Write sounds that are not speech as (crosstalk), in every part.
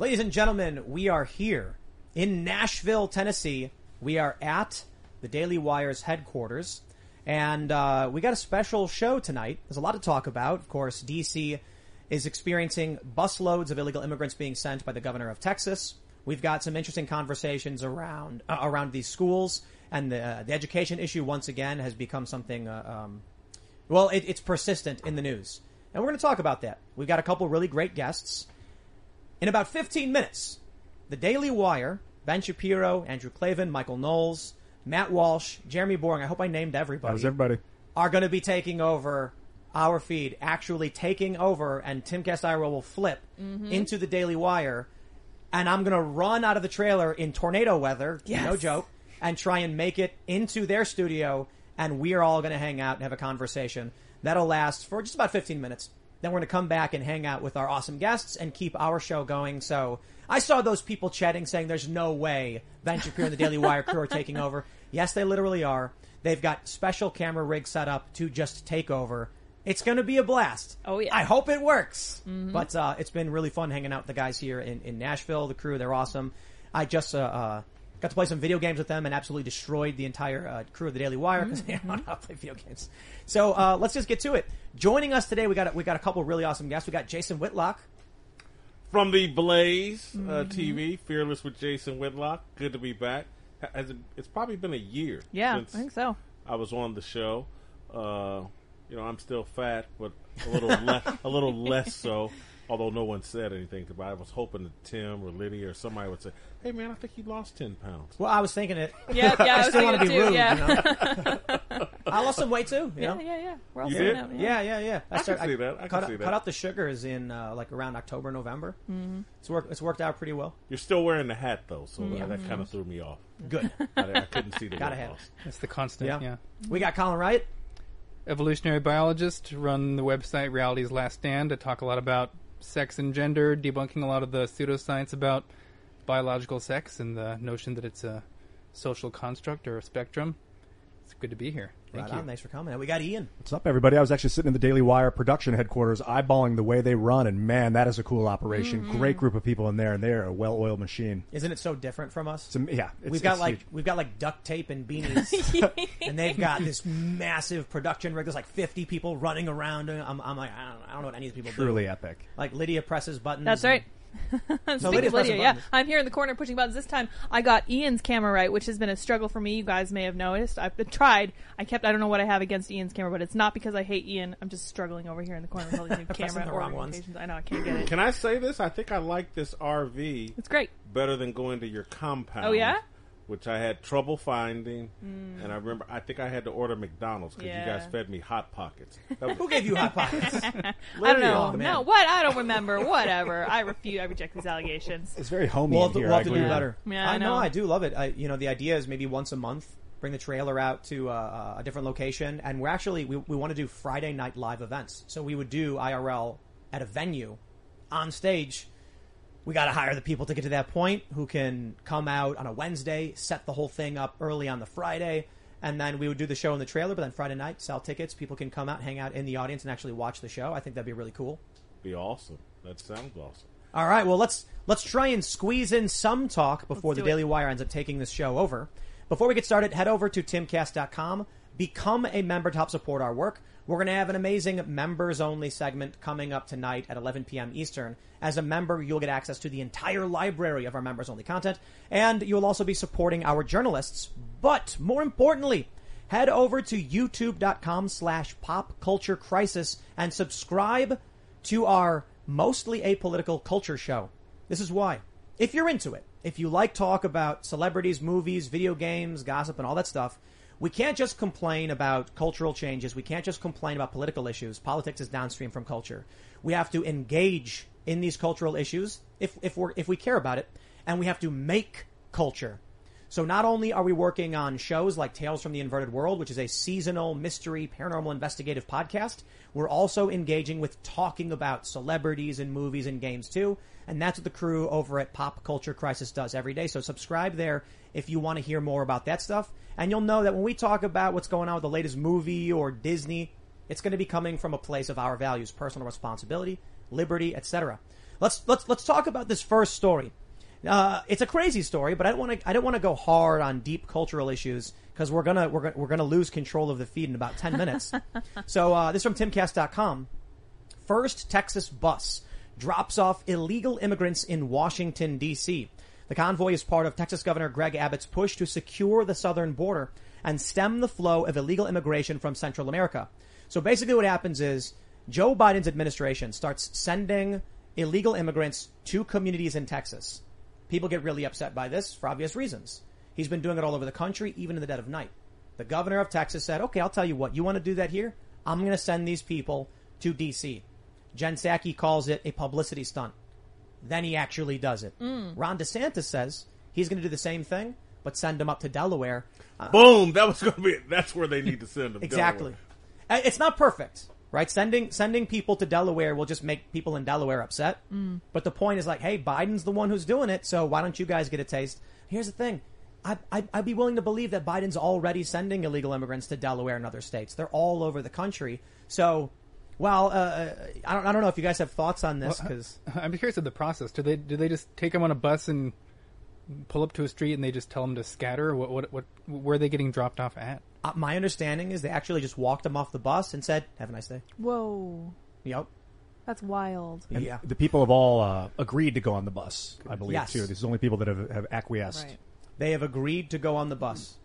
Ladies and gentlemen, we are here in Nashville, Tennessee. We are at the Daily Wire's headquarters, and uh, we got a special show tonight. There's a lot to talk about. Of course, DC is experiencing busloads of illegal immigrants being sent by the governor of Texas. We've got some interesting conversations around uh, around these schools, and the uh, the education issue once again has become something. Uh, um, well, it, it's persistent in the news, and we're going to talk about that. We've got a couple really great guests. In about 15 minutes, the Daily Wire, Ben Shapiro, Andrew Klavan, Michael Knowles, Matt Walsh, Jeremy Boring, I hope I named everybody, How's everybody? are going to be taking over our feed, actually taking over, and Tim IRL will flip mm-hmm. into the Daily Wire, and I'm going to run out of the trailer in tornado weather, no joke, and try and make it into their studio, and we are all going to hang out and have a conversation. That'll last for just about 15 minutes. Then we're going to come back and hang out with our awesome guests and keep our show going. So I saw those people chatting saying there's no way Ben Shapiro and the Daily Wire crew are taking over. Yes, they literally are. They've got special camera rigs set up to just take over. It's going to be a blast. Oh, yeah. I hope it works. But uh, it's been really fun hanging out with the guys here in, in Nashville. The crew, they're awesome. I just uh, uh, got to play some video games with them and absolutely destroyed the entire uh, crew of the Daily Wire because they don't know how to play video games. So uh, let's just get to it. Joining us today, we got a, we got a couple really awesome guests. We got Jason Whitlock. From the Blaze uh, Mm-hmm. TV, Fearless with Jason Whitlock. Good to be back. Ha- Has it, it's probably been a year Yeah, since I think so. I was on the show. Uh, you know, I'm still fat, but a little (laughs) less, a little less so. Although no one said anything about it, I was hoping that Tim or Lydia or somebody would say, "Hey, man, I think you lost ten pounds." Well, I was thinking it. Yeah, yeah. (laughs) I, was still want to be too, rude. Yeah. You know? (laughs) I lost some weight too. You yeah, know? yeah, yeah. We're all You did? it. Yeah, yeah, yeah. I can start- see that. I can cut, see cut out the sugars in uh, like around October, November. Mm-hmm. It's worked. It's worked out pretty well. You're still wearing the hat though, so Mm-hmm. that, that kind of threw me off. Good. I, I couldn't see the Gotta weight have loss. it. That's the constant. Yeah. Yeah. We got Colin Wright. Evolutionary biologist, run the website Reality's Last Stand to talk a lot about sex and gender, debunking a lot of the pseudoscience about biological sex and the notion that it's a social construct or a spectrum. It's good to be here. Thank right you. on. Thanks for coming. And we got Ian. What's up, everybody? I was actually sitting in the Daily Wire production headquarters, eyeballing the way they run, and man, that is a cool operation. Mm-hmm. Great group of people in there, and they're a well-oiled machine. Isn't it so different from us? It's, yeah, it's, we've got it's like huge. we've got like duct tape and beanies, (laughs) and they've got this massive production rig. There's like 50 people running around. I'm, I'm like, I don't, I don't know what any of these people truly do. epic. Like Lydia presses buttons. That's and- right. Speaking Lydia's of Lydia, yeah. I'm here in the corner pushing buttons. This time, I got Ian's camera right, which has been a struggle for me. You guys may have noticed. I've tried. I kept. I don't know what I have against Ian's camera, but it's not because I hate Ian. I'm just struggling over here in the corner with all these new (laughs) Pressing camera the wrong ones. I know I can't get it. Can I say this? I think I like this RV It's great. better than going to your compound. Oh, yeah? Which I had trouble finding, and I remember I think I had to order McDonald's because you guys Mm. Fed me hot pockets. (laughs) Who gave you hot pockets? (laughs) I don't know. Oh, no, what? I don't remember. Whatever. I refuse. I reject these allegations. It's very homey We'll have to, here. we'll I have to do better. Yeah, I I know. know. I do love it. I, you know, the idea is maybe once a month, bring the trailer out to uh, a different location, and we're actually we, we want to do Friday night live events. So we would do IRL at a venue, on stage. We got to hire the people to get to that point who can come out on a Wednesday, set the whole thing up early on the Friday, and then we would do the show in the trailer. But then Friday night, sell tickets. People can come out, hang out in the audience, and actually watch the show. I think that'd be really cool. be awesome. That sounds awesome. All right, well let's let's try and squeeze in some talk before Let's the do it. Daily Wire ends up taking this show over. Before we get started, head over to timcast.com, become a member to help support our work. We're going to have an amazing members only segment coming up tonight at 11 p.m. Eastern. As a member, you'll get access to the entire library of our members only content, and you'll also be supporting our journalists. But more importantly, head over to youtube.com slash pop culture crisis and subscribe to our mostly apolitical culture show. This is why. If you're into it, if you like talk about celebrities, movies, video games, gossip, and all that stuff, we can't just complain about cultural changes. We can't just complain about political issues. Politics is downstream from culture. We have to engage in these cultural issues if, if, we're, if we care about it, and we have to make culture. So not only are we working on shows like Tales from the Inverted World, which is a seasonal mystery paranormal investigative podcast, we're also engaging with talking about celebrities and movies and games too. And that's what the crew over at Pop Culture Crisis does every day. So subscribe there if you want to hear more about that stuff. And you'll know that when we talk about what's going on with the latest movie or Disney, it's going to be coming from a place of our values, personal responsibility, liberty, etc. let's let's let's talk about this first story. Uh, it's a crazy story, but I don't want to I don't want to go hard on deep cultural issues because we're gonna we're gonna we're gonna lose control of the feed in about ten minutes. (laughs) so uh, this is from timcast.com. First Texas bus drops off illegal immigrants in Washington D.C. The convoy is part of Texas Governor Greg Abbott's push to secure the southern border and stem the flow of illegal immigration from Central America. So basically, what happens is Joe Biden's administration starts sending illegal immigrants to communities in Texas. People get really upset by this for obvious reasons. He's been doing it all over the country, even in the dead of night. The governor of Texas said, okay, I'll tell you what, you want to do that here? I'm going to send these people to DC. Jen Psaki calls it a publicity stunt. Then he actually does it. Ron DeSantis says he's going to do the same thing, but send them up to Delaware. Uh, Boom! That was going to be. That's where they need to send them. exactly. Delaware. Uh, It's not perfect, right? Sending sending people to Delaware will just make people in Delaware upset. But the point is like, hey, Biden's the one who's doing it, so why don't you guys get a taste? Here's the thing. I, I, I'd be willing to believe that Biden's already sending illegal immigrants to Delaware and other states. They're all over the country. So, well, uh, I don't, I don't know if you guys have thoughts on this because I'm curious of the process. Do they do they just take them on a bus and pull up to a street and they just tell them to scatter? What what what where are they getting dropped off at? uh, my understanding is they actually just walked them off the bus and said, "Have a nice day." Whoa, Yep. that's wild. And yeah. The people have all uh, agreed to go on the bus, I believe, Yes. too. These are the only people that have, have acquiesced. Right. They have agreed to go on the bus.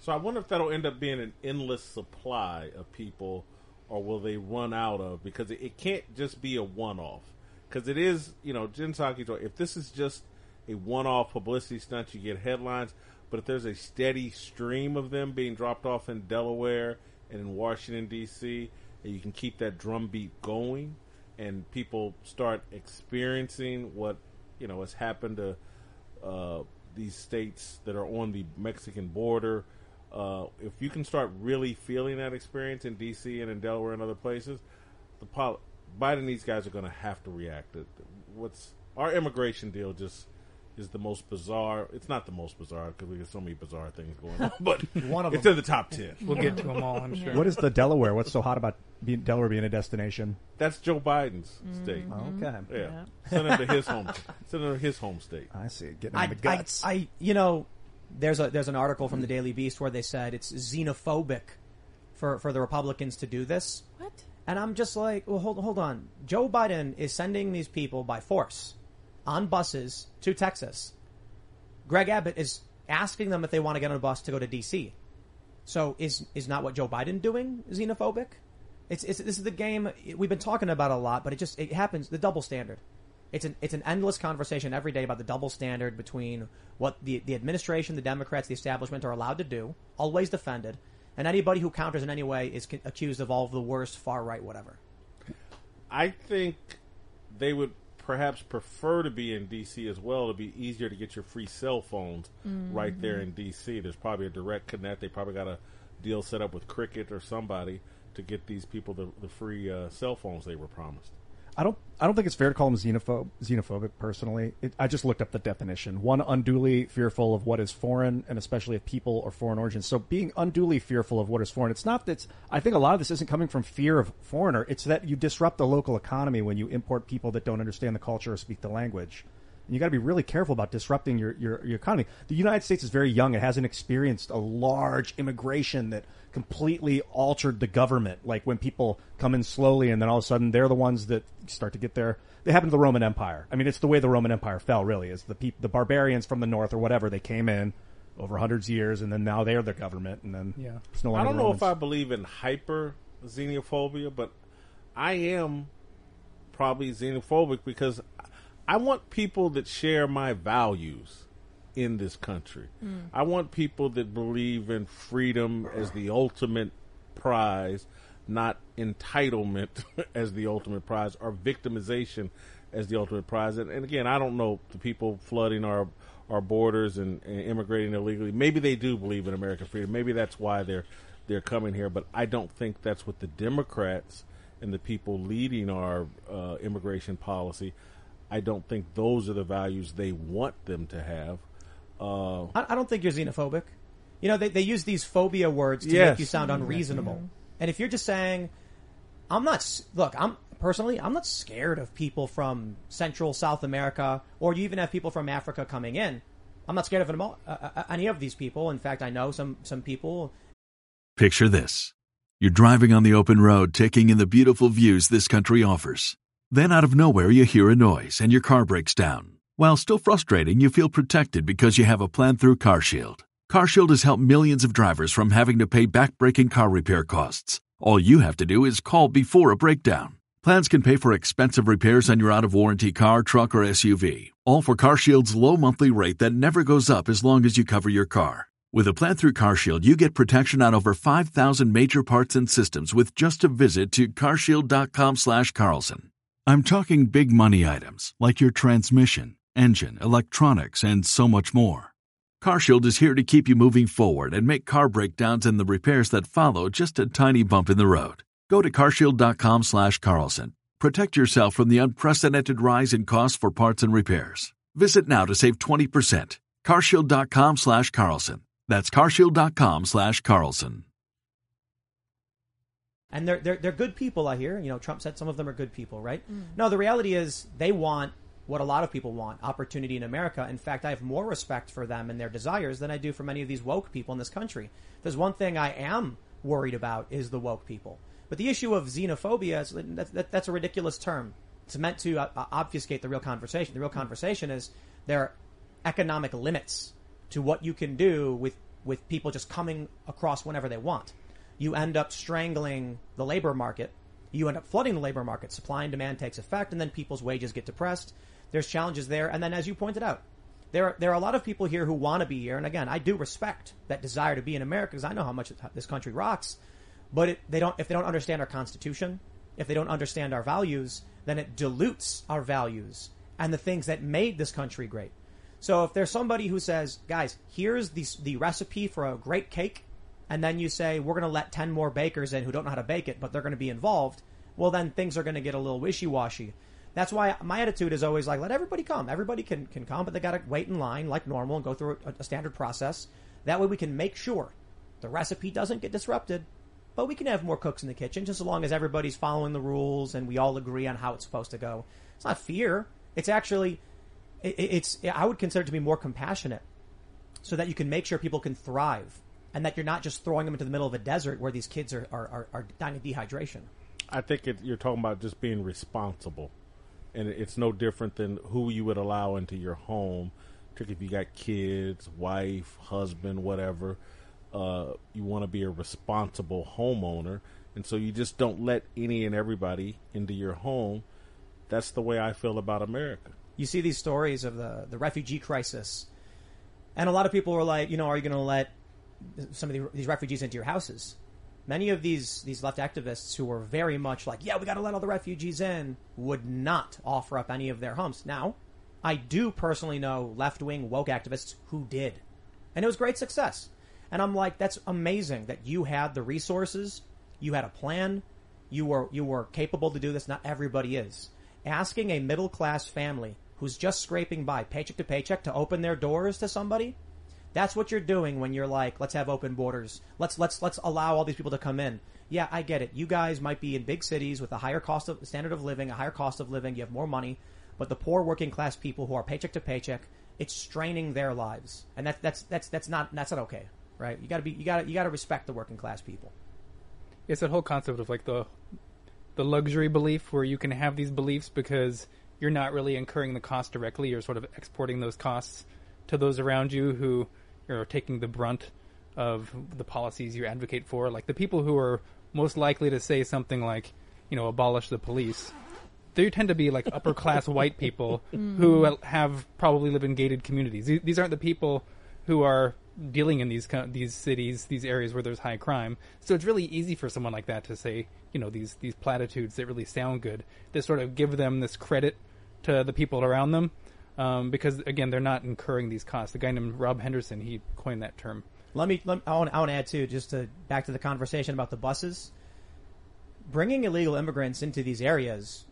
So I wonder if that'll end up being an endless supply of people, or will they run out of? Because it, it can't just be a one-off. Because it is, you know, Jen Psaki's. If this is just a one-off publicity stunt, you get headlines. But if there's a steady stream of them being dropped off in Delaware and in Washington D.C., and you can keep that drumbeat going, and people start experiencing what you know has happened to uh, these states that are on the Mexican border. Uh, if you can start really feeling that experience in D.C. and in Delaware and other places, the pol- Biden these guys are going to have to react. It- What's our immigration deal just is the most bizarre. It's not the most bizarre because we have so many bizarre things going on, (laughs) but One of it's them. in the top ten. We'll get to them all, I'm sure. What is the Delaware? What's so hot about being, Delaware being a destination? That's Joe Biden's state. Okay. Yeah, Yeah. send him to his home. Send him to his home state. I see. Getting I, the guts. I, I, you know, there's a there's an article from the hmm. Daily Beast where they said it's xenophobic for for the Republicans to do this, What? and I'm just like, well, hold hold on. Joe Biden is sending these people by force on buses to Texas. Greg Abbott is asking them if they want to get on a bus to go to D.C. So is is not what Joe Biden doing xenophobic? It's, it's this is the game we've been talking about a lot, but it just it happens the double standard. It's an it's an endless conversation every day about the double standard between what the the administration, the Democrats, the establishment are allowed to do, always defended, and anybody who counters in any way is c- accused of all of the worst far right whatever. I think they would perhaps prefer to be in DC as well to be easier to get your free cell phones right there in DC. There's probably a direct connect. They probably got a deal set up with Cricket or somebody to get these people the, the free uh, cell phones they were promised. I don't. I don't think it's fair to call them xenophobe, xenophobic. Personally, it, I just looked up the definition. One unduly fearful of what is foreign, and especially of people or foreign origin. So, being unduly fearful of what is foreign, it's not that. I think a lot of this isn't coming from fear of foreigner. It's that you disrupt the local economy when you import people that don't understand the culture or speak the language. And you got to be really careful about disrupting your, your, your economy. The United States is very young. It hasn't experienced a large immigration that completely altered the government. Like when people come in slowly and then all of a sudden they're the ones that start to get there. They happened to the Roman Empire. I mean, it's the way the Roman Empire fell, really, is the peop- the barbarians from the north or whatever, they came in over hundreds of years and then now they're the government and then Yeah. it's no longer I don't the know if I believe in hyper xenophobia, but I am probably xenophobic because I want people that share my values in this country. I want people that believe in freedom as the ultimate prize, not entitlement (laughs) as the ultimate prize, or victimization as the ultimate prize. And, and again, I don't know the people flooding our our borders and, and immigrating illegally. Maybe they do believe in American freedom. Maybe that's why they're they're coming here. But I don't think that's what the Democrats and the people leading our uh, immigration policy. I don't think those are the values they want them to have. Uh, I, I don't think you're xenophobic. You know, they, they use these phobia words to Yes. make you sound unreasonable. And if you're just saying, I'm not, look, I'm, personally, I'm not scared of people from Central South America, or you even have people from Africa coming in. I'm not scared of them all, uh, uh, any of these people. In fact, I know some some people. Picture this. You're driving on the open road, taking in the beautiful views this country offers. Then out of nowhere, you hear a noise and your car breaks down. While still frustrating, you feel protected because you have a plan through CarShield. CarShield has helped millions of drivers from having to pay back-breaking car repair costs. All you have to do is call before a breakdown. Plans can pay for expensive repairs on your out of warranty car, truck, or SUV. All for CarShield's low monthly rate that never goes up as long as you cover your car. With a plan through CarShield, you get protection on over 5,000 major parts and systems with just a visit to carshield.com/carlson. I'm talking big money items like your transmission, engine, electronics, and so much more. CarShield is here to keep you moving forward and make car breakdowns and the repairs that follow just a tiny bump in the road. Go to carshield.com slash Carlson. Protect yourself from the unprecedented rise in costs for parts and repairs. Visit now to save 20%. carshield.com slash Carlson. That's carshield.com slash Carlson. And they're, they're, they're good people, I hear. You know, Trump said some of them are good people, right? Mm. No, the reality is they want what a lot of people want opportunity in America. In fact, I have more respect for them and their desires than I do for many of these woke people in this country. There's one thing I am worried about is the woke people. But the issue of xenophobia, is, that, that, that's a ridiculous term. It's meant to uh, uh obfuscate the real conversation. The real mm. conversation is there are economic limits to what you can do with, with people just coming across whenever they want. You end up strangling the labor market. You end up flooding the labor market. Supply and demand takes effect, and then people's wages get depressed. There's challenges there. And then, as you pointed out, there are, there are a lot of people here who want to be here. And again, I do respect that desire to be in America because I know how much this country rocks. But it, they don't, if they don't understand our Constitution, if they don't understand our values, then it dilutes our values and the things that made this country great. So if there's somebody who says, guys, here's the, the recipe for a great cake, and then you say, we're going to let 10 more bakers in who don't know how to bake it, but they're going to be involved, well, then things are going to get a little wishy-washy. That's why my attitude is always like, let everybody come. Everybody can, can come, but they got to wait in line like normal and go through a, a standard process. That way we can make sure the recipe doesn't get disrupted, but we can have more cooks in the kitchen just as long as everybody's following the rules and we all agree on how it's supposed to go. It's not fear. It's actually, it, it's, I would consider it to be more compassionate so that you can make sure people can thrive and that you're not just throwing them into the middle of a desert where these kids are, are, are, are dying of dehydration. I think it, you're talking about just being responsible, and it's no different than who you would allow into your home. Particularly if you got kids, wife, husband, whatever. Uh, you want to be a responsible homeowner, and so you just don't let any and everybody into your home. That's the way I feel about America. You see these stories of the the refugee crisis, and a lot of people are like, you know, are you going to let some of the, these refugees into your houses? Many of these these left activists who were very much like, yeah, we got to let all the refugees in, would not offer up any of their homes. Now, I do personally know left wing woke activists who did, and it was great success. And I'm like, that's amazing that you had the resources, you had a plan, you were you were capable to do this. Not everybody is. Asking a middle class family who's just scraping by paycheck to paycheck to open their doors to somebody, that's what you're doing when you're like, let's have open borders. Let's let's let's allow all these people to come in. Yeah, I get it. You guys might be in big cities with a higher cost of standard of living, a higher cost of living. You have more money, but the poor working class people who are paycheck to paycheck, it's straining their lives, and that's that's that's that's not that's not okay, right? You got to be you got to you got to respect the working class people. It's that whole concept of like the the luxury belief where you can have these beliefs because you're not really incurring the cost directly. You're sort of exporting those costs to those around you who are taking the brunt of the policies you advocate for. Like the people who are most likely to say something like, you know, abolish the police. They tend to be like upper class (laughs) white people mm. who have probably live in gated communities. These- These aren't the people who are dealing in these these cities, these areas where there's high crime. So it's really easy for someone like that to say, you know, these these platitudes that really sound good. That sort of give them this credit to the people around them, um, because again, they're not incurring these costs. The guy named Rob Henderson, he coined that term. Let me. Let, I want. I want to add too, just to back to the conversation about the buses. Bringing illegal immigrants into these areas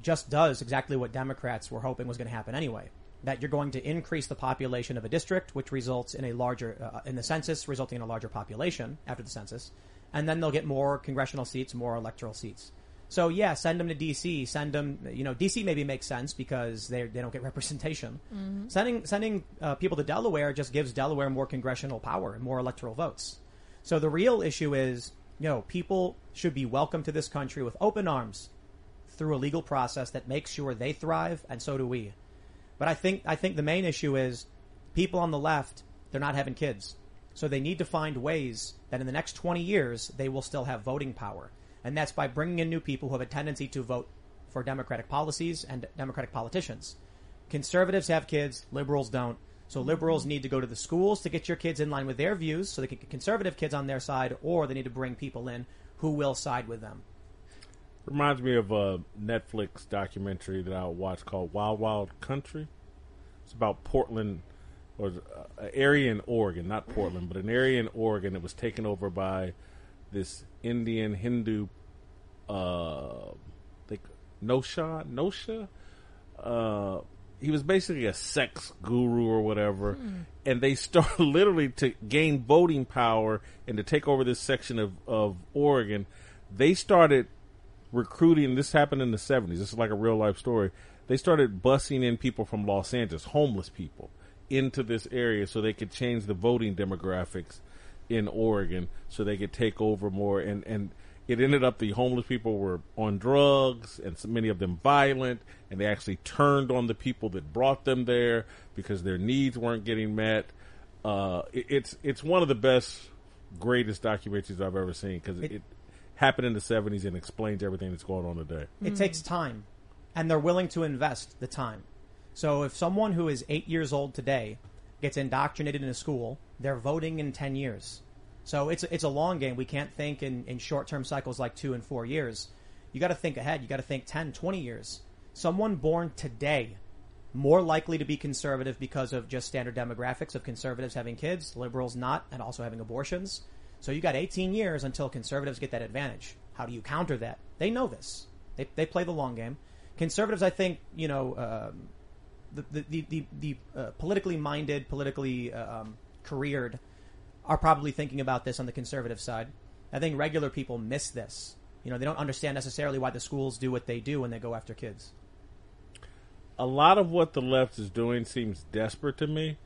just does exactly what Democrats were hoping was going to happen anyway. That you're going to increase the population of a district, which results in a larger, uh, in the census, resulting in a larger population after the census, and then they'll get more congressional seats, more electoral seats. So yeah, send them to DC. Send them, you know, DC maybe makes sense because they they don't get (laughs) representation. Sending sending uh, people to Delaware just gives Delaware more congressional power and more electoral votes. So the real issue is, you know, people should be welcome to this country with open arms through a legal process that makes sure they thrive, and so do we. But I think I think the main issue is people on the left they're not having kids, so they need to find ways that in the next 20 years they will still have voting power, and that's by bringing in new people who have a tendency to vote for democratic policies and democratic politicians. Conservatives have kids, liberals don't. So liberals need to go to the schools to get your kids in line with their views, so they can get conservative kids on their side, or they need to bring people in who will side with them. Reminds me of a Netflix documentary that I watched called Wild Wild Country. It's about Portland, or uh, an area in Oregon, not Portland, but an area in Oregon that was taken over by this Indian Hindu, uh, like Nosha, Nosha. Uh, he was basically a sex guru or whatever, and they started (laughs) literally to gain voting power and to take over this section of of Oregon. They started recruiting. This happened in the seventies. This is like a real life story. They started bussing in people from Los Angeles, homeless people, into this area so they could change the voting demographics in Oregon, so they could take over more. And and it ended up the homeless people were on drugs, and so many of them violent, and they actually turned on the people that brought them there because their needs weren't getting met. Uh, it, it's it's one of the best, greatest documentaries I've ever seen because it, It- happened in the '70s and explains everything that's going on today. It takes time, and they're willing to invest the time. So if someone who is eight years old today gets indoctrinated in a school, they're voting in ten years. So it's it's a long game. We can't think in, in short term cycles like two and four years. You got to think ahead. You got to think 10, 20 years. Someone born today more likely to be conservative because of just standard demographics of conservatives having kids, liberals not, and also having abortions. So you got 18 years until conservatives get that advantage. How do you counter that? They know this. They, they play the long game. Conservatives, I think, you know, um, the the the, the, the uh, politically minded, politically uh, um, careered are probably thinking about this on the conservative side. I think regular people miss this. You know, they don't understand necessarily why the schools do what they do when they go after kids. a lot of what the left is doing seems desperate to me,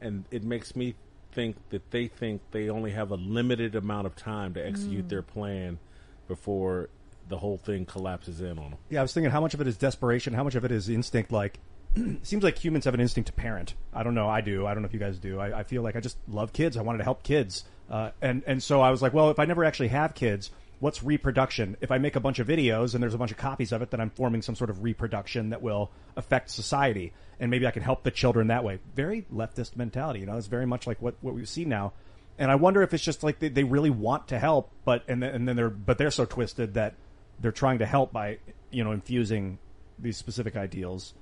and it makes me think that they think they only have a limited amount of time to execute mm. their plan before the whole thing collapses in on them. Yeah, I was thinking how much of it is desperation, how much of it is instinct. Like, it (clears throat) seems like humans have an instinct to parent. I don't know. I do. I don't know if you guys do. I, I feel like I just love kids. I wanted to help kids, uh, and and so I was like, well, if I never actually have kids, what's reproduction? If I make a bunch of videos and there's a bunch of copies of it, then I'm forming some sort of reproduction that will affect society, and maybe I can help the children that way. Very leftist mentality, you know. It's very much like what what we see now. And I wonder if it's just like they, they really want to help, but and then, and then they're but they're so twisted that they're trying to help by you know infusing these specific ideals,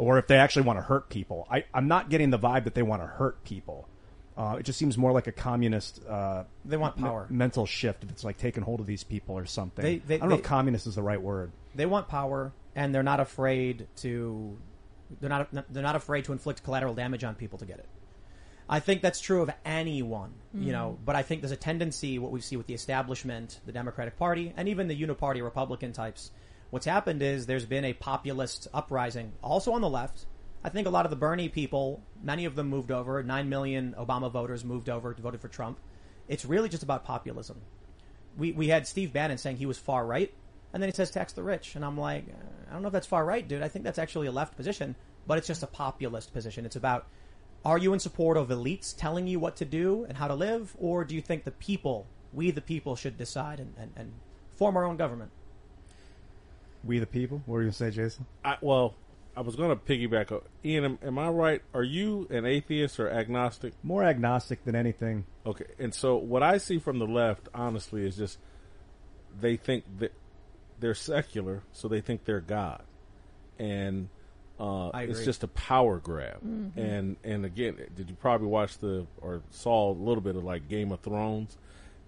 or if they actually want to hurt people. I, I'm not getting the vibe that they want to hurt people. Uh, it just seems more like a communist. Uh, They want me- power. mental shift that's like taking hold of these people or something. They- they- I don't know if communist is the right word. They want power, and they're not afraid to. They're not. They're not afraid to inflict collateral damage on people to get it. I think that's true of anyone, you know. But I think there's a tendency, what we see with the establishment, the Democratic Party, and even the uniparty Republican types. What's happened is there's been a populist uprising, also on the left. I think a lot of the Bernie people, many of them moved over. Nine million Obama voters moved over to voted for Trump. It's really just about populism. We we had Steve Bannon saying he was far right, and then he says tax the rich, and I'm like, I don't know if that's far right, dude. I think that's actually a left position, but it's just a populist position. It's about are you in support of elites telling you what to do and how to live, or do you think the people, we the people, should decide and, and, and form our own government? We the people. What were you gonna say, Jason? I, well, I was going to piggyback. o- Ian, am, am I right? Are you an atheist or agnostic? More agnostic than anything. Okay, and so what I see from the left, honestly, is just they think that they're secular, so they think they're God, and uh, I it's just a power grab. And and again, did you probably watch the or saw a little bit of like Game of Thrones?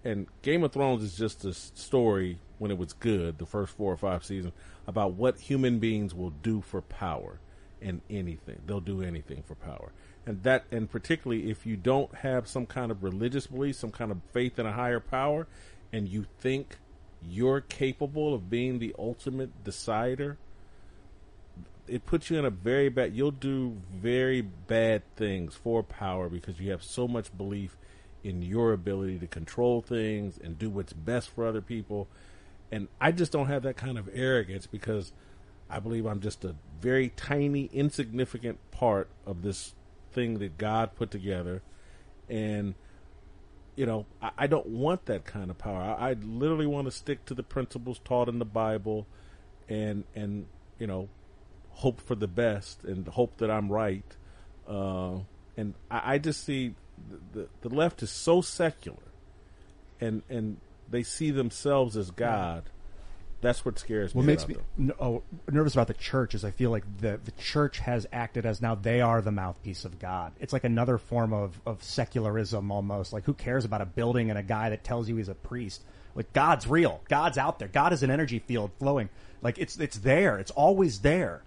And Game of Thrones is just a story when it was good, the first four or five seasons, about what human beings will do for power and anything. They'll do anything for power. And that and particularly if you don't have some kind of religious belief, some kind of faith in a higher power, and you think you're capable of being the ultimate decider, it puts you in a very bad. You'll do very bad things for power because you have so much belief in your ability to control things and do what's best for other people. And I just don't have that kind of arrogance because I believe I'm just a very tiny, insignificant part of this thing that God put together. And, you know, I, I don't want that kind of power. I, I literally want to stick to the principles taught in the Bible and, and, you know, hope for the best and hope that I'm right. Uh, and I, I just see the, the, the left is so secular and, and they see themselves as God. That's what scares me. What makes me n- oh, nervous about the church is I feel like the the church has acted as now they are the mouthpiece of God. It's like another form of, of secularism almost. Like who cares about a building and a guy that tells you he's a priest? Like God's real. God's out there. God is an energy field flowing. Like it's it's there. It's always there.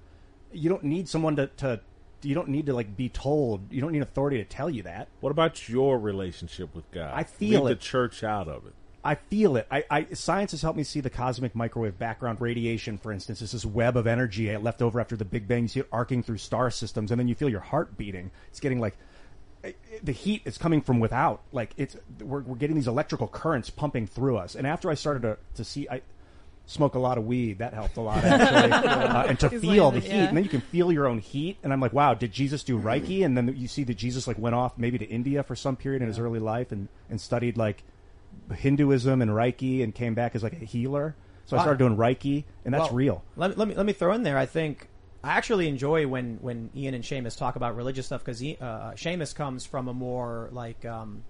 You don't need someone to, to you don't need to like be told. You don't need authority to tell you that. What about your relationship with God? I feel Leave it. the church out of it. I feel it. I, I science has helped me see the cosmic microwave background radiation, for instance. It's this web of energy left over after the Big Bang. You see it arcing through star systems, and then you feel your heart beating. It's getting like the heat is coming from without. Like it's we're, we're getting these electrical currents pumping through us. And after I started to, to see, I smoke a lot of weed. That helped a lot actually, (laughs) uh, and to He's feel the like, heat. yeah. And then you can feel your own heat. And I'm like, wow, did Jesus do Reiki? And then you see that Jesus like went off maybe to India for some period in his early life and and studied like Hinduism and Reiki and came back as like a healer. So I Wow. started doing Reiki, and that's Well, real. Let me, let me let me throw in there. I think I actually enjoy when when Ian and Seamus talk about religious stuff because uh, Seamus comes from a more like um,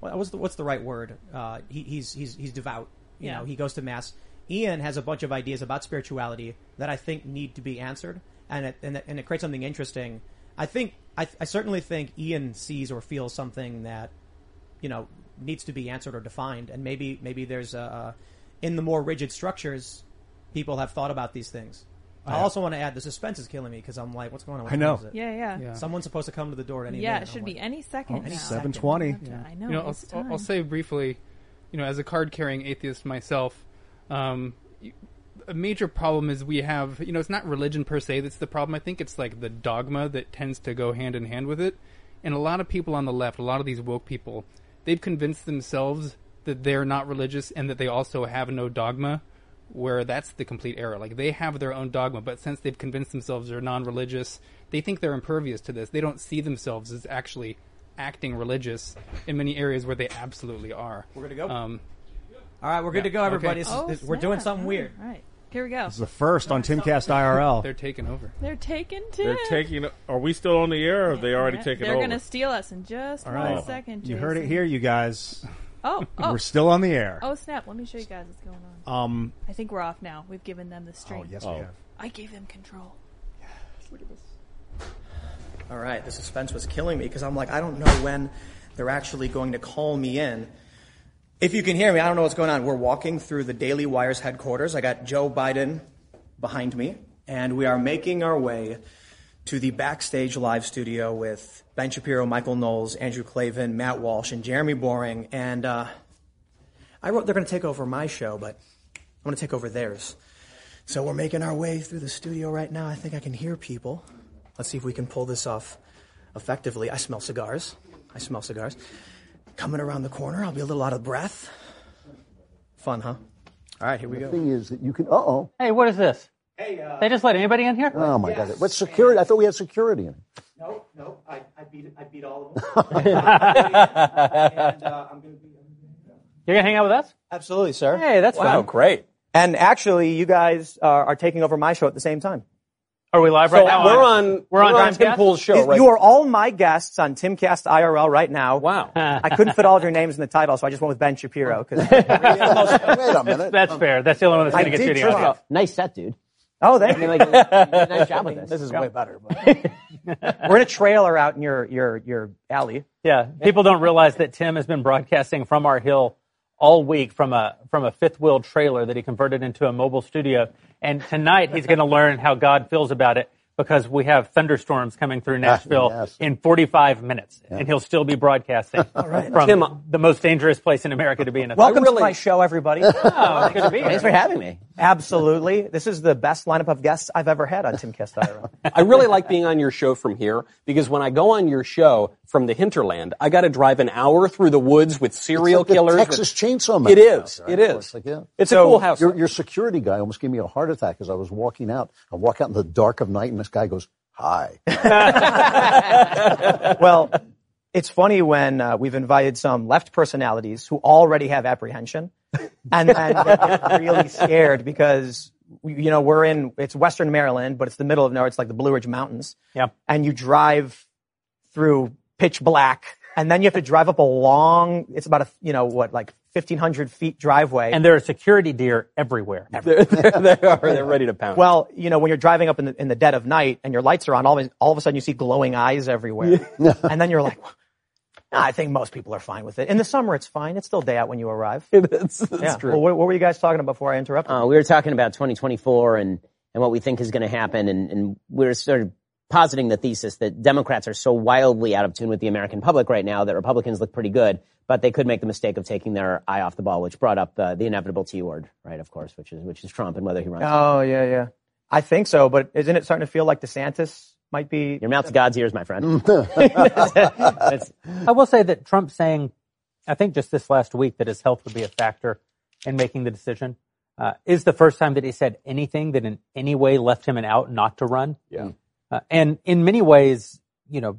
what- what's the what's the right word? Uh, he, he's he's he's devout. You Yeah. know, he goes to mass. Ian has a bunch of ideas about spirituality that I think need to be answered, and it, and it, and it creates something interesting. I think I, I certainly think Ian sees or feels something that you know needs to be answered or defined, and maybe maybe there's a, a in the more rigid structures, people have thought about these things. I also want to add the suspense is killing me because I'm like, what's going on? What I know. is it? Yeah, yeah. Yeah. Someone's supposed to come to the door at any Yeah, minute. it should I'm be like, any second Oh, now. 7:20. Yeah. I know. you know, it's I'll, I'll, time. I'll say briefly, you know, as a card-carrying atheist myself, um, a major problem is we have, you know, it's not religion per se that's the problem. I think it's like the dogma that tends to go hand in hand with it. And a lot of people on the left, a lot of these woke people, they've convinced themselves that they're not religious and that they also have no dogma, where that's the complete error. Like they have their own dogma, but since they've convinced themselves they're non-religious, they think they're impervious to this. They don't see themselves as actually acting religious in many areas where they absolutely are. We're good to go. Um, All right, we're good to go, everybody. This is- Oh, this- we're doing snap. something weird. All right, here we go. This is the first on Timcast IRL. they're taking over. They're taking Tim. They're taking. Are we still on the air? or Have they already Yeah, taken They're over? gonna steal us in just All one right. second. You heard it Jason. here, you guys. Oh, (laughs) oh, We're still on the air. oh, snap! Let me show you guys what's going on. Um. I think we're off now. We've given them the stream. Oh yes, Oh. we have. I gave them control. Yes. Look at this. All right, the suspense was killing me because I'm like, I don't know when they're actually going to call me in. If you can hear me, I don't know what's going on. We're walking through the Daily Wire's headquarters. I got Joe Biden behind me, and we are making our way to the backstage live studio with Ben Shapiro, Michael Knowles, Andrew Klavan, Matt Walsh, and Jeremy Boring. And uh, I wrote they're going to take over my show, but I'm going to take over theirs. So we're making our way through the studio right now. I think I can hear people. Let's see if we can pull this off effectively. I smell cigars. I smell cigars. Coming around the corner, I'll be a little out of breath. Fun, huh? All right, here we go. The thing is that you can. Uh oh. Hey, what is this? Hey, uh, They just let anybody in here? Oh my God. What's security? I thought we had security in. no, no, I, I beat I beat all of them. (laughs) and uh, I'm going to be. You're gonna hang out with us? Absolutely, sir. Hey, that's Wow. fun. Great. And actually, you guys are, are taking over my show at the same time. Are we live right now? we're on We're on Timcast? Tim Pool's show, You- right? You are all my guests on Timcast IRL right now. wow. (laughs) I couldn't fit all of your names in the title, so I just went with Ben Shapiro. 'cause- (laughs) Wait a minute. That's fair. That's the only one that's gonna get did you the trip audience. nice set, dude. oh, thank you. like, a nice job with (laughs) this. This is way better. But. We're in a trailer out in your your your alley. Yeah. People don't realize that Tim has been broadcasting from our hill all week from a from a fifth wheel trailer that he converted into a mobile studio. And tonight he's gonna learn how God feels about it because we have thunderstorms coming through ah, Nashville yes. in 45 minutes, and he'll still be broadcasting (laughs) from Tim, uh, the most dangerous place in America to be in. A Welcome really, to my show, everybody. (laughs) Oh, good to be Thanks for having me. Absolutely. This is the best lineup of guests I've ever had on Timcast IRL. I really like being on your show from here because when I go on your show from the hinterland, I got to drive an hour through the woods with serial It's like the killers. Texas with- Chainsaw Man. It is. Right? It is. It's like, yeah. It's a cool house. Your, your security guy almost gave me a heart attack as I was walking out. I walk out in the dark of night, and this guy goes, "Hi." (laughs) (laughs) well, it's funny when uh, we've invited some left personalities who already have apprehension, and, and they get really scared because you know we're in it's Western Maryland, but it's the middle of nowhere. It's like the Blue Ridge Mountains, Yeah. and you drive through pitch black, and then you have to drive up a long. It's about a you know what like fifteen hundred feet driveway, And there are security deer everywhere. They're, they're, they are. They're ready to pound. Well, you know, when you're driving up in the, in the dead of night and your lights are on, all of, all of a sudden you see glowing eyes everywhere. and then you're like, "Nah, I think most people are fine with it. In the summer, it's fine. It's still day out when you arrive. (laughs) that's, that's yeah. true. Well, what, what were you guys talking about before I interrupted? Uh, we were talking about 2024 and, and what we think is going to happen, and, and we are sort of positing the thesis that Democrats are so wildly out of tune with the American public right now that Republicans look pretty good, but they could make the mistake of taking their eye off the ball, which brought up uh, the inevitable T word, right? Of course, which is which is Trump and whether he runs. oh, yeah, yeah. I think so, but isn't it starting to feel like DeSantis might be? Your mouth's God's ears, my friend. (laughs) It's- I will say that Trump saying, I think just this last week, that his health would be a factor in making the decision, uh, is the first time that he said anything that in any way left him an out not to run. Yeah. Uh, and in many ways, you know,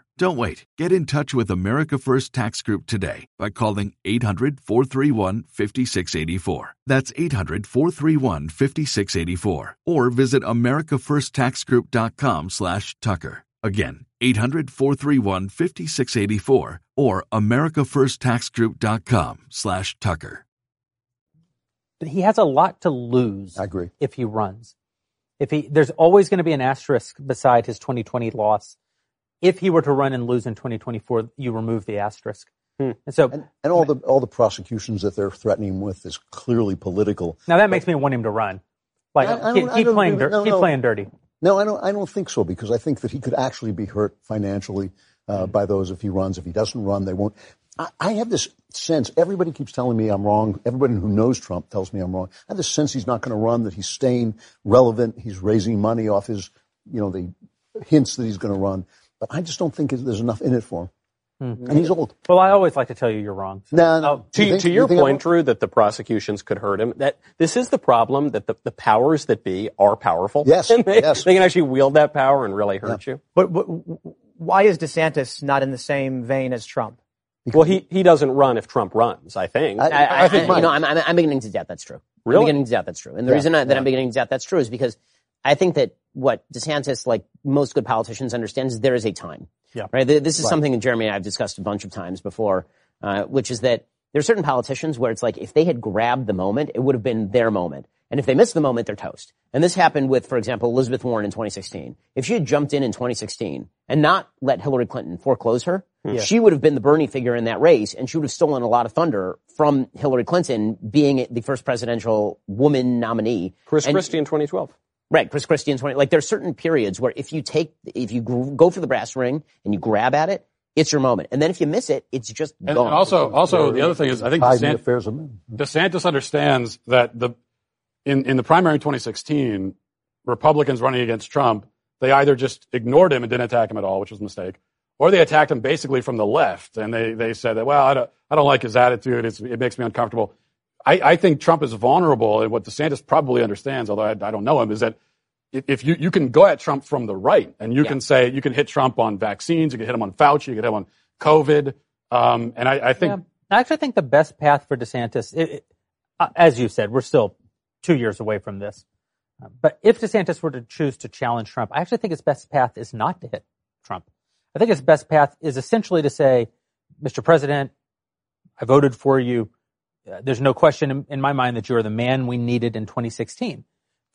Don't wait. Get in touch with America First Tax Group today by calling 800 431 5684. That's 800 431 5684. Or visit AmericaFirstTaxGroup.com slash Tucker. Again, 800 431 5684 or AmericaFirstTaxGroup.com slash Tucker. he has a lot to lose I agree. if he runs. If he, there's always going to be an asterisk beside his 2020 loss. If he were to run and lose in 2024, you remove the asterisk. And so And, and all the all the prosecutions that they're threatening with is clearly political. now that makes me want him to run. Like I- I keep, keep playing, dir- no, keep no. playing dirty. No, I don't. I don't think so because I think that he could actually be hurt financially uh, by those if he runs. If he doesn't run, they won't. I, I have this sense. Everybody keeps telling me I'm wrong. Everybody who knows Trump tells me I'm wrong. I have this sense he's not going to run. That he's staying relevant. He's raising money off his, you know, the hints that he's going to run. But I just don't think there's enough in it for him. Hmm. And he's old. Well, I always like to tell you you're wrong. So- No, no. Oh, to, You think- to your think I'm point, Drew, that the prosecutions could hurt him, that this is the problem that the, the powers that be are powerful. Yes, (laughs) And they, yes. they can actually wield that power and really hurt you. But, but why is DeSantis not in the same vein as Trump? Well, he, he doesn't run if Trump runs, I think. I, I, I, think you know, I'm, I'm, I'm beginning to doubt that's true. Really? I'm beginning to doubt that's true. And the Yeah, reason I, that yeah. I'm beginning to doubt that's true is because I think that what DeSantis, like most good politicians, understands is there is a time. Yeah. Right. This is something that Jeremy and I have discussed a bunch of times before, uh, which is that there are certain politicians where it's like if they had grabbed the moment, it would have been their moment. And if they miss the moment, they're toast. And this happened with, for example, Elizabeth Warren in 2016. If she had jumped in in 2016 and not let Hillary Clinton foreclose her, she would have been the Bernie figure in that race, and she would have stolen a lot of thunder from Hillary Clinton being the first presidential woman nominee. Chris And- Christie in 2012. Right, Chris Christie in 20. Like there are certain periods where if you take, if you go for the brass ring and you grab at it, it's your moment. And then if you miss it, it's just And, gone. and also, also the other thing is, I think hide DeSantis, affairs of men. DeSantis understands that the in in the primary in 2016, Republicans running against Trump, they either just ignored him and didn't attack him at all, which was a mistake, or they attacked him basically from the left, and they they said that well, I don't I don't like his attitude, it's, it makes me uncomfortable. I, I think Trump is vulnerable, and what DeSantis probably understands, although I, I don't know him, is that if, you, you can go at Trump from the right, and you can say you can hit Trump on vaccines, you can hit him on Fauci, you can hit him on COVID, um, and I, I think Yeah. I actually think the best path for DeSantis, it, it, uh, as you said, we're still two years away from this. Uh, But if DeSantis were to choose to challenge Trump, I actually think his best path is not to hit Trump. I think his best path is essentially to say, Mr. President, I voted for you. Uh, there's no question in, in my mind that you are the man we needed in 2016.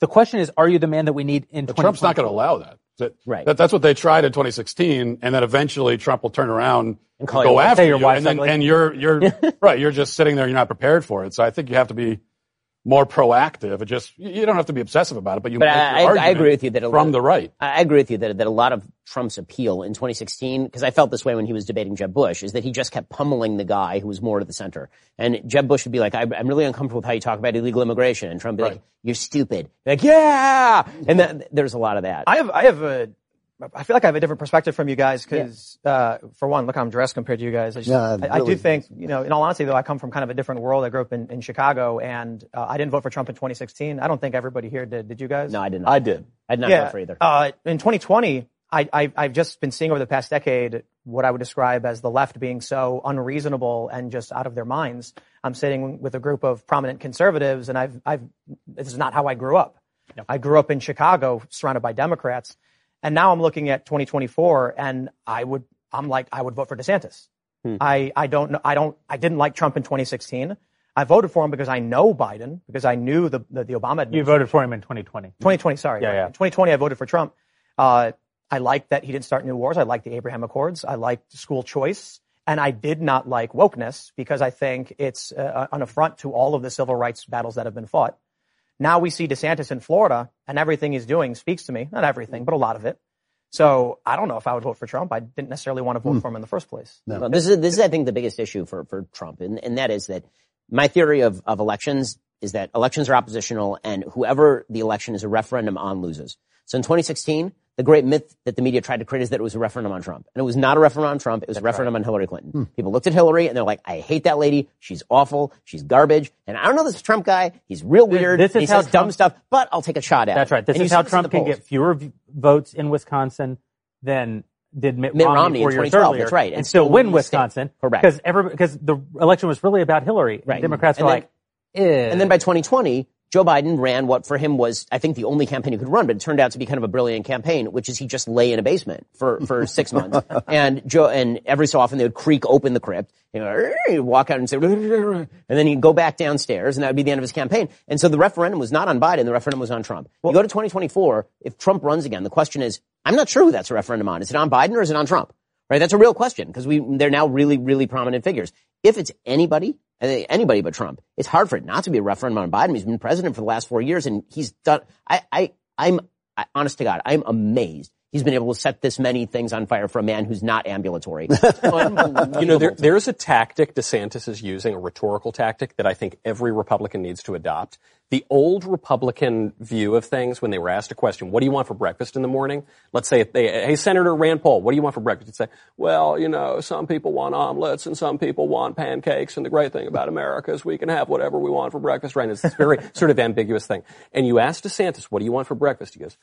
The question is, are you the man that we need in But Trump's not going to allow that. That, Right. that. That's what they tried in 2016, and then eventually Trump will turn around and call go you- after you, and then and you're you're (laughs) right. You're just sitting there. You're not prepared for it. So I think you have to be more proactive. It just you you don't have to be obsessive about it, but you But make I- your I- I agree with you that a from lot- the right. I I agree with you that, that a lot of Trump's appeal in 2016, because I felt this way when he was debating Jeb Bush, is that he just kept pummeling the guy who was more to the center. And Jeb Bush would be like, I, I'm really uncomfortable with how you talk about illegal immigration. And Trump would be like, you're stupid. Like, yeah! And that, there's a lot of that. I have I have a I feel like I have a different perspective from you guys because, uh, for one, look how I'm dressed compared to you guys. I, just, Yeah, I, I do think, you know, in all honesty, though, I come from kind of a different world. I grew up in, in Chicago, and uh, I didn't vote for Trump in 2016. I don't think everybody here did. Did you guys? no, I didn't. I did. I did not yeah. vote for either. Uh, in 2020, I, I, I've just been seeing over the past decade what I would describe as the left being so unreasonable and just out of their minds. I'm sitting with a group of prominent conservatives, and I've, I've, this is not how I grew up. I grew up in Chicago, surrounded by Democrats, and now I'm looking at 2024, and I would, I'm like, I would vote for DeSantis. I, I don't know, I don't, I didn't like Trump in 2016. I voted for him because I know Biden, because I knew the, the, the Obama You voted for him in 2020. 2020, sorry. Yeah, right. yeah. In 2020, I voted for Trump. Uh, I liked that he didn't start new wars. I liked the Abraham Accords. I liked school choice. And I did not like wokeness because I think it's uh, an affront to all of the civil rights battles that have been fought. Now we see DeSantis in Florida and everything he's doing speaks to me. Not everything, but a lot of it. So I don't know if I would vote for Trump. I didn't necessarily want to vote hmm. for him in the first place. Well, this is this is I think the biggest issue for for Trump, and and that is that my theory of of elections is that elections are oppositional, and whoever the election is a referendum on loses. So in 2016, the great myth that the media tried to create is that it was a referendum on Trump, and it was not a referendum on Trump. It was a referendum on Hillary Clinton. People looked at Hillary and they're like, "I hate that lady. She's awful. She's garbage." And I don't know this Trump guy. He's real weird. this is he how says dumb stuff, but I'll take a shot at it. That's right. This is how Trump can get fewer v- votes in Wisconsin than did Mitt, Mitt Romney, Romney in four years earlier. that's right, and, and still win the state. Wisconsin. Correct. Because because the election was really about Hillary. Right. And Democrats And were then- like, eh. And then by 2020, Joe Biden ran what for him was, I think, the only campaign he could run, but it turned out to be kind of a brilliant campaign, which is he just lay in a basement for, for (laughs) six months. And Joe, and every so often they would creak open the crypt, you know, he'd walk out and say, (laughs) and then he'd go back downstairs and that would be the end of his campaign. And so the referendum was not on Biden, the referendum was on Trump. you go to 2024, if Trump runs again, the question is, I'm not sure who that's a referendum on. Is it on Biden or is it on Trump? Right? That's a real question because we, they're now really, really prominent figures. If it's anybody, anybody but Trump, it's hard for it not to be a referendum on Biden. He's been president for the last four years and he's done, I, I, I'm, I, honest to God, I'm amazed he's been able to set this many things on fire for a man who's not ambulatory. (laughs) You know, there, there's a tactic DeSantis is using, a rhetorical tactic that I think every Republican needs to adopt. The old Republican view of things, when they were asked a question, what do you want for breakfast in the morning? Let's say, they, hey, Senator Rand Paul, what do you want for breakfast? He'd say, well, you know, some people want omelets and some people want pancakes. And the great thing about America is we can have whatever we want for breakfast, right? And it's this very (laughs) sort of ambiguous thing. And you ask DeSantis, what do you want for breakfast? He goes,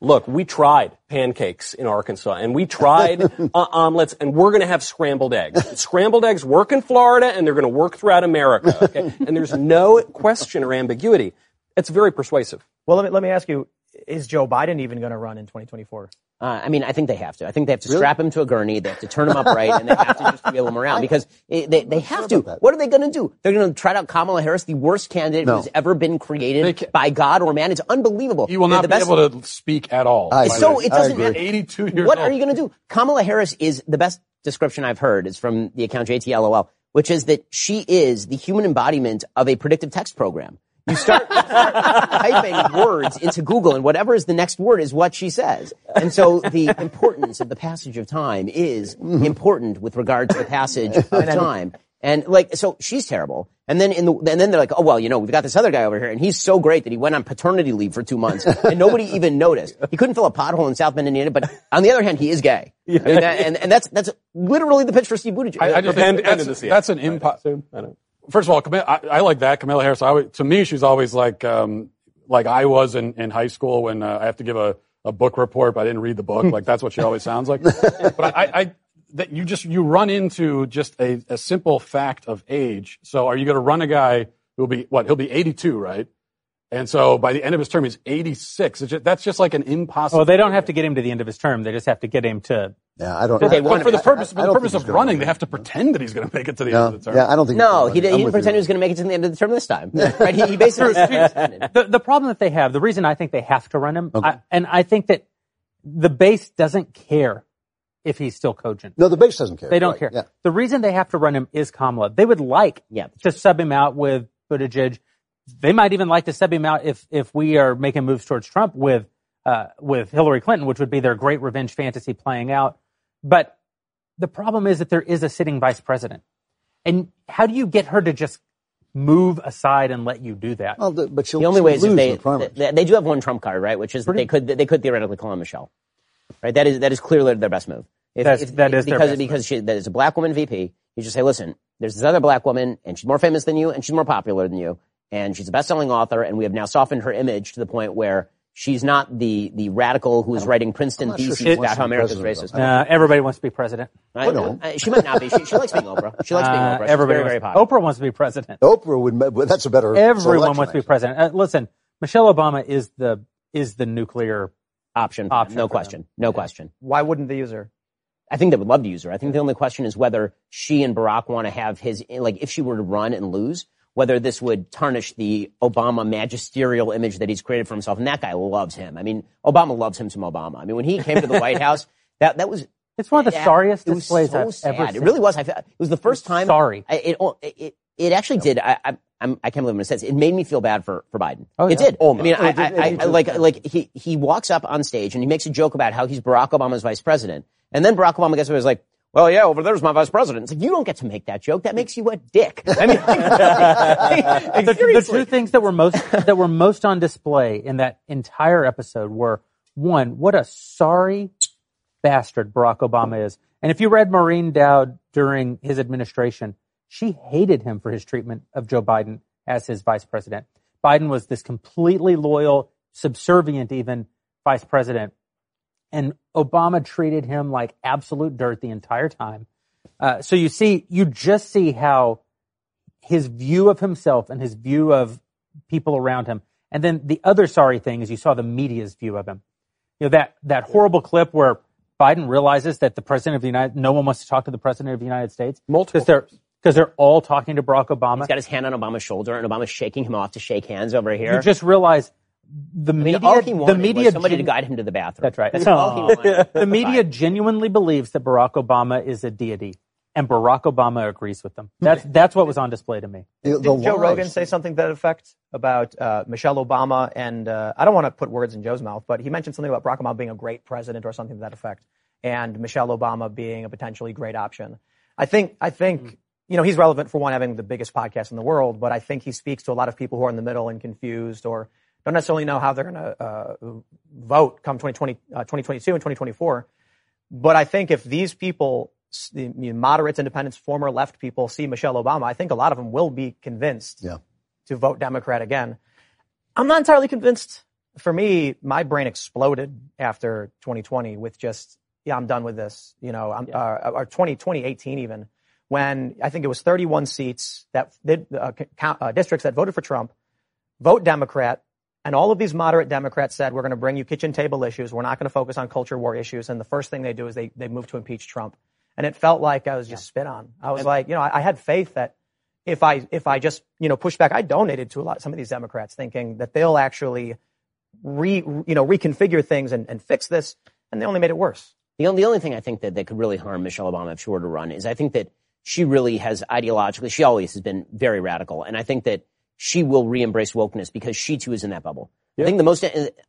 Look, we tried pancakes in Arkansas and we tried (laughs) uh, omelets and we're going to have scrambled eggs. scrambled eggs work in Florida and they're going to work throughout America. Okay? and there's no question or ambiguity. It's very persuasive. Well, let me, let me ask you, is Joe Biden even going to run in 2024? Uh, I mean, I think they have to. I think they have to strap him to a gurney. They have to turn him upright, and they have to just wheel him around because it, they they have to. What are they going to do? They're going to trot out Kamala Harris, the worst candidate No. who's ever been created by God or man. It's unbelievable. He will The- not the be best- able to speak at all. I So the way. it doesn't. matter. 82 years What old. are you going to do? Kamala Harris is the best description I've heard is from the account JTLOL, which is that she is the human embodiment of a predictive text program. You start, you start typing words into Google, and whatever is the next word is what she says. And so the importance of the passage of time is important with regard to the passage of time. And like, so she's terrible. And then in the, and then they're like, oh well, you know, we've got this other guy over here, and he's so great that he went on paternity leave for two months, and nobody even noticed. He couldn't fill a pothole in South Bend, Indiana, but on the other hand, he is gay. And, that- and, and that's that's literally the pitch for Steve Buttigieg. I, I just And- think and that's, in the that's an impo- I don't. First of all, Camilla, I, I like that. Camilla Harris, I, to me, she's always like, um, like I was in, in high school when uh, I have to give a, a book report, but I didn't read the book. like that's what she always sounds like. (laughs) but I, I, that you just you run into just a, a simple fact of age. So are you going to run a guy who'll be what? He'll be 82, right? And so by the end of his term, he's 86. Just, that's just like an impossible. Well, they don't have to get him to the end of his term. They just have to get him to. Yeah, I don't. But, I, but for the purpose, I, I for the purpose of running, gonna they have to pretend that he's going to make it to the No, end of the term. yeah, I don't think. No, he's he, didn't he I'm with pretended he was going to make it to the end of the term this time. (laughs) right? He, he basically. the, the problem that they have, the reason I think they have to run him, I, and I think that the base doesn't care if he's still cogent. No, the base doesn't care. They don't Right, care. Yeah. The reason they have to run him is Kamala. They would like Yeah. to sub him out with Buttigieg. They might even like to sub him out if if we are making moves towards Trump with uh, with Hillary Clinton, which would be their great revenge fantasy playing out. But the problem is that there is a sitting vice president, and how do you get her to just move aside and let you do that? Well, the, but she'll The only way is if they, the they they do have one trump card, right? Which is that they could they could theoretically call on Michelle, right? That is that is clearly their best move. If, That's- that is their because best because she that is a black woman VP. You just say, listen, there's this other black woman, and she's more famous than you, and she's more popular than you, and she's a best-selling author, and we have now softened her image to the point where she's not the the radical who is writing Princeton not sure theses about how be America's racist. Uh, everybody wants to be president. I, no. uh, she might not be. She, she likes being Oprah. She likes being Uh, Oprah. She's everybody very, very wants, popular. Oprah wants to be president. Oprah would. ma- That's a better. Everyone wants to be president. Uh, listen, Michelle Obama is the is the nuclear option. Option no for question. No question. Why wouldn't they use her? I think they would love to use her. I think the only question is whether she and Barack want to have his, like, if she were to run and lose, whether this would tarnish the Obama magisterial image that he's created for himself. And that guy loves him. I mean, Obama loves him some Obama. I mean, when he came to the (laughs) White House, that, that was, It's one of the sorriest it was displays so I've sad. ever It really was. I, it was the first time. Sorry. I, oh, it, it, it actually did. I, I, I'm, I can't believe what it says. It made me feel bad for, for Biden. Oh, it yeah. did. Oh, I mean. I, did- I, I, like, like he, he walks up on stage and he makes a joke about how he's Barack Obama's vice president. And then Barack Obama gets up and is like, well, yeah, over there's my vice president. It's like, you don't get to make that joke. That makes you a dick. (laughs) I mean, (laughs) the, the two things that were most that were most on display in that entire episode were one, what a sorry bastard Barack Obama is, and if you read Maureen Dowd during his administration, she hated him for his treatment of Joe Biden as his vice president. Biden was this completely loyal, subservient even vice president, and Obama treated him like absolute dirt the entire time. Uh, so you see, you just see how his view of himself and his view of people around him. And then the other sorry thing is you saw the media's view of him. You know, that, that horrible clip where Biden realizes that the president of the United, no one wants to talk to the president of the United States. Multiple Because they're, because they're all talking to Barack Obama. He's got his hand on Obama's shoulder and Obama's shaking him off to shake hands over here. You just realize the I mean, media, all he the media, somebody gen- to guide him to the bathroom. That's right. That's all he wanted. (laughs) the media genuinely believes that Barack Obama is a deity, and Barack Obama agrees with them. That's that's what was on display to me. The, the Did Joe lies- Rogan say something to that effect about uh, Michelle Obama? And uh, I don't want to put words in Joe's mouth, but he mentioned something about Barack Obama being a great president or something to that effect, and Michelle Obama being a potentially great option. I think I think you know he's relevant for one having the biggest podcast in the world, but I think he speaks to a lot of people who are in the middle and confused or don't necessarily know how they're going to uh, vote come 2020, uh, 2022 and 2024. But I think if these people, s- the moderates, independents, former left people see Michelle Obama, I think a lot of them will be convinced Yeah. to vote Democrat again. I'm not entirely convinced. For me, my brain exploded after 2020 with just, yeah, I'm done with this. You know, I'm, uh, or 20, 2018 even, when I think it was 31 seats that did, uh, count, uh, districts that voted for Trump, vote Democrat, and all of these moderate Democrats said, we're going to bring you kitchen table issues. We're not going to focus on culture war issues. And the first thing they do is they, they move to impeach Trump. And it felt like I was just spit on. I was like, you know, I, I had faith that if I, if I just, you know, push back, I donated to a lot, some of these Democrats thinking that they'll actually re, you know, reconfigure things and, and fix this. And they only made it worse. The only, the only thing I think that, that could really harm Michelle Obama if she were to run is I think that she really has ideologically, she always has been very radical. And I think that she will re-embrace wokeness because she too is in that bubble. I think the most,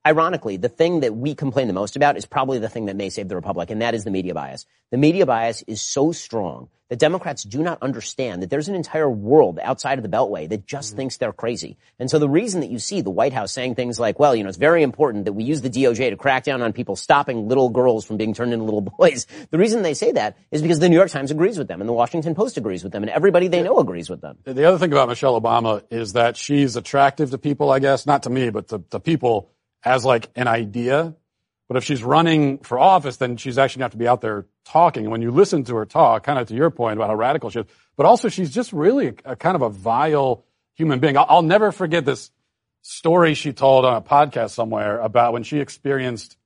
ironically, the thing that we complain the most about is probably the thing that may save the Republic, and that is the media bias. The media bias is so strong that Democrats do not understand that there's an entire world outside of the Beltway that just mm-hmm. thinks they're crazy. And so the reason that you see the White House saying things like, well, you know, it's very important that we use the DOJ to crack down on people stopping little girls from being turned into little (laughs) boys. The reason they say that is because the New York Times agrees with them and the Washington Post agrees with them and everybody they know agrees with them. The other thing about Michelle Obama is that she's attractive to people, I guess, not to me, but to, to people as like an idea. But if she's running for office, then she's actually going to have to be out there talking. And when you listen to her talk, kind of to your point about how radical she is, but also she's just really a, a kind of a vile human being. I'll, I'll never forget this story she told on a podcast somewhere about when she experienced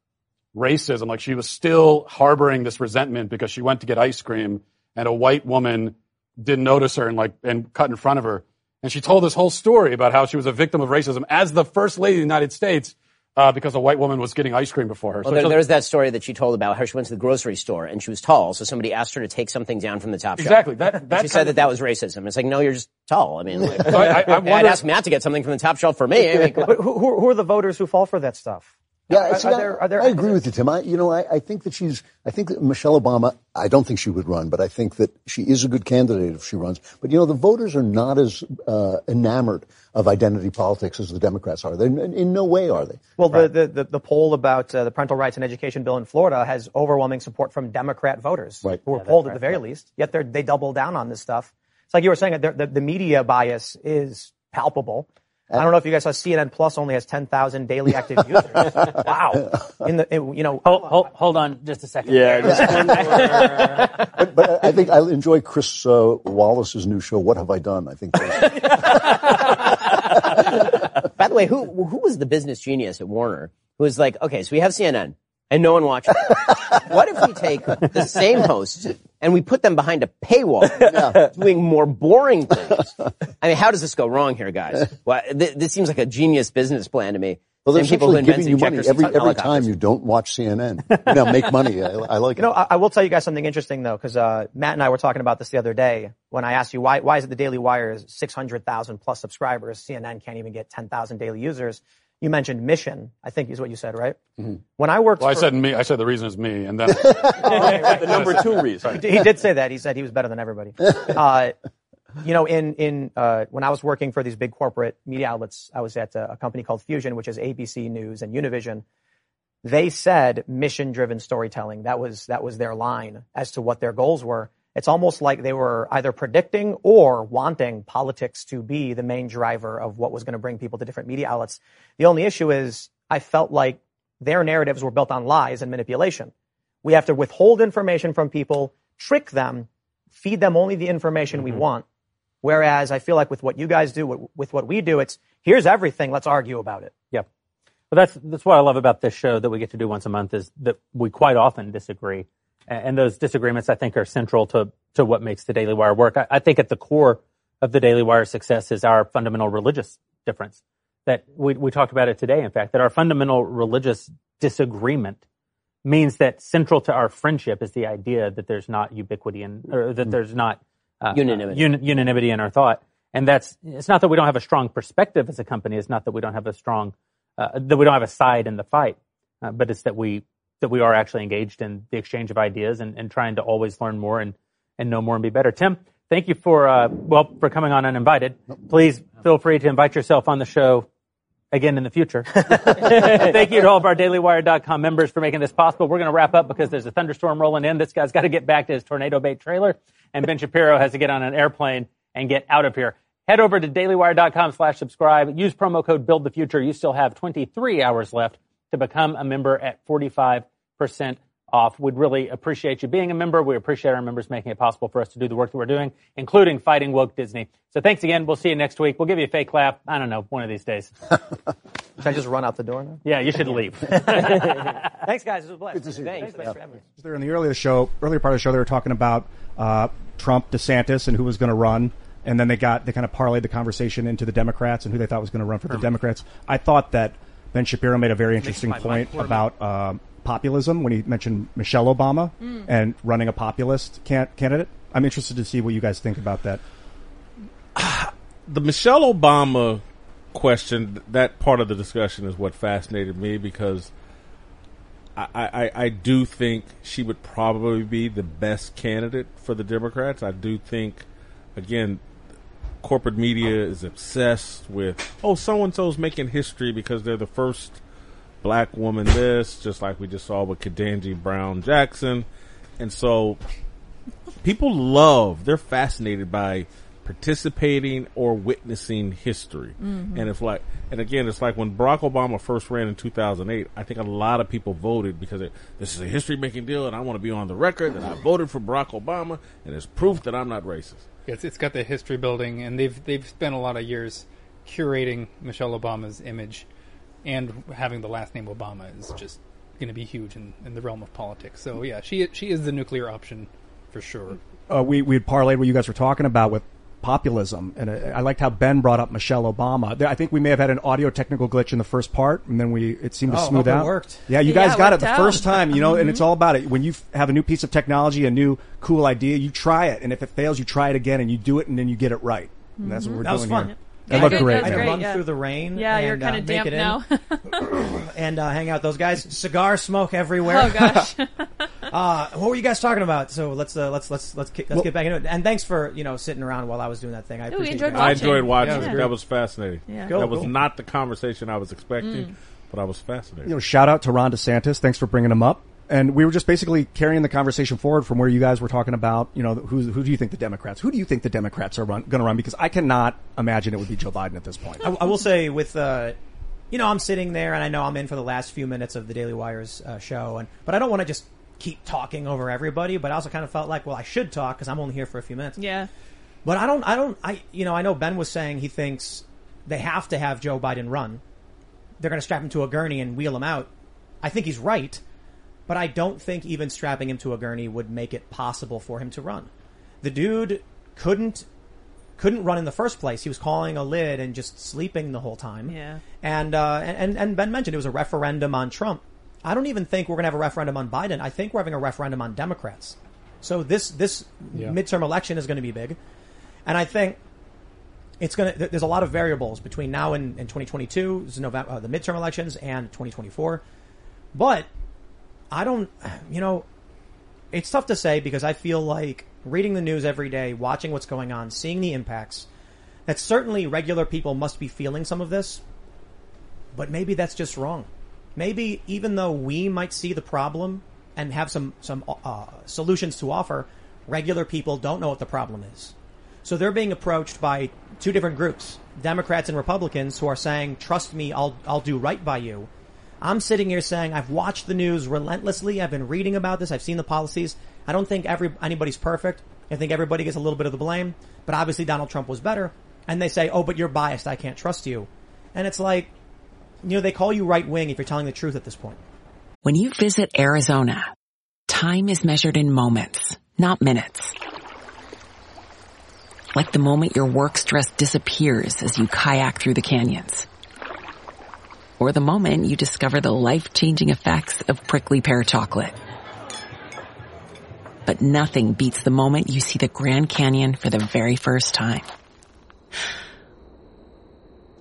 racism. Like she was still harboring this resentment because she went to get ice cream and a white woman didn't notice her and like and cut in front of her. And she told this whole story about how she was a victim of racism as the first lady of the United States uh, because a white woman was getting ice cream before her. Well, so there, there's that story that she told about how she went to the grocery store and she was tall, so somebody asked her to take something down from the top exactly. shelf. Exactly. That, that she said that that was racism. It's like, no, you're just tall. I mean, like, (laughs) so I, I, I I'd ask Matt to get something from the top shelf for me. I mean, (laughs) who, who, who are the voters who fall for that stuff? Yeah, Are- see, are I- there- are there- I agree with you, Tim. I, you know, I, I think that she's, I think that Michelle Obama, I don't think she would run, but I think that she is a good candidate if she runs. But you know, the voters are not as uh, enamored of identity politics as the Democrats are. They, in, in no way are they. Well, the, the, the, the poll about uh, the parental rights and education bill in Florida has overwhelming support from Democrat voters Right. who were polled at the very least. Yet they're, they double down on this stuff. It's like you were saying, the, the, the media bias is palpable. I don't know if you guys saw CNN Plus only has 10,000 daily active (laughs) users. wow. In the, in, you know, Hold, hold, hold on just a second. (laughs) But, but I think I enjoy Chris uh, Wallace's new show, What Have I Done? I think. (laughs) By the way, who who was the business genius at Warner who was like, okay, so we have CNN and no one watches. it. (laughs) what if we take the same hosts and we put them behind a paywall, (laughs) doing more boring things? I mean, how does this go wrong here, guys? Well, th- this seems like a genius business plan to me. Well, they're people who giving you money every every time you don't watch CNN. You know, make money. I, I like You know, it. I, I will tell you guys something interesting though, because uh, Matt and I were talking about this the other day when I asked you why why is it the Daily Wire is 600,000 plus subscribers, CNN can't even get 10,000 daily users. You mentioned mission, I think is what you said, right? When I worked, Well, I for- said me. I said the reason is me, and then (laughs) (laughs) the number two (laughs) reason. he did say that. He said he was better than everybody. Uh, you know, in in uh, when I was working for these big corporate media outlets, I was at a, a company called Fusion, which is ABC News and Univision. They said mission-driven storytelling. That was that was their line as to what their goals were. It's almost like they were either predicting or wanting politics to be the main driver of what was going to bring people to different media outlets. The only issue is I felt like their narratives were built on lies and manipulation. We have to withhold information from people, trick them, feed them only the information we mm-hmm. want. Whereas I feel like with what you guys do, with, what we do, it's here's everything. Let's argue about it. Yep. Well, that's that's what I love about this show that we get to do once a month is that we quite often disagree, and those disagreements I think are central to to what makes the Daily Wire work. I, I think at the core of the Daily Wire success is our fundamental religious difference. That we we talked about it today. In fact, that our fundamental religious disagreement means that central to our friendship is the idea that there's not ubiquity and or that there's not uh, Unanimity. un- unanimity in our thought. And that's it's not that we don't have a strong perspective as a company. It's not that we don't have a strong uh, that we don't have a side in the fight, uh, but it's that we that we are actually engaged in the exchange of ideas and, and trying to always learn more and and know more and be better. Tim, thank you for uh, well for coming on uninvited. Please feel free to invite yourself on the show again in the future. (laughs) Thank you to all of our dailywire.com members for making this possible. We're going to wrap up because there's a thunderstorm rolling in. This guy's got to get back to his tornado bait trailer and Ben Shapiro has to get on an airplane and get out of here. Head over to dailywire.com slash subscribe. Use promo code build the future. You still have 23 hours left to become a member at 45% off. We'd really appreciate you being a member. We appreciate our members making it possible for us to do the work that we're doing, including fighting woke Disney. So thanks again. We'll see you next week. We'll give you a fake laugh. I don't know, one of these days. (laughs) Should I just run out the door now? Yeah, you should leave. (laughs) Thanks, guys. It was a blast. Good to see you. Thanks. Thanks for having me. There in the earlier show, earlier part of the show, they were talking about uh, Trump, DeSantis, and who was going to run, and then they got they kind of parlayed the conversation into the Democrats and who they thought was going to run for the Democrats. I thought that Ben Shapiro made a very interesting point about um populism when he mentioned Michelle Obama and running a populist can- candidate. I'm interested to see what you guys think about that. (sighs) the Michelle Obama question, that part of the discussion is what fascinated me because I, I, I do think she would probably be the best candidate for the Democrats. I do think, again, corporate media is obsessed with, oh, so and so's making history because they're the first black woman this, just like we just saw with Ketanji Brown Jackson. And so people love, they're fascinated by participating or witnessing history. Mm-hmm. And it's like, and again, it's like when Barack Obama first ran in 2008, I think a lot of people voted because it, this is a history making deal and I want to be on the record that I voted for Barack Obama and it's proof that I'm not racist. It's, it's got the history building, and they've they've spent a lot of years curating Michelle Obama's image, and having the last name Obama is just going to be huge in, in the realm of politics. So yeah, she she is the nuclear option for sure. uh, we we parlayed what you guys were talking about with populism, and I liked how Ben brought up Michelle Obama. I think we may have had an audio technical glitch in the first part, and then we it seemed to Oh, smooth out. worked. Yeah, you Yeah, guys it got it the out. first time, you know, and Mm-hmm. it's all about it. When you f- have a new piece of technology, a new cool idea, you try it, and if it fails, you try it again, and you do it, and then you get it right. And that's what we're That was doing fun. here. Yeah, It looked good, great. that's I man. could great, run yeah. through the rain. Yeah, you're kind uh, of make damp now. (coughs) (laughs) and uh, hang out. with Those guys, cigar smoke everywhere. oh gosh. (laughs) (laughs) Uh, what were you guys talking about? So let's uh, let's let's let's ki- let's get back into it. And thanks for you know sitting around while I was doing that thing. I we appreciate enjoyed you I. Watching. enjoyed watching Yeah, it was That was fascinating. Yeah. Cool, that was cool. not the conversation I was expecting, Mm. but I was fascinated. you know, shout out to Ron DeSantis. Thanks for bringing him up. And we were just basically carrying the conversation forward from where you guys were talking about, you know, who, who do you think the Democrats, who do you think the Democrats are going to run? Because I cannot imagine it would be Joe Biden at this point. I, I will say with uh, you know I'm sitting there and I know I'm in for the last few minutes of the Daily Wire's uh, show, and but I don't want to just keep talking over everybody. But I also kind of felt like well I should talk because I'm only here for a few minutes. yeah. But I don't I don't I you know I know Ben was saying he thinks they have to have Joe Biden run. They're going to strap him to a gurney and wheel him out. I think he's right, but I don't think even strapping him to a gurney would make it possible for him to run. The dude couldn't couldn't run in the first place. He was calling a lid and just sleeping the whole time. Yeah. And uh, and and Ben mentioned it was a referendum on Trump. I don't even think we're going to have a referendum on Biden. I think we're having a referendum on Democrats. So this this Yeah. midterm election is going to be big, and I think it's going to. There's a lot of variables between now and, and 2022, this is November, uh, the midterm elections, and 2024. But I don't, you know, it's tough to say because I feel like reading the news every day, watching what's going on, seeing the impacts, that certainly regular people must be feeling some of this, but maybe that's just wrong. Maybe even though we might see the problem and have some some uh, solutions to offer, regular people don't know what the problem is. So they're being approached by two different groups, Democrats and Republicans, who are saying, "Trust me, I'll I'll do right by you." I'm sitting here saying I've watched the news relentlessly. I've been reading about this. I've seen the policies. I don't think every anybody's perfect. I think everybody gets a little bit of the blame, but obviously Donald Trump was better. And they say, "Oh, but you're biased. I can't trust you." And it's like, you know, they call you right wing if you're telling the truth at this point. When you visit Arizona, time is measured in moments, not minutes. Like the moment your work stress disappears as you kayak through the canyons. Or the moment you discover the life-changing effects of prickly pear chocolate. But nothing beats the moment you see the Grand Canyon for the very first time.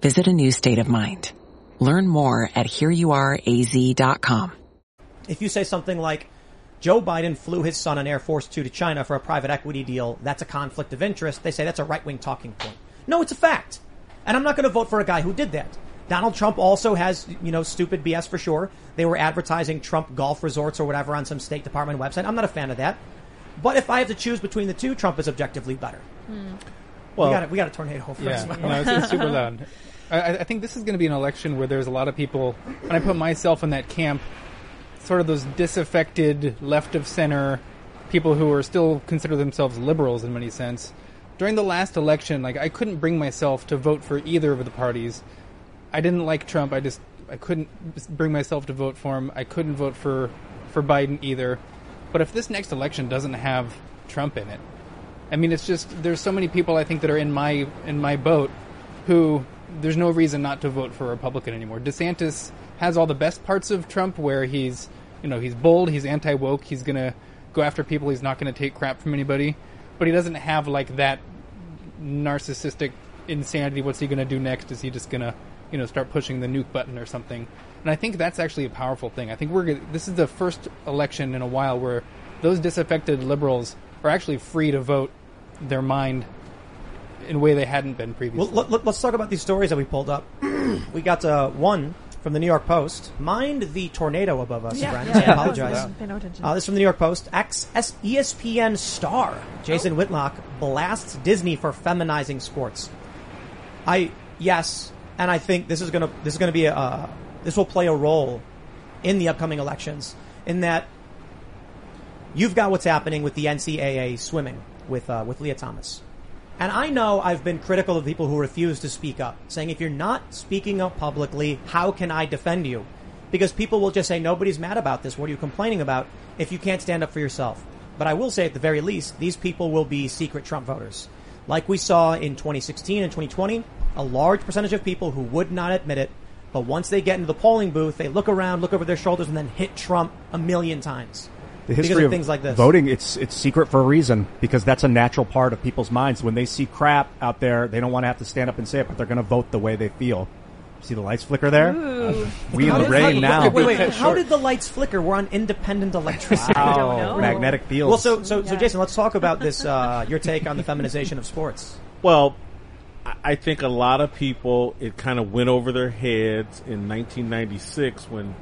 Visit a new state of mind. Learn more at hereyouareaz.com. If you say something like, Joe Biden flew his son on Air Force Two to China for a private equity deal, that's a conflict of interest, they say that's a right wing talking point. No, it's a fact. And I'm not going to vote for a guy who did that. Donald Trump also has, you know, stupid BS for sure. They were advertising Trump golf resorts or whatever on some State Department website. I'm not a fan of that. But if I have to choose between the two, Trump is objectively better. Hmm. Well, we got a, we got a tornado first. Yeah, (laughs) no, it's, it's super loud. I, I think this is going to be an election where there's a lot of people, and I put myself in that camp, sort of those disaffected left of center people who are still consider themselves liberals in many sense. During the last election, like I couldn't bring myself to vote for either of the parties. I didn't like Trump. I just I couldn't bring myself to vote for him. I couldn't vote for for Biden either. But if this next election doesn't have Trump in it, I mean, it's just there's so many people I think that are in my in my boat who there's no reason not to vote for a Republican anymore. DeSantis has all the best parts of Trump, where he's you know he's bold, he's anti woke, he's gonna go after people, he's not gonna take crap from anybody, but he doesn't have like that narcissistic insanity. What's he gonna do next? Is he just gonna you know start pushing the nuke button or something? And I think that's actually a powerful thing. I think we're this is the first election in a while where those disaffected liberals are actually free to vote their mind in a way they hadn't been previously. Well, let, let, us talk about these stories that we pulled up. (clears throat) we got uh, one from the New York Post. Mind the tornado above us, Yeah. Brent. Yeah. I apologize. Pay no attention. Uh, this is from the New York Post. Ex ESPN star Jason Whitlock blasts Disney for feminizing sports. I yes, and I think this is gonna this is gonna be a uh, this will play a role in the upcoming elections in that you've got what's happening with the NCAA swimming with uh, with Lia Thomas. And I know I've been critical of people who refuse to speak up, saying if you're not speaking up publicly, how can I defend you? Because people will just say nobody's mad about this. What are you complaining about if you can't stand up for yourself? But I will say at the very least, these people will be secret Trump voters. Like we saw in 2016 and 2020, a large percentage of people who would not admit it, but once they get into the polling booth, they look around, look over their shoulders, and then hit Trump a million times. The because history of of things like this. voting, it's it's secret for a reason because that's a natural part of people's minds. When they see crap out there, they don't want to have to stand up and say it, but they're going to vote the way they feel. See the lights flicker there? Ooh. We in How the rain how- now. Wait, wait, how did the lights flicker? We're on independent electricity. I. Magnetic fields. Well, so so so Jason, let's talk about this. Uh, your take on the feminization of sports. Well, I- think a lot of people, it kind of went over their heads in 1996 when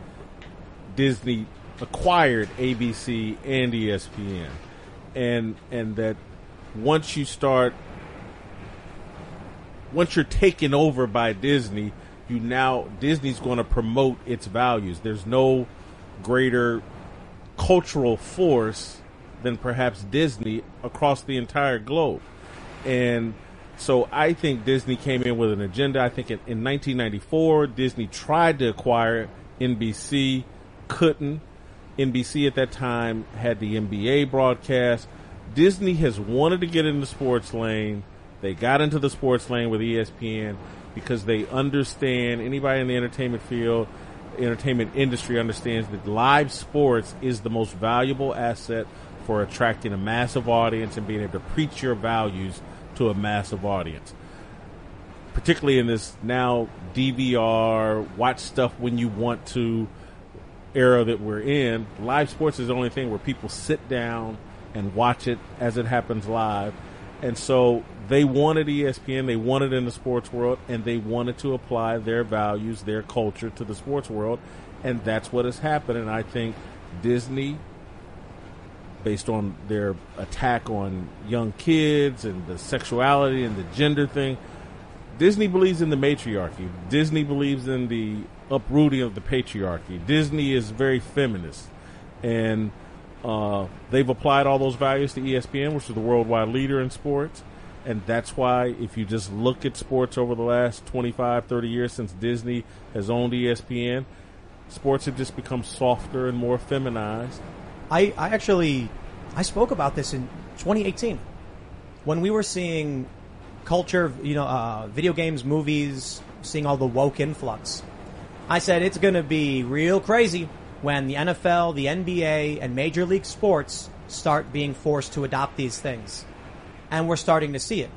Disney acquired ABC and ESPN. And, and that once you start, once you're taken over by Disney, you now, Disney's going to promote its values. There's no greater cultural force than perhaps Disney across the entire globe. And so I think Disney came in with an agenda. I think in, in 1994, Disney tried to acquire NBC, couldn't. NBC at that time had the NBA broadcast. Disney has wanted to get in the sports lane. They got into the sports lane with ESPN because they understand anybody in the entertainment field, entertainment industry understands that live sports is the most valuable asset for attracting a massive audience and being able to preach your values to a massive audience. Particularly in this now DVR, watch stuff when you want to era that we're in, live sports is the only thing where people sit down and watch it as it happens live. And so they wanted ESPN, they wanted in the sports world, and they wanted to apply their values, their culture to the sports world. And that's what has happened. And I think Disney, based on their attack on young kids and the sexuality and the gender thing, Disney believes in the matriarchy. Disney believes in the uprooting of the patriarchy. Disney is very feminist, and uh, they've applied all those values to ESPN, which is the worldwide leader in sports. And that's why, if you just look at sports over the last 25, 30 years since Disney has owned ESPN, sports have just become softer and more feminized. I, I actually I spoke about this in 2018 when we were seeing culture, you know, uh, video games, movies, seeing all the woke influx. I said it's going to be real crazy when the NFL, the NBA, and Major League Sports start being forced to adopt these things. And we're starting to see it.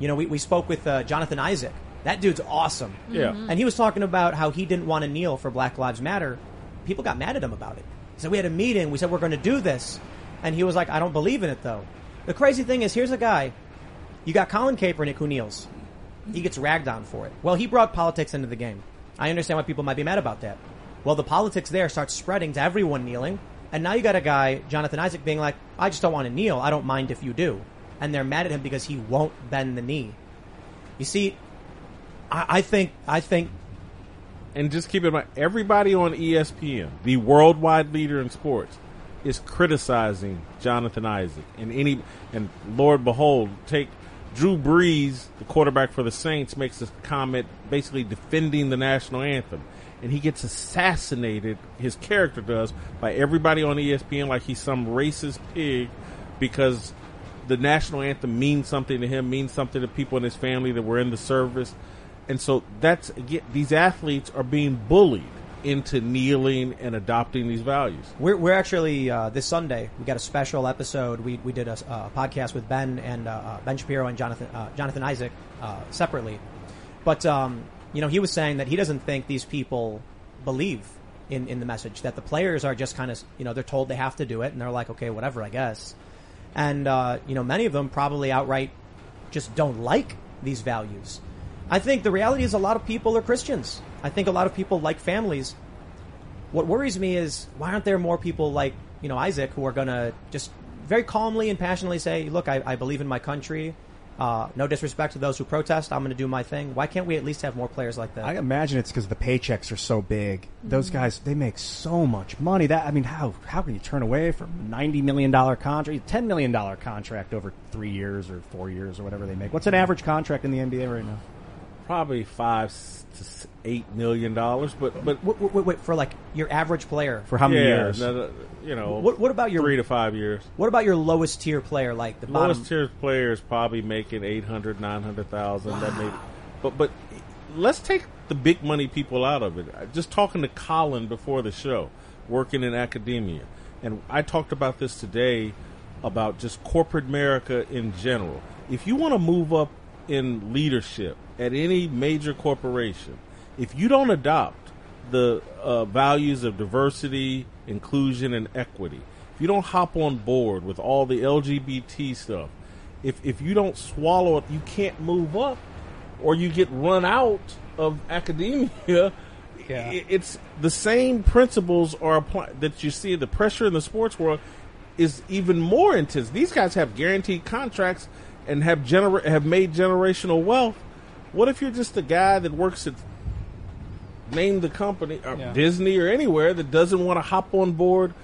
You know, we, we spoke with uh, Jonathan Isaac. That dude's awesome. Yeah. And he was talking about how he didn't want to kneel for Black Lives Matter. People got mad at him about it. He said, We had a meeting. We said, We're going to do this. And he was like, I don't believe in it, though. The crazy thing is, here's a guy. You got Colin Kaepernick who kneels. He gets ragged on for it. Well, he brought politics into the game. I understand why people might be mad about that. Well, the politics there starts spreading to everyone kneeling. And now you got a guy, Jonathan Isaac, being like, I just don't want to kneel. I don't mind if you do. And they're mad at him because he won't bend the knee. You see, I, I think, I think And just keep in mind, everybody on ESPN, the worldwide leader in sports, is criticizing Jonathan Isaac. And any and Lord behold, take Drew Brees, the quarterback for the Saints, makes this comment basically defending the national anthem. And he gets assassinated, his character does, by everybody on ESPN like he's some racist pig because the national anthem means something to him, means something to people in his family that were in the service. And so that's again, these athletes are being bullied into kneeling and adopting these values. We're, we're actually uh, this Sunday. We got a special episode. We we did a, a podcast with Ben and uh, uh, Ben Shapiro and Jonathan uh, Jonathan Isaac uh, separately, but um, you know he was saying that he doesn't think these people believe in in the message that the players are just kind of you know they're told they have to do it and they're like okay whatever I guess, and uh, you know many of them probably outright just don't like these values. I think the reality is a lot of people are Christians. I think a lot of people like families. What worries me is why aren't there more people like you know Isaac who are going to just very calmly and passionately say, "Look, I, I believe in my country. Uh, no disrespect to those who protest. I'm going to do my thing." Why can't we at least have more players like that? I imagine it's because the paychecks are so big. Those Mhm. guys, they make so much money. That I mean, how how can you turn away from a ninety million dollar contract, ten million dollar contract over three years or four years or whatever they make? What's an average contract in the NBA right now? Probably five to eight million dollars, but but wait, wait, wait, for like your average player For how many Yeah, years? no, no, you know, What, what about your three to five years? What about your lowest tier player, like the bottom? Lowest tier player is probably making 800, 900,000. That may, but but let's take the big money people out of it. Just talking to Colin before the show, working in academia, and I talked about this today about just corporate America in general. If you want to move up in leadership at any major corporation, if you don't adopt the uh, values of diversity, inclusion, and equity, if you don't hop on board with all the LGBT stuff, if if you don't swallow it, you can't move up, or you get run out of academia. I- It's the same principles are applied that you see. The pressure in the sports world is even more intense. These guys have guaranteed contracts and have gener- have made generational wealth. What if you're just a guy that works at name the company or Yeah. Disney or anywhere that doesn't want to hop on board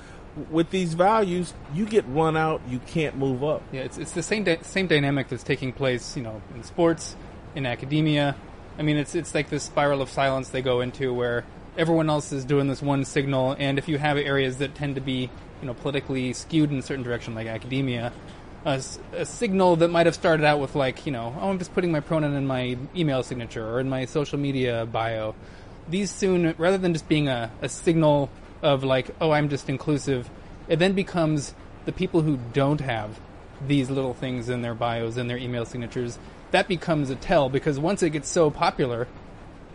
with these values? You get run out. You can't move up. Yeah, it's it's the same dy- same dynamic that's taking place, you know, in sports, in academia. I mean, it's it's like this spiral of silence they go into where everyone else is doing this one signal, and if you have areas that tend to be, you know, politically skewed in a certain direction, like academia, a, a signal that might have started out with like, you know, oh, I'm just putting my pronoun in my email signature or in my social media bio. These soon, rather than just being a, a signal of like, oh, I'm just inclusive, it then becomes the people who don't have these little things in their bios and their email signatures. That becomes a tell because once it gets so popular,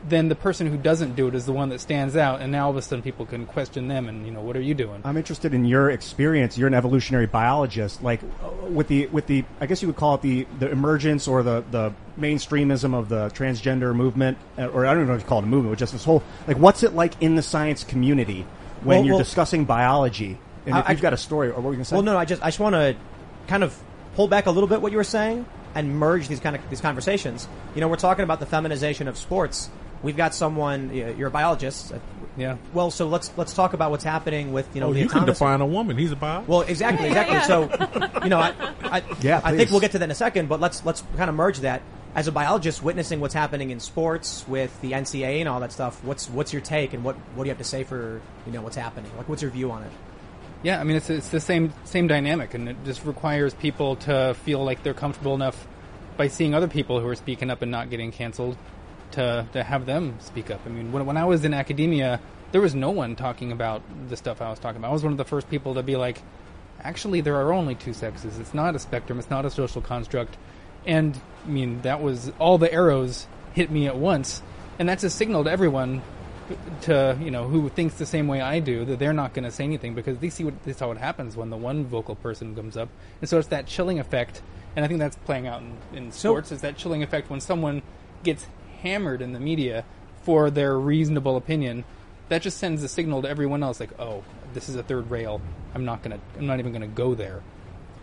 then the person who doesn't do it is the one that stands out, and now all of a sudden people can question them and you know, what are you doing? I'm interested in your experience. You're an evolutionary biologist. Like uh, with the with the I guess you would call it the the emergence or the the mainstreamism of the transgender movement, uh, or I don't even know if you call it a movement, but just this whole like what's it like in the science community when Well, you're well- discussing biology? And I- if you've got a story, or what were you going to say? Well, no, I just I just want to kind of pull back a little bit what you were saying and merge these kind of these conversations. You know, we're talking about the feminization of sports. We've got someone. You're a biologist. Uh, yeah. Well, so let's let's talk about what's happening with you know oh, the you can autonomous- define a woman. He's a bio. Well, exactly, exactly. So, you know, I, I, (laughs) Yeah, I think we'll get to that in a second, but let's let's kind of merge that. As a biologist, witnessing what's happening in sports with the NCAA and all that stuff, what's what's your take and what what do you have to say for you know what's happening? Like, what's your view on it? Yeah, I mean it's it's the same same dynamic, and it just requires people to feel like they're comfortable enough by seeing other people who are speaking up and not getting canceled to to have them speak up. I mean, when when I was in academia, there was no one talking about the stuff I was talking about. I was one of the first people to be like, actually, there are only two sexes. It's not a spectrum. It's not a social construct. And I mean, that was all the arrows hit me at once, and that's a signal to everyone to you know who thinks the same way I do that they're not going to say anything because they see what this is how it happens when the one vocal person comes up, and so it's that chilling effect, and I think that's playing out in, in sports. is that chilling effect when someone gets hammered in the media for their reasonable opinion, that just sends a signal to everyone else like, oh, this is a third rail. I'm not gonna. I'm not even gonna go there.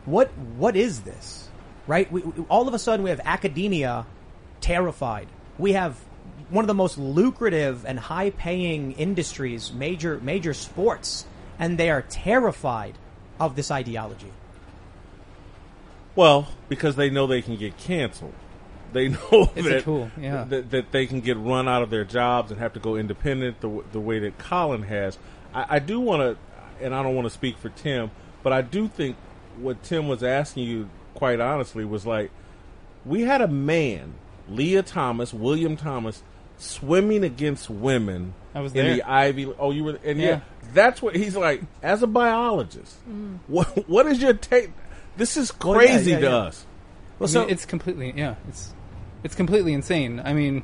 What what is this? Right? We, we- all of a sudden we have academia terrified. We have one of the most lucrative and high paying industries, major major sports, and they are terrified of this ideology. Well, because they know they can get canceled. They (laughs) know It's a that, tool, yeah. that that they can get run out of their jobs and have to go independent the the way that Colin has. I, I do want to, and I don't want to speak for Tim, but I do think what Tim was asking you, quite honestly, was like we had a man, Lia Thomas, William Thomas, swimming against women I was in there. the Ivy. Oh, you were, and yeah. Yeah. that's what he's like. As a biologist, Mm. what what is your take? This is Well, yeah, crazy yeah, to yeah. us. Well, so it's completely yeah, it's it's completely insane. I mean,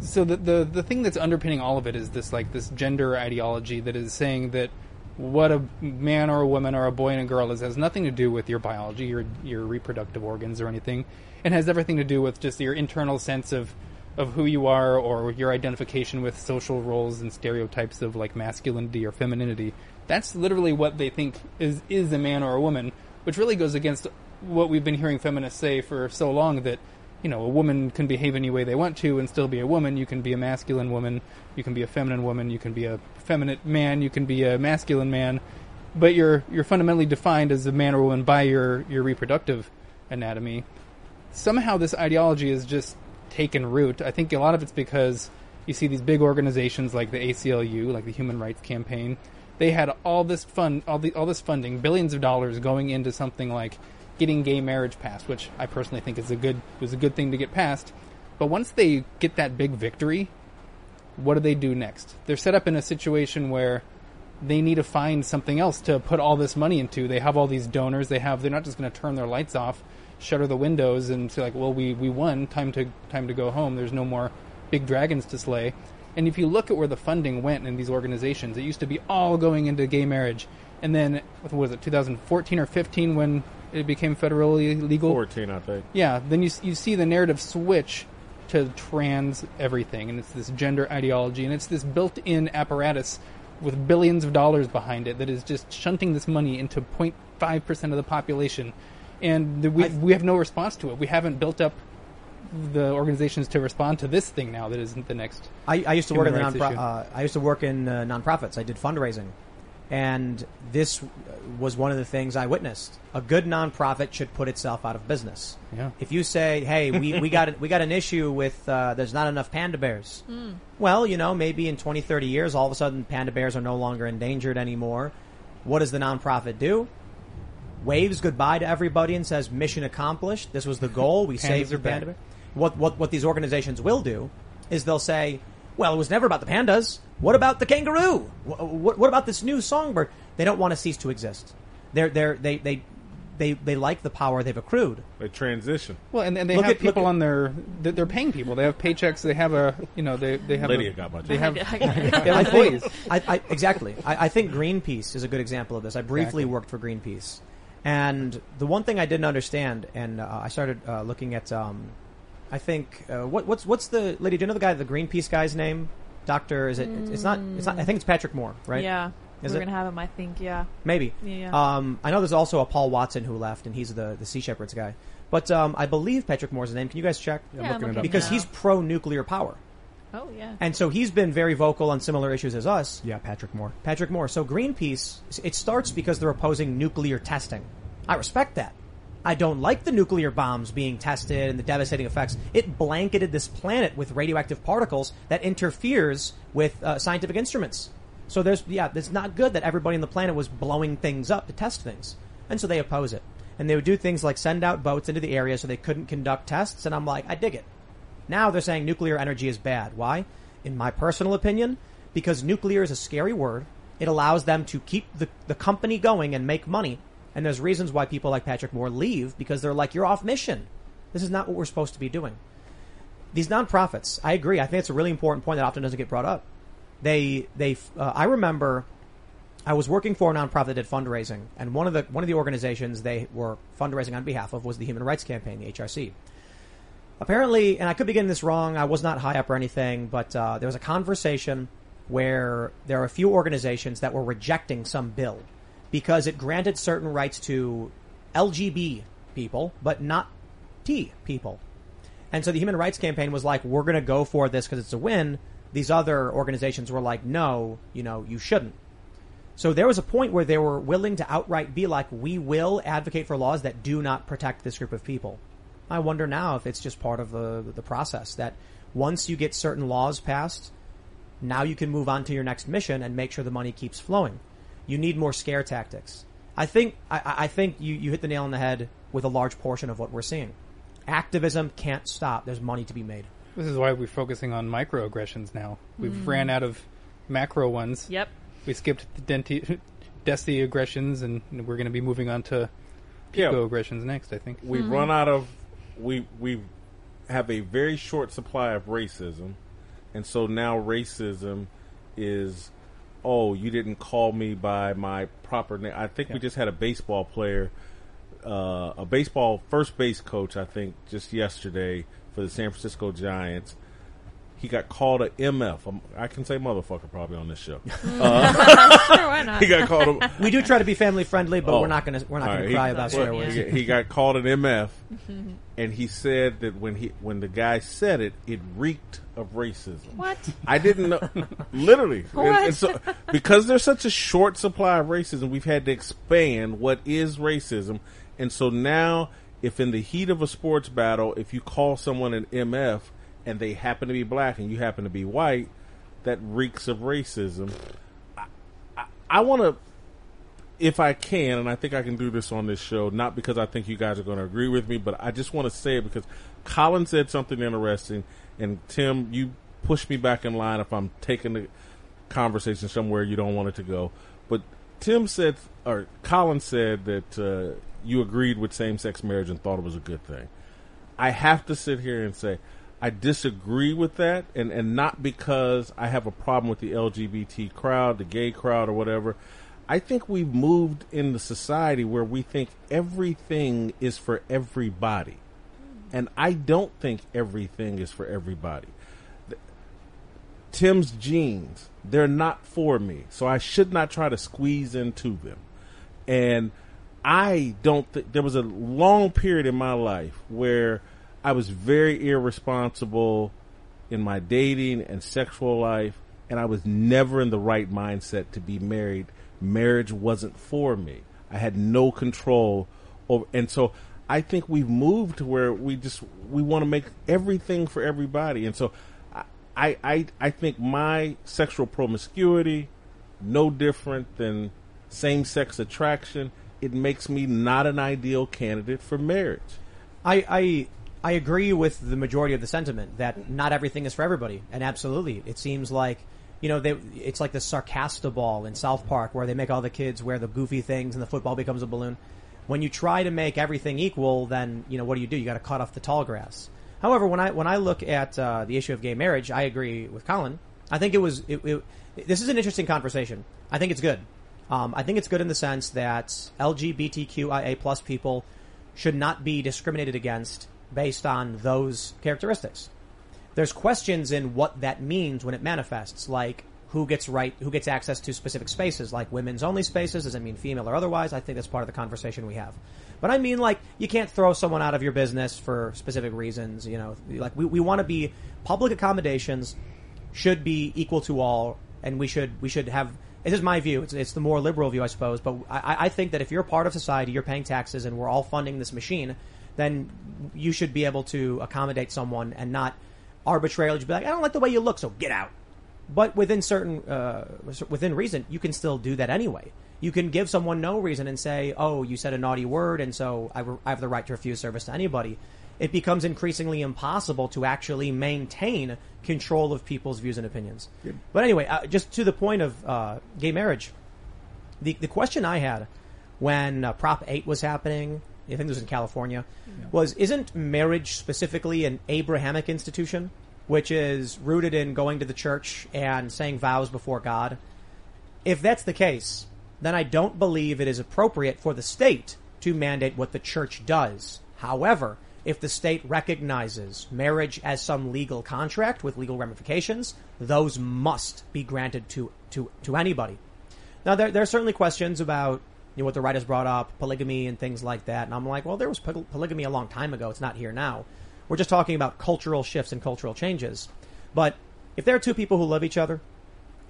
so the the the thing that's underpinning all of it is this like this gender ideology that is saying that what a man or a woman or a boy and a girl is has nothing to do with your biology, your your reproductive organs or anything. and has everything to do with just your internal sense of of who you are or your identification with social roles and stereotypes of like masculinity or femininity. That's literally what they think is is a man or a woman, which really goes against what we've been hearing feminists say for so long that you know a woman can behave any way they want to and still be a woman. You can be a masculine woman, you can be a feminine woman, you can be a feminine man, you can be a masculine man, but you're you're fundamentally defined as a man or woman by your your reproductive anatomy. Somehow this ideology is just taken root. I think a lot of it's because you see these big organizations like the ACLU, like the Human Rights Campaign. They had all this fun, all the all this funding, billions of dollars going into something like getting gay marriage passed, which I personally think is a good was a good thing to get passed. But once they get that big victory, what do they do next? They're set up in a situation where they need to find something else to put all this money into. They have all these donors. They have. They're not just going to turn their lights off, shutter the windows, and say like, "Well, we we won. Time to time to go home." There's no more big dragons to slay. And if you look at where the funding went in these organizations, it used to be all going into gay marriage, and then what was it, 2014 or 15 when it became federally legal? 14, I think. Yeah. Then you you see the narrative switch to trans everything, and it's this gender ideology, and it's this built-in apparatus with billions of dollars behind it that is just shunting this money into 0.5 percent of the population, and the, we I- we have no response to it. We haven't built up the organizations to respond to this thing now that isn't the next. I, I used to work in the rights non issue. uh, I used to work in uh, nonprofits. I did fundraising, and this was one of the things I witnessed. A good nonprofit should put itself out of business. Yeah. If you say, "Hey, we, we got we got an issue with uh, there's not enough panda bears," Mm. well, you know, maybe in 20, 30 years, all of a sudden, panda bears are no longer endangered anymore. What does the nonprofit do? Waves goodbye to everybody and says, "Mission accomplished. This was the goal. We saved the panda bear." What what what these organizations will do is they'll say, "Well, it was never about the pandas. What about the kangaroo? What, what, what about this new songbird?" They don't want to cease to exist. They're they're they they they they like the power they've accrued. They transition. Well, and, and they Look have at- people at- on their they're they're paying people. They have paychecks. They have a you know they they have Lydia a, got my they have (laughs) (laughs) they have employees. I, I, exactly. I, I think Greenpeace is a good example of this. I briefly Exactly. worked for Greenpeace, and the one thing I didn't understand, and uh, I started uh, looking at, um, I think uh, what, what's what's the lady? Do you know the guy, the Greenpeace guy's name? Doctor? Is it? It's not. It's not. I think it's Patrick Moore, right? Yeah. Is We're it? gonna have him, I think. Yeah. Maybe. Yeah. Um, I know there's also a Paul Watson who left, and he's the the Sea Shepherds guy. But um, I believe Patrick Moore's name. Can you guys check? Yeah, I'm looking it up. because now. he's pro nuclear power. Oh yeah. And so he's been very vocal on similar issues as us. Yeah, Patrick Moore. Patrick Moore. So Greenpeace, it starts because they're opposing nuclear testing. I respect that. I don't like the nuclear bombs being tested and the devastating effects. It blanketed this planet with radioactive particles that interferes with uh, scientific instruments. So there's, yeah, it's not good that everybody on the planet was blowing things up to test things. And so they oppose it. And they would do things like send out boats into the area so they couldn't conduct tests. And I'm like, I dig it. Now they're saying nuclear energy is bad. Why? In my personal opinion, because nuclear is a scary word. It allows them to keep the, the company going and make money. And there's reasons why people like Patrick Moore leave because they're like, you're off mission. This is not what we're supposed to be doing. These nonprofits, I agree. I think it's a really important point that often doesn't get brought up. They, they, uh, I remember I was working for a nonprofit that did fundraising, and one of the one of the organizations they were fundraising on behalf of was the Human Rights Campaign, the HRC. Apparently, and I could be getting this wrong. I was not high up or anything, but uh, there was a conversation where there are a few organizations that were rejecting some bill because it granted certain rights to LGB people, but not T people. And so the Human Rights Campaign was like, we're going to go for this because it's a win. These other organizations were like, no, you know, you shouldn't. So there was a point where they were willing to outright be like, we will advocate for laws that do not protect this group of people. I wonder now if it's just part of the, the process that once you get certain laws passed, now you can move on to your next mission and make sure the money keeps flowing. You need more scare tactics. I think, I, I think you, you hit the nail on the head with a large portion of what we're seeing. Activism can't stop. There's money to be made. This is why we're focusing on microaggressions now. We've Mm. ran out of macro ones. Yep. We skipped the denti- (laughs) desi aggressions, and we're going to be moving on to Yeah. pico aggressions next. I think We've run out of we we have a very short supply of racism, and so now racism is oh you didn't call me by my proper name. I think we just had a baseball player, uh, a baseball first base coach. I think just yesterday for the San Francisco Giants. He got called a MF. Um, I can say motherfucker probably on this show. (laughs) sure, why not? (laughs) He got called a, We do try to be family friendly, but Oh. we're not gonna we're not All gonna right, cry he- about well, swear words. he, he got called an MF, and he said that when he when the guy said it, it reeked of racism. What? I didn't know, (laughs) literally. And- and so, because there's such a short supply of racism, we've had to expand what is racism. And so now, if in the heat of a sports battle, if you call someone an MF and they happen to be black and you happen to be white, that reeks of racism. I, I, I want to, if I can, and I think I can do this on this show, not because I think you guys are going to agree with me, but I just want to say it because Colin said something interesting, and Tim, you push me back in line if I'm taking the conversation somewhere you don't want it to go. But Tim said, or Colin said that uh, you agreed with same-sex marriage and thought it was a good thing. I have to sit here and say I disagree with that, and and not because I have a problem with the LGBT crowd, the gay crowd, or whatever. I think we've moved in the society where we think everything is for everybody, and I don't think everything is for everybody. Tim's jeans, they're not for me, so I should not try to squeeze into them. And I don't think there was a long period in my life where I was very irresponsible in my dating and sexual life, and I was never in the right mindset to be married. Marriage wasn't for me. I had no control over, and so I think we've moved to where we just we want to make everything for everybody, and so I I I think my sexual promiscuity, no different than same sex attraction. It makes me not an ideal candidate for marriage. I, I I agree with the majority of the sentiment that not everything is for everybody, and absolutely, it seems like you know they, it's like the Sarcastaball in South Park where they make all the kids wear the goofy things and the football becomes a balloon. When you try to make everything equal, then you know what do you do? You got to cut off the tall grass. However, when I when I look at uh, the issue of gay marriage, I agree with Colin. I think it was it, it, this is an interesting conversation. I think it's good. Um, I think it's good in the sense that LGBTQIA plus people should not be discriminated against based on those characteristics. There's questions in what that means when it manifests, like who gets right, who gets access to specific spaces, like women's only spaces. Does it mean female or otherwise? I think that's part of the conversation we have. But I mean, like, you can't throw someone out of your business for specific reasons. You know, like we, we want to be public accommodations should be equal to all, and we should we should have. This is my view. It's, it's the more liberal view, I suppose. But I, I think that if you're part of society, you're paying taxes, and we're all funding this machine, then you should be able to accommodate someone and not arbitrarily just be like, I don't like the way you look, so get out. But within certain, uh, within reason, you can still do that anyway. You can give someone no reason and say, "Oh, you said a naughty word, and so I, re- I have the right to refuse service to anybody." It becomes increasingly impossible to actually maintain control of people's views and opinions. But anyway, uh, just to the point of uh, gay marriage, the the question I had when uh, Prop Eight was happening, I think it was in California, was isn't marriage specifically an Abrahamic institution, which is rooted in going to the church and saying vows before God? If that's the case, then I don't believe it is appropriate for the state to mandate what the church does. However, if the state recognizes marriage as some legal contract with legal ramifications, those must be granted to, to, to anybody. Now, there, there are certainly questions about you know, what the writers brought up, polygamy and things like that. And I'm like, well, there was poly- polygamy a long time ago. It's not here now. We're just talking about cultural shifts and cultural changes. But if there are two people who love each other,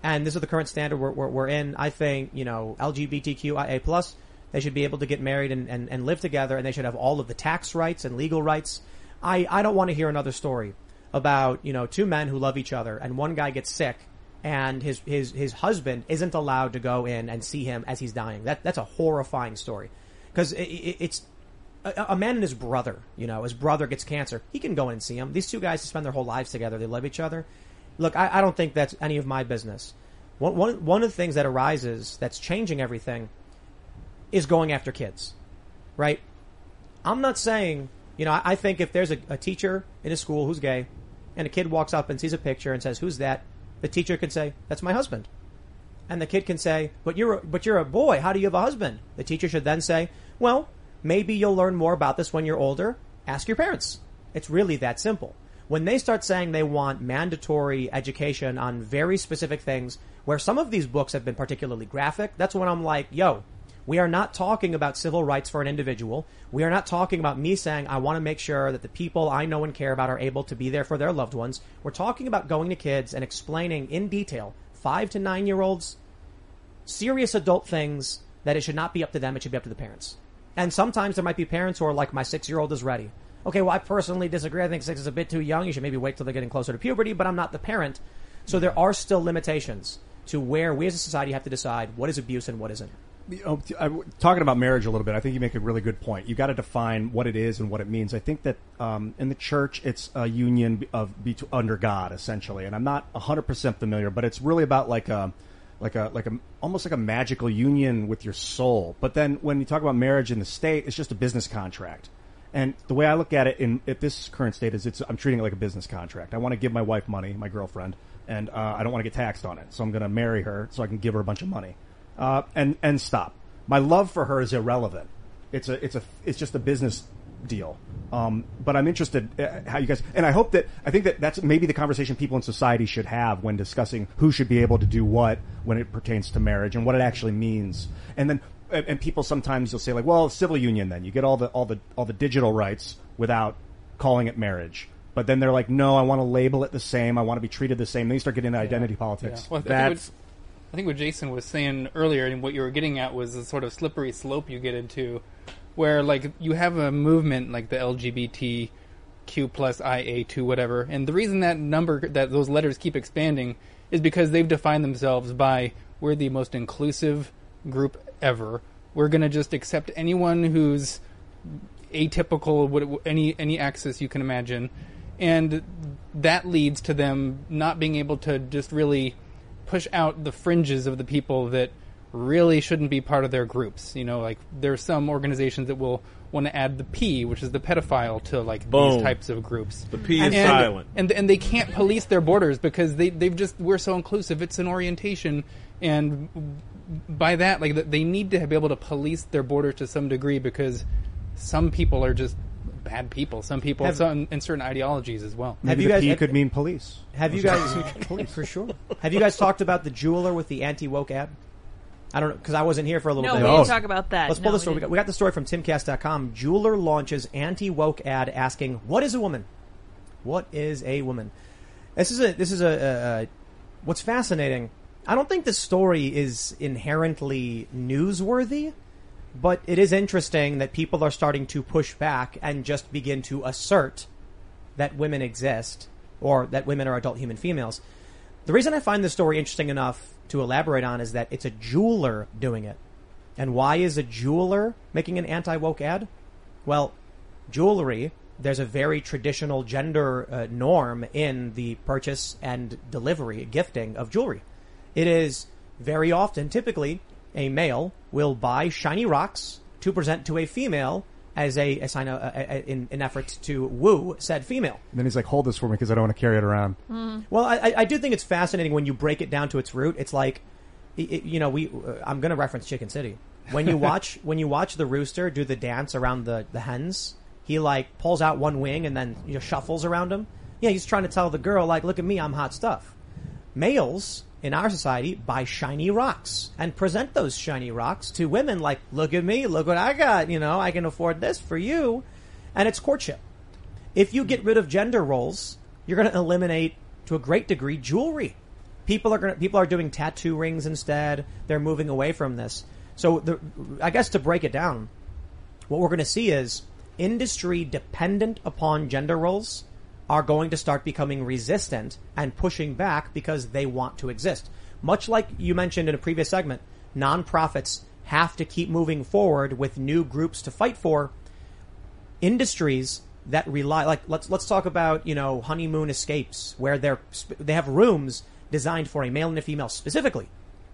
and this is the current standard we're, we're, we're in, I think, you know, LGBTQIA plus, they should be able to get married and, and, and live together, and they should have all of the tax rights and legal rights. I, I don't want to hear another story about, you know, two men who love each other, and one guy gets sick, and his, his, his husband isn't allowed to go in and see him as he's dying. That, that's a horrifying story. Because it, it, it's, a, a man and his brother, you know, his brother gets cancer. He can go in and see him. These two guys spend their whole lives together. They love each other. Look, I, I don't think that's any of my business. One, one, one of the things that arises that's changing everything is going after kids, right? I'm not saying, you know, I, I think if there's a, a teacher in a school who's gay and a kid walks up and sees a picture and says, who's that? The teacher can say, that's my husband. And the kid can say, but you're, a, but you're a boy. How do you have a husband? The teacher should then say, well, maybe you'll learn more about this when you're older. Ask your parents. It's really that simple. When they start saying they want mandatory education on very specific things, where some of these books have been particularly graphic, that's when I'm like, yo, we are not talking about civil rights for an individual. We are not talking about me saying, I want to make sure that the people I know and care about are able to be there for their loved ones. We're talking about going to kids and explaining in detail, five to nine year olds, serious adult things that it should not be up to them. It should be up to the parents. And sometimes there might be parents who are like, my six year old is ready. Okay, well, I personally disagree. I think six is a bit too young. You should maybe wait till they're getting closer to puberty, but I'm not the parent. So there are still limitations to where we as a society have to decide what is abuse and what isn't. Know, I- talking about marriage a little bit, I think you make a really good point. You got to define what it is and what it means. I think that um, in the church, it's a union of be under God, essentially. And I'm not 100 percent familiar, but it's really about like a like a like a almost like a magical union with your soul. But then when you talk about marriage in the state, it's just a business contract. And the way I look at it in at this current state is it's I'm treating it like a business contract. I want to give my wife money, my girlfriend, and uh, I don't want to get taxed on it. So I'm going to marry her so I can give her a bunch of money, uh, and and stop. My love for her is irrelevant. It's a it's a it's just a business deal. Um, but I'm interested uh, how you guys and I hope that I think that that's maybe the conversation people in society should have when discussing who should be able to do what when it pertains to marriage and what it actually means. And then and, and people sometimes you'll say like, well, civil union then you get all the all the all the digital rights without calling it marriage. But then they're like, no, I want to label it the same. I want to be treated the same. Then you start getting into identity politics. Well, I think, what, That's I think what Jason was saying earlier and what you were getting at was the sort of slippery slope you get into, where like you have a movement like the LGBTQ plus IA two whatever, and the reason that number that those letters keep expanding is because they've defined themselves by we're the most inclusive group ever. We're gonna just accept anyone who's atypical, any any access you can imagine, and that leads to them not being able to just really push out the fringes of the people that really shouldn't be part of their groups. You know, like there are some organizations that will want to add the P, which is the pedophile, to like Boom. these types of groups. The P is and, silent. and and they can't police their borders because they they've just we're so inclusive. It's an orientation, and by that, like they need to be able to police their borders to some degree because some people are just bad people. Some people, Have- some in certain ideologies as well. maybe you the guys- P have- could mean police. Have you guys, police for sure? Have you guys talked about the jeweler with the anti woke ad? I don't know because I wasn't here for a little No, bit. we didn't talk about that. Let's No, pull the story. We didn't. got, we got the story from timcast.com. Jeweler launches anti woke ad asking, "What is a woman? What is a woman?" This is a this is a, a, a what's fascinating. I don't think this story is inherently newsworthy, but it is interesting that people are starting to push back and just begin to assert that women exist or that women are adult human females. The reason I find this story interesting enough to elaborate on is that it's a jeweler doing it. And why is a jeweler making an anti woke ad? Well, jewelry, there's a very traditional gender uh, norm in the purchase and delivery, gifting of jewelry. It is very often, typically, a male will buy shiny rocks to present to a female as a, a sign of, a, a, in an effort to woo said female. And then he's like, hold this for me because I don't want to carry it around. Well, I, I- do think it's fascinating when you break it down to its root. It's like, i- i- you know, we. Uh, I'm going to reference Chicken City. When you (laughs) watch when you watch the rooster do the dance around the the hens, he like pulls out one wing and then you know, shuffles around him. Yeah, he's trying to tell the girl like, look at me, I'm hot stuff. Males in our society buy shiny rocks and present those shiny rocks to women like, look at me, look what I got. You know, I can afford this for you, and it's courtship if you get rid of gender roles, you're going to eliminate to a great degree jewelry. People are going people are doing tattoo rings instead. They're moving away from this. So the, I guess to break it down, what we're going to see is industry dependent upon gender roles are going to start becoming resistant and pushing back because they want to exist. Much like you mentioned in a previous segment, nonprofits have to keep moving forward with new groups to fight for industries that rely like let's let's talk about you know honeymoon escapes where they're they have rooms designed for a male and a female specifically.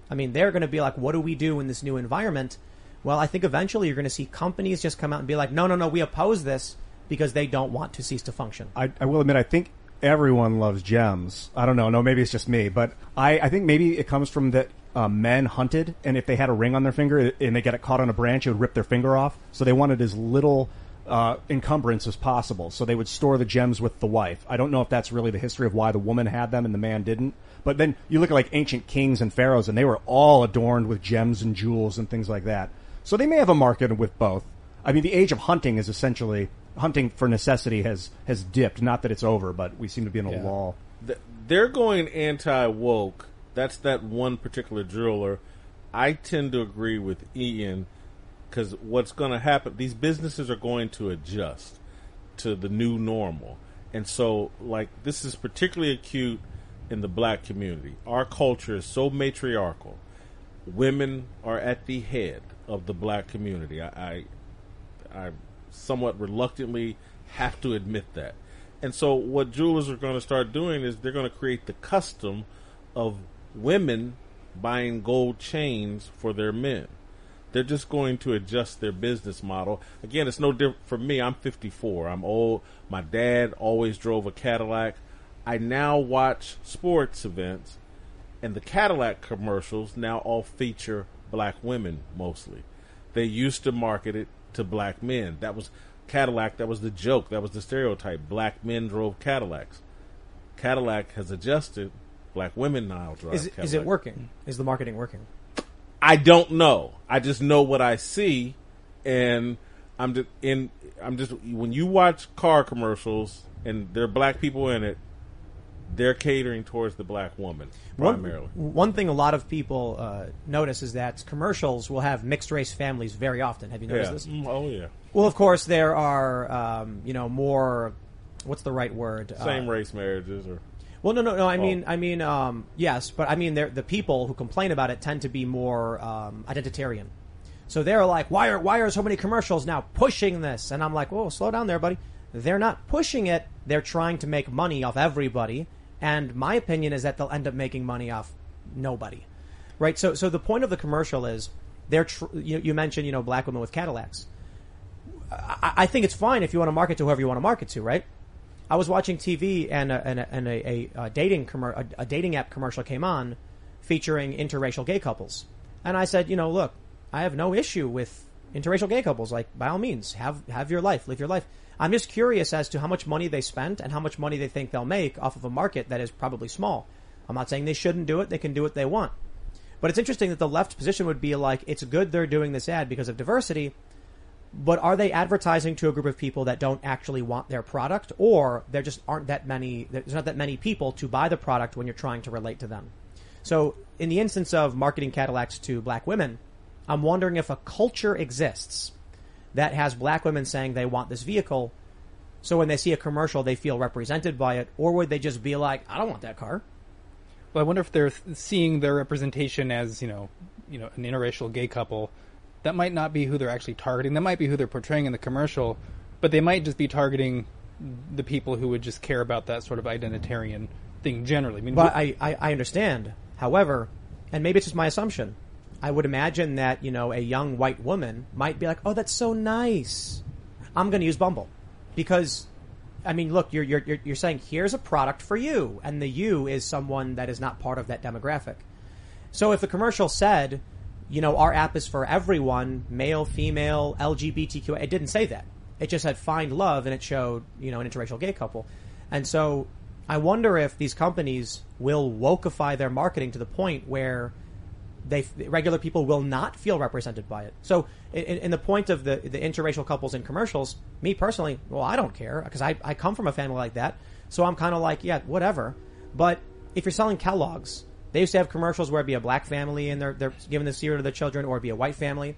I mean they're going to be like what do we do in this new environment? Well i think eventually you're going to see companies just come out and be like no no no we oppose this because they don't want to cease to function I, I will admit, I think everyone loves gems. I don't know. No, maybe it's just me, but I, I think maybe it comes from that uh, men hunted, and if they had a ring on their finger and they get it caught on a branch, it would rip their finger off. So they wanted as little uh, encumbrance as possible. So they would store the gems with the wife. I don't know if that's really the history of why the woman had them and the man didn't. But then you look at like ancient kings and pharaohs, and they were all adorned with gems and jewels and things like that. So they may have a market with both. I mean, the age of hunting is essentially hunting for necessity has has dipped. Not that it's over, but we seem to be in a Yeah. lull. They're going anti woke. That's that one particular driller. I tend to agree with Ian because what's going to happen, these businesses are going to adjust to the new normal. And so, like, this is particularly acute in the black community. Our culture is so matriarchal. Women are at the head of the black community. I, I, I somewhat reluctantly have to admit that. And so, what jewelers are going to start doing is they're going to create the custom of women buying gold chains for their men. They're just going to adjust their business model. Again, it's no different for me. I'm 54. I'm old. My dad always drove a Cadillac. I now watch sports events, and the Cadillac commercials now all feature black women mostly. They used to market it to black men. That was Cadillac. That was the joke. That was the stereotype. Black men drove Cadillacs. Cadillac has adjusted. Black women now drive. Is, it- is it Cadillac. working? Is the marketing working? I don't know. I just know what I see, and I'm just in. I'm just when you watch car commercials and there are black people in it, they're catering towards the black woman primarily. One, one thing a lot of people uh, notice is that commercials will have mixed race families very often. Have you noticed Yeah. this? Mm, oh yeah. Well, of course, there are, um, you know, more. What's the right word? Same Uh, race marriages or Well, no, no, no. I Oh. mean, I mean, um, yes, but I mean, the people who complain about it tend to be more um, identitarian. So they're like, why are why are so many commercials now pushing this? And I'm like, whoa, slow down there, buddy. They're not pushing it. They're trying to make money off everybody. And my opinion is that they'll end up making money off nobody, right? So, so the point of the commercial is they're. Tr- you, you mentioned, you know, black women with Cadillacs. I, I think it's fine if you want to market to whoever you want to market to, right? I was watching TV and a, and a, and a, a, dating commer- a, a dating app commercial came on featuring interracial gay couples, and I said, you know, look, I have no issue with interracial gay couples. Like, by all means, have have your life, live your life. I'm just curious as to how much money they spent and how much money they think they'll make off of a market that is probably small. I'm not saying they shouldn't do it; they can do what they want. But it's interesting that the left position would be like, it's good they're doing this ad because of diversity, but are they advertising to a group of people that don't actually want their product, or there just aren't that many? There's not that many people to buy the product when you're trying to relate to them. So, in the instance of marketing Cadillacs to black women, I'm wondering if a culture exists that has black women saying they want this vehicle. So when they see a commercial, they feel represented by it, or would they just be like, "I don't want that car"? Well, I wonder if they're seeing their representation as you know, you know, an interracial gay couple. That might not be who they're actually targeting. That might be who they're portraying in the commercial, but they might just be targeting the people who would just care about that sort of identitarian thing generally. I mean, But who- I, I, I understand. However, and maybe it's just my assumption, I would imagine that, you know, a young white woman might be like, oh, that's so nice. I'm going to use Bumble. Because, I mean, look, you're, you're, you're, saying here's a product for you, and the you is someone that is not part of that demographic. So if the commercial said, you know, our app is for everyone, male, female, LGBTQ, it didn't say that. It just said find love and it showed, you know, an interracial gay couple. And so I wonder if these companies will wokeify their marketing to the point where they regular people will not feel represented by it. So, in, in the point of the the interracial couples in commercials, me personally, well, I don't care because I I come from a family like that, so I'm kind of like, yeah, whatever. But if you're selling Kellogg's, they used to have commercials where it'd be a black family and they're they're giving the cereal to their children, or it'd be a white family.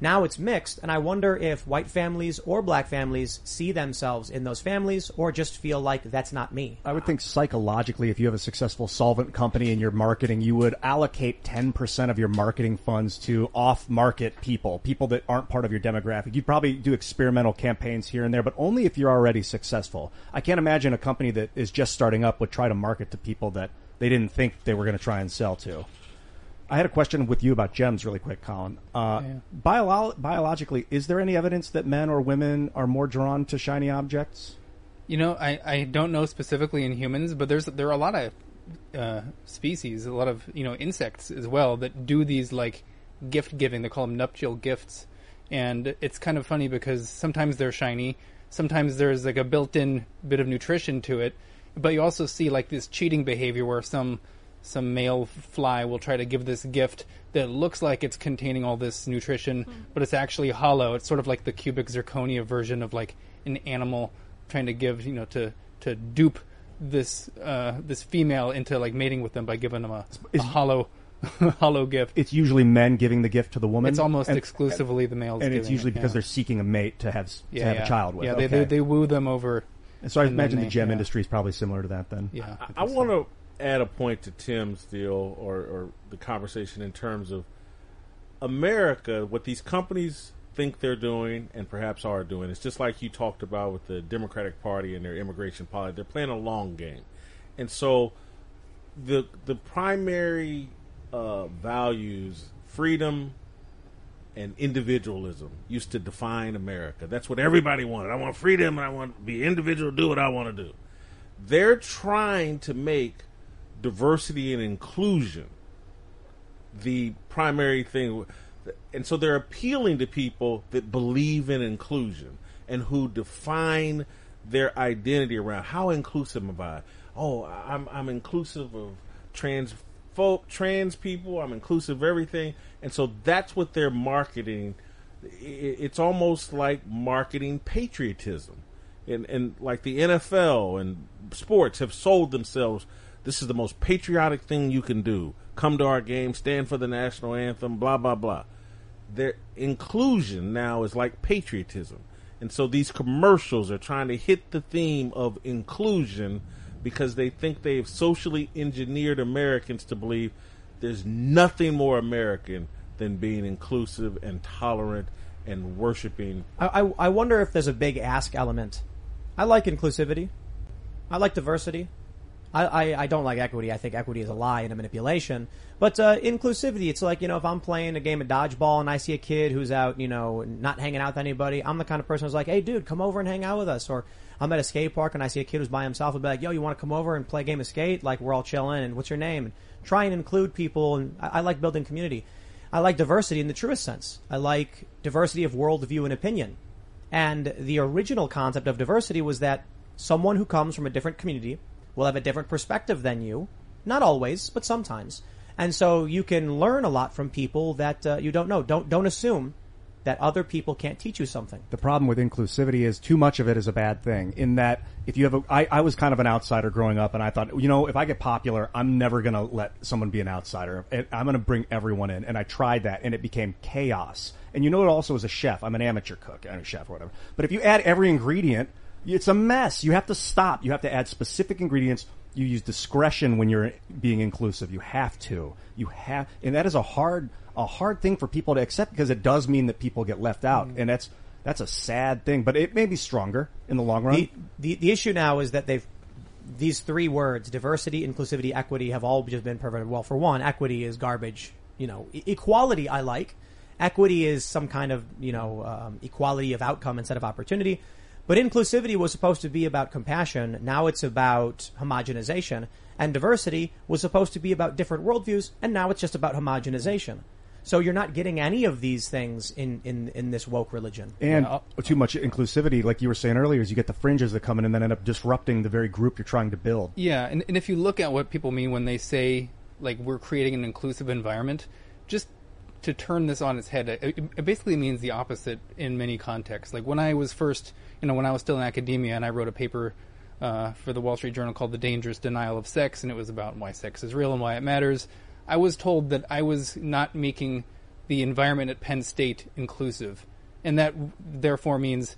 Now it's mixed, and I wonder if white families or black families see themselves in those families, or just feel like that's not me. I would think psychologically, if you have a successful solvent company in your marketing, you would allocate 10% of your marketing funds to off market people, people that aren't part of your demographic. You'd probably do experimental campaigns here and there, but only if you're already successful. I can't imagine a company that is just starting up would try to market to people that they didn't think they were going to try and sell to. I had a question with you about gems, really quick, Colin. Uh, Yeah. biolo- biologically, is there any evidence that men or women are more drawn to shiny objects? You know, I, I don't know specifically in humans, but there's there are a lot of uh, species, a lot of you know insects as well that do these like gift giving. They call them nuptial gifts, and it's kind of funny because sometimes they're shiny, sometimes there's like a built-in bit of nutrition to it, but you also see like this cheating behavior where some some male fly will try to give this gift that looks like it's containing all this nutrition, Hmm. but it's actually hollow. It's sort of like the cubic zirconia version of like an animal trying to give, you know, to to dupe this uh, this female into like mating with them by giving them a, a hollow (laughs) hollow gift. It's usually men giving the gift to the woman. It's almost and- exclusively the males, and it's usually it, because yeah. they're seeking a mate to have s- to Yeah, have yeah. a child with. Yeah, they, Okay. they they woo them over. And so I and then imagine the they- gem yeah. industry is probably similar to that. Then, Yeah, I, I want to add a point to Tim's deal or, or the conversation in terms of America, what these companies think they're doing and perhaps are doing. It's just like you talked about with the Democratic Party and their immigration policy. They're playing a long game, and so the the primary uh, values, freedom and individualism, used to define America. That's what everybody wanted. I want freedom and I want to be individual, do what I want to do. They're trying to make diversity and inclusion the primary thing. And so they're appealing to people that believe in inclusion and who define their identity around how inclusive am I? Oh, I'm I'm inclusive of trans folk, trans people. I'm inclusive of everything, and so that's what they're marketing. It's almost like marketing patriotism, and and like the NFL and sports have sold themselves. This is the most patriotic thing you can do. Come to our game, stand for the national anthem, blah blah blah. Their inclusion now is like patriotism. And so these commercials are trying to hit the theme of inclusion because they think they've socially engineered Americans to believe there's nothing more American than being inclusive and tolerant and worshiping. I, I, I wonder if there's a big ask element. I like inclusivity. I like diversity. I, I, don't like equity. I think equity is a lie and a manipulation. But uh, inclusivity, it's like, you know, if I'm playing a game of dodgeball and I see a kid who's out, you know, not hanging out with anybody, I'm the kind of person who's like, hey, dude, come over and hang out with us. Or I'm at a skate park and I see a kid who's by himself and be like, yo, you want to come over and play a game of skate? Like, we're all chilling and what's your name? And try and include people. And I, I like building community. I like diversity in the truest sense. I like diversity of worldview and opinion. And the original concept of diversity was that someone who comes from a different community will have a different perspective than you. Not always, but sometimes. And so you can learn a lot from people that uh, you don't know. Don't don't assume that other people can't teach you something. The problem with inclusivity is too much of it is a bad thing. In that, if you have a, I, I was kind of an outsider growing up, and I thought, you know, if I get popular, I'm never going to let someone be an outsider. I'm going to bring everyone in. And I tried that, and it became chaos. And you know, it also as a chef, I'm an amateur cook, I'm a chef or whatever. But if you add every ingredient, it's a mess. You have to stop. You have to add specific ingredients. You use discretion when you're being inclusive. You have to. You have, and that is a hard, a hard thing for people to accept because it does mean that people get left out, and that's that's a sad thing. But it may be stronger in the long run. The, the the issue now is that they've these three words diversity, inclusivity, equity have all just been perverted. Well, for one, equity is garbage. You know, e- equality I like. Equity is some kind of you know um, equality of outcome instead of opportunity. But inclusivity was supposed to be about compassion. Now it's about homogenization. And diversity was supposed to be about different worldviews. And now it's just about homogenization. So you're not getting any of these things in, in, in this woke religion. and too much inclusivity, like you were saying earlier, is you get the fringes that come in and then end up disrupting the very group you're trying to build. Yeah, and, and if you look at what people mean when they say like we're creating an inclusive environment, just to turn this on its head, it, it basically means the opposite in many contexts. Like when I was first, you know, when I was still in academia and I wrote a paper uh, for the Wall Street Journal called "The Dangerous Denial of Sex," and it was about why sex is real and why it matters. I was told that I was not making the environment at Penn State inclusive, and that therefore means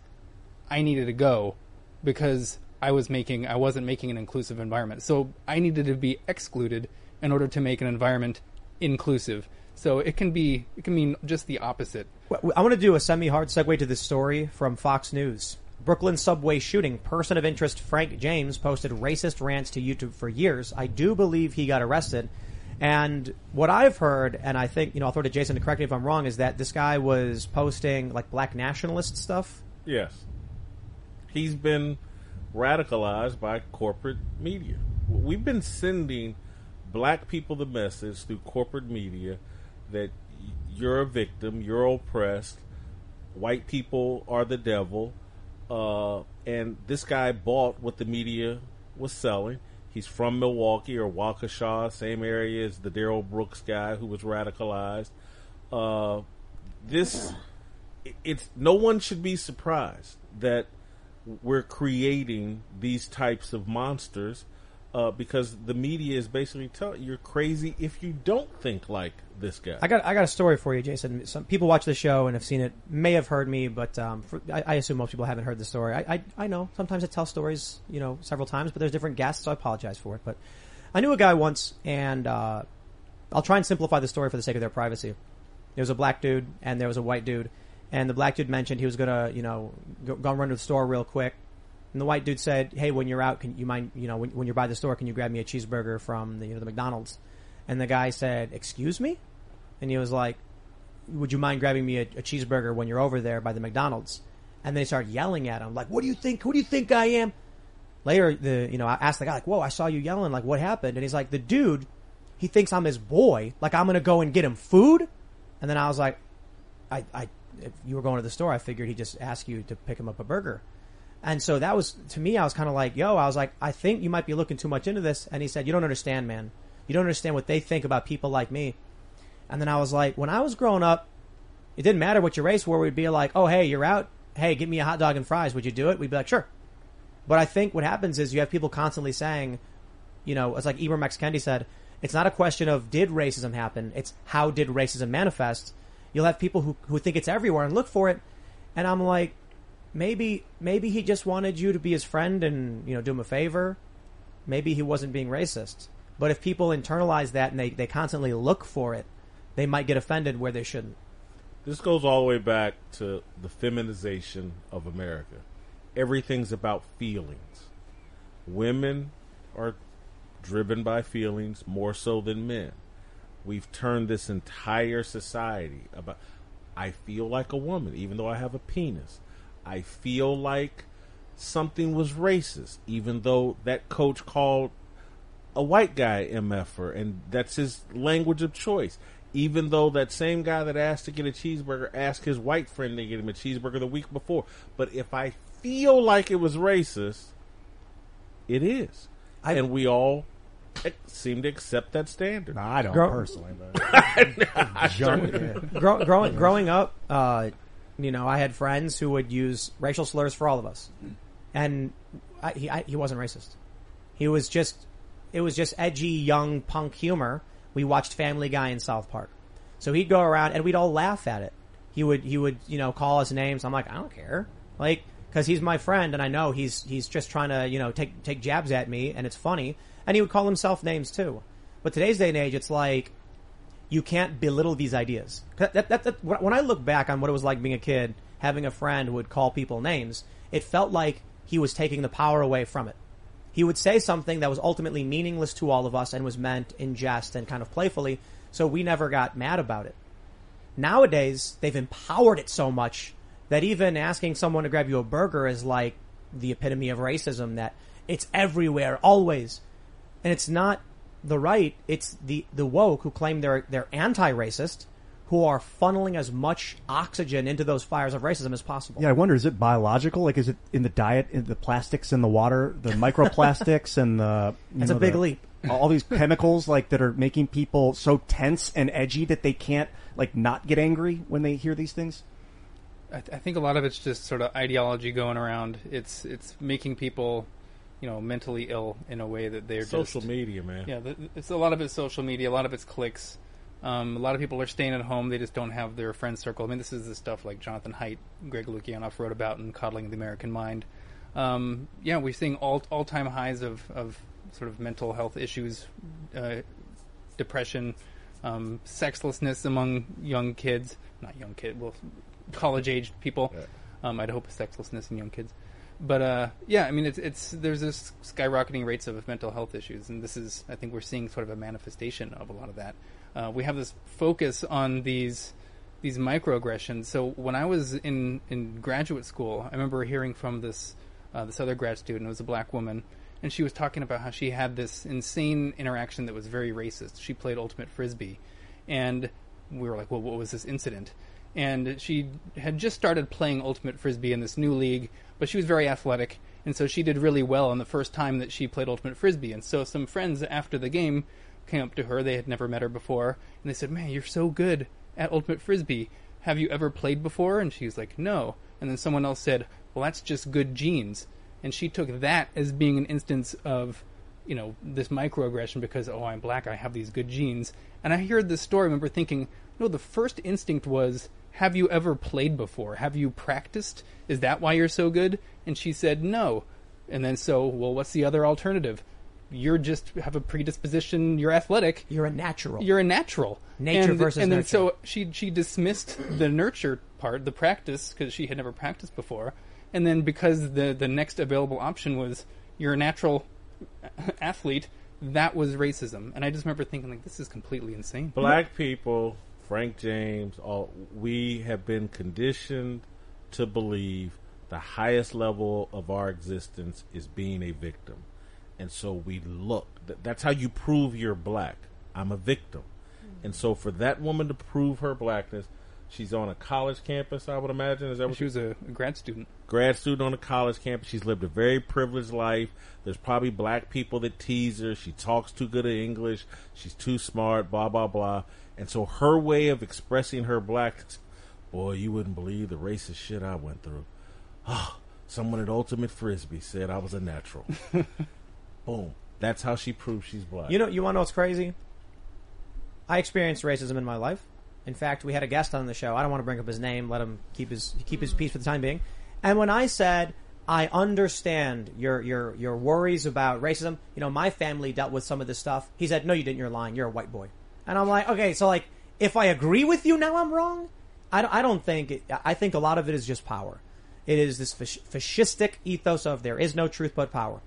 I needed to go because I was making I wasn't making an inclusive environment. So I needed to be excluded in order to make an environment inclusive. So it can be it can mean just the opposite. I want to do a semi-hard segue to this story from Fox News. Brooklyn subway shooting. Person of interest Frank James posted racist rants to YouTube for years. I do believe he got arrested. And what I've heard, and I think, you know, I'll throw to Jason to correct me if I'm wrong, is that this guy was posting like black nationalist stuff. Yes. He's been radicalized by corporate media. We've been sending black people the message through corporate media that you're a victim, you're oppressed, white people are the devil, uh, and this guy bought what the media was selling. He's from Milwaukee or Waukesha, same area as the Darrell Brooks guy who was radicalized. Uh, this, it's no one should be surprised that we're creating these types of monsters uh, because the media is basically telling you're crazy if you don't think like this guy. I got I got a story for you, Jason. Some people watch the show and have seen it, may have heard me, but um, for, I, I, assume most people haven't heard the story. I, I, I know sometimes I tell stories, you know, several times, but there's different guests, so I apologize for it. But I knew a guy once, and uh, I'll try and simplify the story for the sake of their privacy. There was a black dude and there was a white dude, and the black dude mentioned he was gonna, you know, go, go run to the store real quick. And the white dude said, "Hey, when you're out, can you mind, you know, when, when you're by the store, can you grab me a cheeseburger from the, you know, the McDonald's?" And the guy said, "Excuse me," and he was like, "Would you mind grabbing me a, a cheeseburger when you're over there by the McDonald's?" And they started yelling at him, like, "What do you think? Who do you think I am?" Later, the you know, I asked the guy, like, "Whoa, I saw you yelling. Like, what happened?" And he's like, "The dude, he thinks I'm his boy. Like, I'm gonna go and get him food." And then I was like, "I, I, if you were going to the store, I figured he'd just ask you to pick him up a burger." And so that was, to me, I was kind of like, yo, I was like, I think you might be looking too much into this. And he said, you don't understand, man. You don't understand what they think about people like me. And then I was like, when I was growing up, it didn't matter what your race were. We'd be like, oh, hey, you're out. Hey, get me a hot dog and fries. Would you do it? We'd be like, sure. But I think what happens is you have people constantly saying, you know, it's like Ibram X. Kendi said, it's not a question of did racism happen. It's how did racism manifest. You'll have people who, who think it's everywhere and look for it. And I'm like, maybe maybe he just wanted you to be his friend and you know do him a favor. Maybe he wasn't being racist. But if people internalize that and they, they constantly look for it, they might get offended where they shouldn't. This goes all the way back to the feminization of America. Everything's about feelings. Women are driven by feelings more so than men. We've turned this entire society about I feel like a woman even though I have a penis. I feel like something was racist, even though that coach called a white guy MFer, and that's his language of choice. Even though that same guy that asked to get a cheeseburger asked his white friend to get him a cheeseburger the week before. But if I feel like it was racist, it is. I, and we all seem to accept that standard. No, I don't Grow- personally, but (laughs) Grow, growing growing up, uh, you know, I had friends who would use racial slurs for all of us, and I, he I, he wasn't racist. He was just it was just edgy young punk humor. We watched Family Guy and South Park, so he'd go around and we'd all laugh at it. He would he would you know call us names. I'm like I don't care, like because he's my friend and I know he's he's just trying to you know take take jabs at me and it's funny. And he would call himself names too. But today's day and age, it's like you can't belittle these ideas. That, that, that, when I look back on what it was like being a kid, having a friend who would call people names, it felt like he was taking the power away from it. He would say something that was ultimately meaningless to all of us and was meant in jest and kind of playfully, so we never got mad about it. Nowadays, they've empowered it so much that even asking someone to grab you a burger is like the epitome of racism that it's everywhere, always. And it's not the right, it's the, the woke who claim they're, they're anti-racist, who are funneling as much oxygen into those fires of racism as possible. Yeah, I wonder, is it biological? Like, is it in the diet, in the plastics in the water, the (laughs) microplastics and the... It's a big the, leap. All these chemicals, like, that are making people so tense and edgy that they can't, like, not get angry when they hear these things? I, th- I think a lot of it's just sort of ideology going around. It's it's making people you know mentally ill in a way that they're social just, media, man. Yeah, it's a lot of it's social media. A lot of it's clicks. Um, a lot of people are staying at home. They just don't have their friend circle. I mean, this is the stuff like Jonathan Haidt, Greg Lukianoff wrote about in Coddling the American Mind. Um, yeah, we're seeing all all time highs of, of sort of mental health issues, uh, depression, um, sexlessness among young kids. Not young kid, well, college aged people. Yeah. Um, I'd hope sexlessness in young kids but uh, yeah, I mean, it's it's there's this skyrocketing rates of mental health issues, and this is I think we're seeing sort of a manifestation of a lot of that. Uh, we have this focus on these these microaggressions. So when I was in in graduate school, I remember hearing from this uh, this other grad student, it was a black woman, and she was talking about how she had this insane interaction that was very racist. She played ultimate frisbee, and we were like, "Well, what was this incident?" and she had just started playing ultimate frisbee in this new league, but she was very athletic, and so she did really well on the first time that she played ultimate frisbee. And so some friends after the game came up to her; they had never met her before, and they said, "Man, you're so good at ultimate frisbee. Have you ever played before?" And she was like, "No." And then someone else said, "Well, that's just good genes." And she took that as being an instance of you know this microaggression because oh I'm black I have these good genes and I heard this story I remember thinking no the first instinct was have you ever played before? Have you practiced? Is that why you're so good? And she said no. And then so well what's the other alternative? You're just have a predisposition. You're athletic. You're a natural. you're a natural. Nature and, versus and then nurture. so she she dismissed the nurture part the practice because she had never practiced before. And then because the the next available option was you're a natural athlete that was racism. And i just remember thinking like this is completely insane. Black people, Frank James, all we have been conditioned to believe the highest level of our existence is being a victim. And so we look. That's how you prove you're black. I'm a victim. Mm-hmm. And so for that woman to prove her blackness, she's on a college campus, I would imagine. Is that what she was a grad student grad student on a college campus. She's lived a very privileged life. There's probably black people that tease her. She talks too good at English. She's too smart, blah, blah, blah. And so her way of expressing her blackness, boy, you wouldn't believe the racist shit I went through. Oh, someone at Ultimate Frisbee said I was a natural. (laughs) Boom. That's how she proves she's black. You know, you want to know what's crazy? I experienced racism in my life. In fact, we had a guest on the show. I don't want to bring up his name. Let him keep his keep his peace for the time being. And when I said I understand your your your worries about racism, you know, my family dealt with some of this stuff. He said, "No, you didn't. You're lying. You're a white boy." And I'm like, "Okay, so like, if I agree with you now, I'm wrong." I don't, I don't think. It, I think a lot of it is just power. It is this fascistic ethos of there is no truth but power.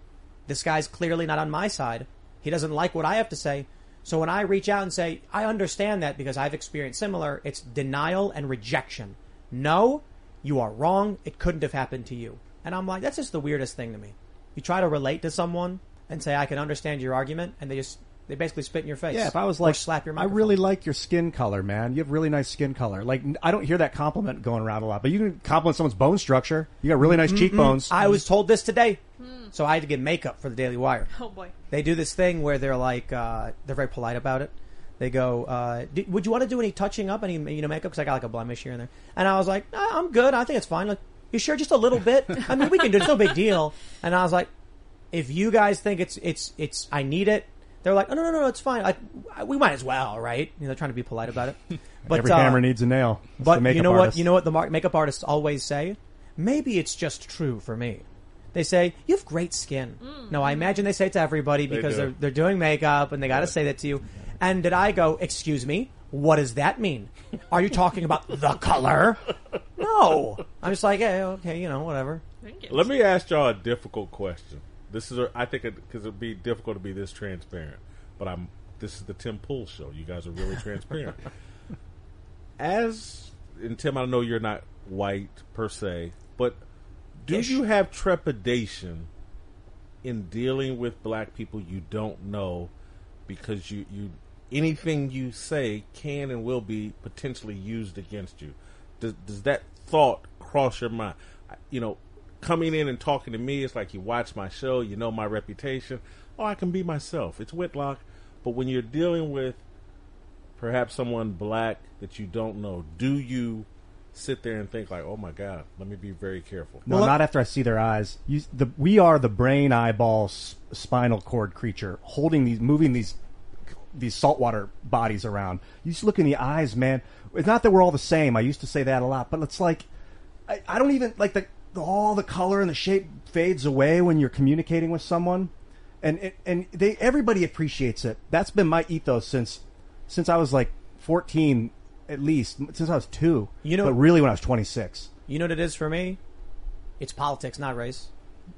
This guy's clearly not on my side. He doesn't like what I have to say. So when I reach out and say, I understand that because I've experienced similar, it's denial and rejection. No, you are wrong. It couldn't have happened to you. And I'm like, that's just the weirdest thing to me. You try to relate to someone and say, I can understand your argument, and they just, they basically spit in your face. Yeah, if I was like, slap your I really like your skin color, man. You have really nice skin color. Like, n- I don't hear that compliment going around a lot, but you can compliment someone's bone structure. You got really nice Mm-mm. cheekbones. I was told this today. So I had to get makeup for the Daily Wire. Oh boy. They do this thing where they're like, uh, they're very polite about it. They go, uh, "D- would you want to do any touching up, any you know makeup? Because I got like a blemish here and there. And I was like, nah, I'm good. I think it's fine. Like, you sure? Just a little bit. I mean, we can do. it. It's no big deal. And I was like, if you guys think it's it's it's I need it, they're like, oh no no no, it's fine. I, I, we might as well, right? You know, they're trying to be polite about it. (laughs) But Every uh, hammer needs a nail. It's the but you makeup know artist. what? You know what the mar- makeup artists always say? Maybe it's just true for me. They say you have great skin. No, I imagine they say it to everybody They because do. they're they're doing makeup and they got to say that to you. And did I go? Excuse me. What does that mean? Are you talking about (laughs) the color? No. I'm just like, yeah, okay, you know, whatever. Let me ask y'all a difficult question. This is, a, I think, because it'd be difficult to be this transparent, but I'm. This is the Tim Pool show. You guys are really transparent. (laughs) As and Tim, I know you're not white per se, but do you have trepidation in dealing with black people you don't know because you you anything you say can and will be potentially used against you? Does does that thought cross your mind? You know, coming in and talking to me, it's like you watch my show, you know my reputation. Oh, I can be myself. It's Whitlock. But when you're dealing with perhaps someone black that you don't know, do you sit there and think like, "Oh my God, let me be very careful"? No, not after I see their eyes. You, the, we are the brain, eyeball, s- spinal cord creature holding these, moving these, these saltwater bodies around. You just look in the eyes, man. It's not that we're all the same. I used to say that a lot, but it's like I, I don't even like the, the all the color and the shape fades away when you're communicating with someone, and and they everybody appreciates it. That's been my ethos since since I was like 14, at least since I was two. You know- but really when I was 26. You know what it is for me? It's politics, not race.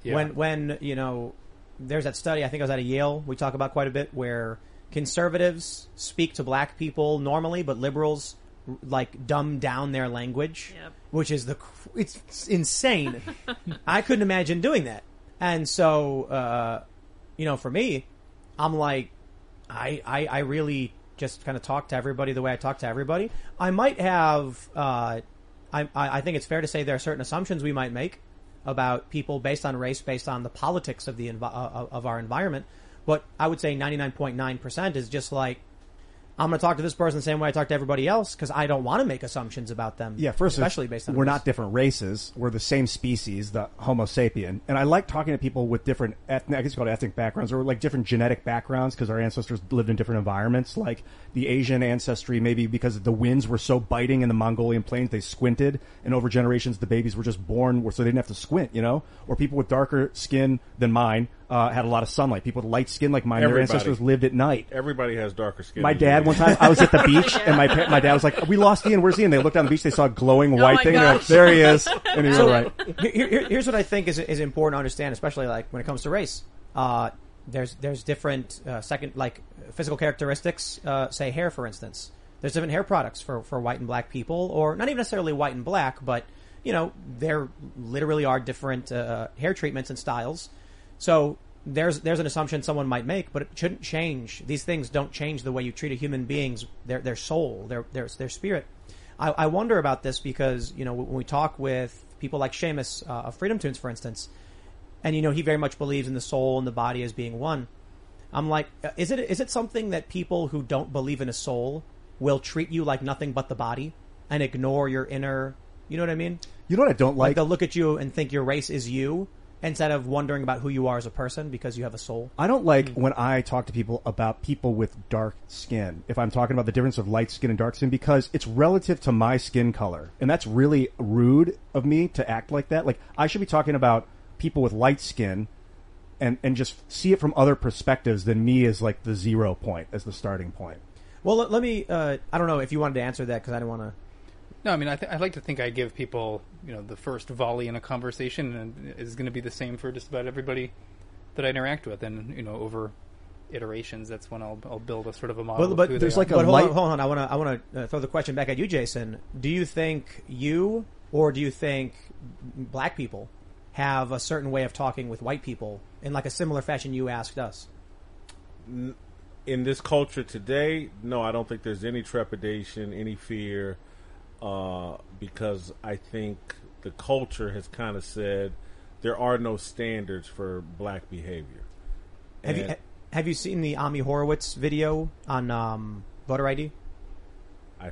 Yeah. When when you know, there's that study. I think I was at a Yale. We talk about quite a bit where conservatives speak to black people normally, but liberals like dumb down their language, Yep. which is the it's, insane. (laughs) I couldn't imagine doing that. And so, uh, you know, for me, I'm like, I, I, I really just kind of talk to everybody the way I talk to everybody. I might have. Uh, I, I think it's fair to say there are certain assumptions we might make about people based on race, based on the politics of the envi- uh, of our environment. But I would say 99.9% is just like I'm going to talk to this person the same way I talk to everybody else because I don't want to make assumptions about them. Yeah, first, especially based on we're race. not different races. We're the same species, the Homo sapien. And I like talking to people with different ethnic, I guess you call it ethnic backgrounds, or like different genetic backgrounds because our ancestors lived in different environments. Like the Asian ancestry, maybe because the winds were so biting in the Mongolian plains, they squinted, and over generations, the babies were just born so they didn't have to squint, you know? Or people with darker skin than mine uh, had a lot of sunlight. People with light skin like mine, their ancestors lived at night. Everybody has darker skin. My dad, one time, I was at the (laughs) beach, and my pa- my dad was like, "We lost Ian. Where's Ian?" They looked down the beach. They saw a glowing white my thing. They're like, gosh. there he is, (laughs) and he was So, right. here- here- here's what I think is is important to understand, especially like when it comes to race. Uh, there's there's different uh, second like physical characteristics. Uh, say hair, for instance. There's different hair products for for white and black people, or not even necessarily white and black, but you know there literally are different uh, hair treatments and styles. So there's there's an assumption someone might make, but it shouldn't change. These things don't change the way you treat a human being's their their soul, their their their spirit. I, I wonder about this because you know when we talk with people like Seamus uh, of FreedomToons, for instance, and you know he very much believes in the soul and the body as being one. I'm like, uh, is it is it something that people who don't believe in a soul will treat you like nothing but the body and ignore your inner? You know what I mean? You know what I don't Like like? they'll look at you and think your race is you instead of wondering about who you are as a person because you have a soul. I don't like when I talk to people about people with dark skin. If I'm talking about the difference of light skin and dark skin, because it's relative to my skin color, and that's really rude of me to act like that. Like I should be talking about people with light skin, and and just see it from other perspectives than me as like the zero point as the starting point. Well, let, let me. Uh, I don't know if you wanted to answer that because I didn't want to. No, I mean, I, th- I like to think I give people, you know, the first volley in a conversation, and is going to be the same for just about everybody that I interact with, and you know, over iterations, that's when I'll I'll build a sort of a model. But, but who there's like are. a but hold light- on, hold on. I want to. I want to uh, throw the question back at you, Jason. Do you think you, or do you think black people, have a certain way of talking with white people in like a similar fashion you asked us? in this culture today, no, I don't think there's any trepidation, any fear, uh, because I think the culture has kind of said there are no standards for black behavior. Have you have you seen the Ami Horowitz video on um, voter ID? I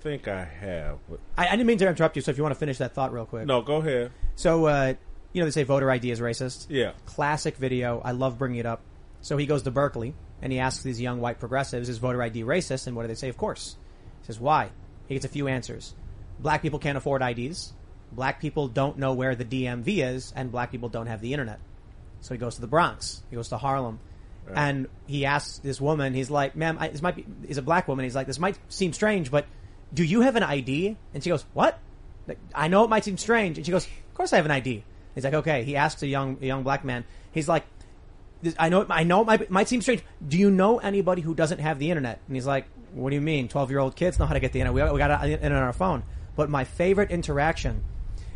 think I have, but I, I didn't mean to interrupt you. So if you want to finish that thought real quick. no, go ahead. So uh, you know they say voter ID is racist. Yeah. Classic video. I love bringing it up. So he goes to Berkeley and he asks these young white progressives, "Is voter ID racist?" And what do they say? Of course. He says, "Why?" He gets a few answers. Black people can't afford IDs. Black people don't know where the DMV is, and black people don't have the internet. So he goes to the Bronx. He goes to Harlem. And he asks this woman, he's like, ma'am, I, this might be, he's a black woman. He's like, this might seem strange, but do you have an ID? And she goes, what? Like, I know it might seem strange. And she goes, of course I have an ID. He's like, okay. He asks a young, a young black man, he's like, I know, it, I know it might, might seem strange. Do you know anybody who doesn't have the internet? And he's like, what do you mean? 12 year old kids know how to get the internet. We, we got it on our phone. But my favorite interaction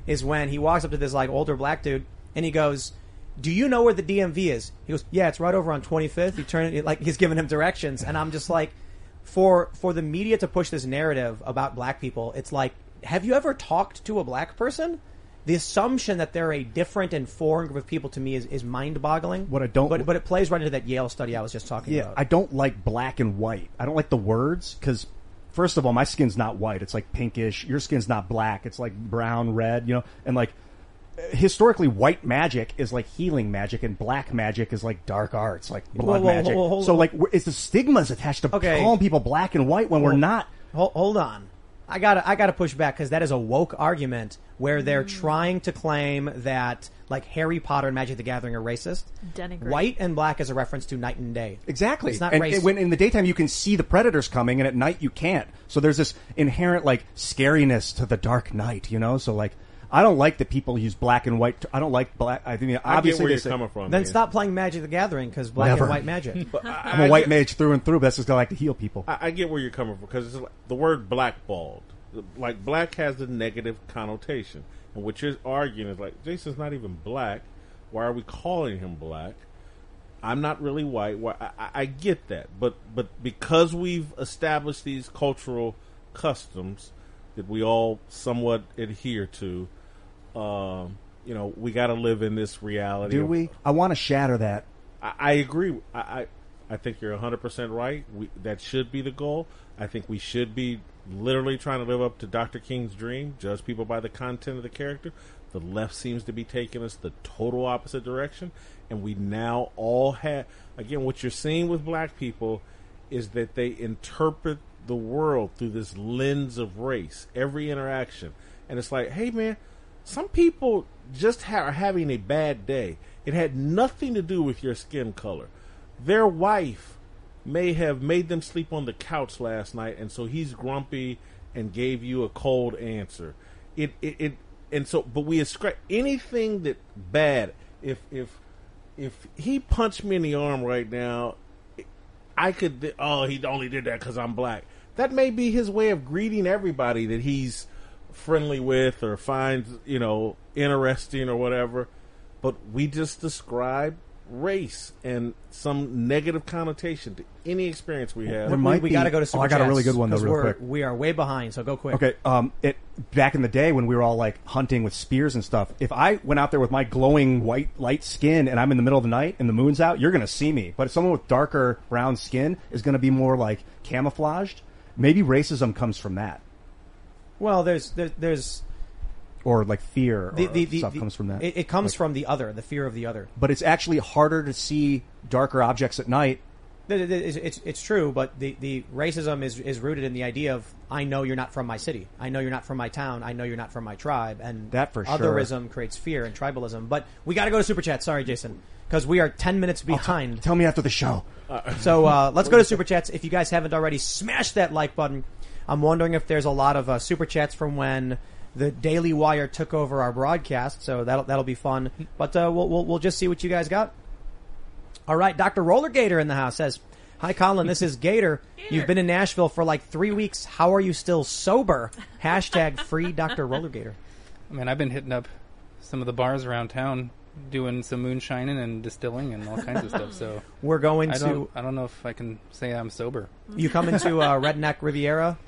is when he walks up to this like older black dude and he goes, "Do you know where the DMV is?" He goes, "Yeah, it's right over on 25th." You turn it like he's giving him directions, and I'm just like, for for the media to push this narrative about black people, it's like, have you ever talked to a black person? The assumption that they're a different and foreign group of people to me is, is mind boggling. What I don't- but but it plays right into that Yale study I was just talking Yeah, about. I don't like black and white. I don't like the words because, first of all, my skin's not white. It's like pinkish. Your skin's not black. It's like brown, red, you know? And like, historically, white magic is like healing magic and black magic is like dark arts, like blood Whoa, whoa, magic. hold- so like, it's the stigmas attached to Okay. calling people black and white when we're not. Hold, hold on. I gotta, I gotta push back because that is a woke argument where they're mm. trying to claim that like Harry Potter and Magic the Gathering are racist. Denigrate. White and black is a reference to night and day. Exactly. It's not and, race. and when in the daytime you can see the predators coming, and at night you can't. So there's this inherent like scariness to the dark night, you know. So like, I don't like that people use black and white. I don't like black. I think I get obviously where they you're say- coming from. then man. stop playing Magic the Gathering because black Never. and white magic. (laughs) I'm a white mage through and through, but that's just 'cause I like to heal people. I, I get where you're coming from because it's like, the word blackballed. Like black has a negative connotation, and what you're arguing is like Jason's not even black. Why are we calling him black? I'm not really white. Why- I, I, I get that, but but because we've established these cultural customs that we all somewhat adhere to, um, you know, we got to live in this reality. Do we? I want to shatter that. I, I agree. I, I I think you're 100 percent right. We, that should be the goal. I think we should be literally trying to live up to Dr. King's dream, judge people by the content of the character. The left seems to be taking us the total opposite direction, and we now all have again what you're seeing with black people is that they interpret the world through this lens of race. Every interaction, and it's like, hey man, some people just ha- are having a bad day. It had nothing to do with your skin color. Their wife may have made them sleep on the couch last night, and so he's grumpy and gave you a cold answer. It it, it and so, but we ascribe anything that bad. If if if he punched me in the arm right now, I could. Oh, he only did that because I'm black. That may be his way of greeting everybody that he's friendly with or finds you know interesting or whatever. But we just describe race and some negative connotation to any experience we have. There we, might we be- got to go to oh, I got a really good one, though, 'cause real we're- quick. We are way behind, so go quick. Okay, um, it back in the day when we were all like hunting with spears and stuff. If I went out there with my glowing white light skin and I'm in the middle of the night and the moon's out, you're gonna see me. But if someone with darker brown skin is gonna be more like camouflaged. Maybe racism comes from that, Well, there's there, there's or like fear the, or the, the, stuff the- comes from that. It, it comes from the other, the fear of the other. but it's actually harder to see darker objects at night. It's, it's, it's true, but the, the racism is, is rooted in the idea of I know you're not from my city. I know you're not from my town. I know you're not from my tribe. And That for sure. otherism creates fear and tribalism. But we got to go to super chat. Sorry, Jason, because we are ten minutes behind. Tell me after the show. So uh, let's go to super chats. If you guys haven't already, smash that like button. I'm wondering if there's a lot of uh, super chats from when the Daily Wire took over our broadcast. So that'll that'll be fun. But uh, we'll, we'll we'll just see what you guys got. All right, Dr. Roller Gator in the house says, "Hi, Colin. This is Gator. You've been in Nashville for like three weeks. How are you still sober?" Hashtag free Dr. Roller Gator. I mean, I've been hitting up some of the bars around town, doing some moonshining and distilling and all kinds of stuff. So We're going I to. don't, I don't know if I can say I'm sober. You coming to uh, Redneck Riviera?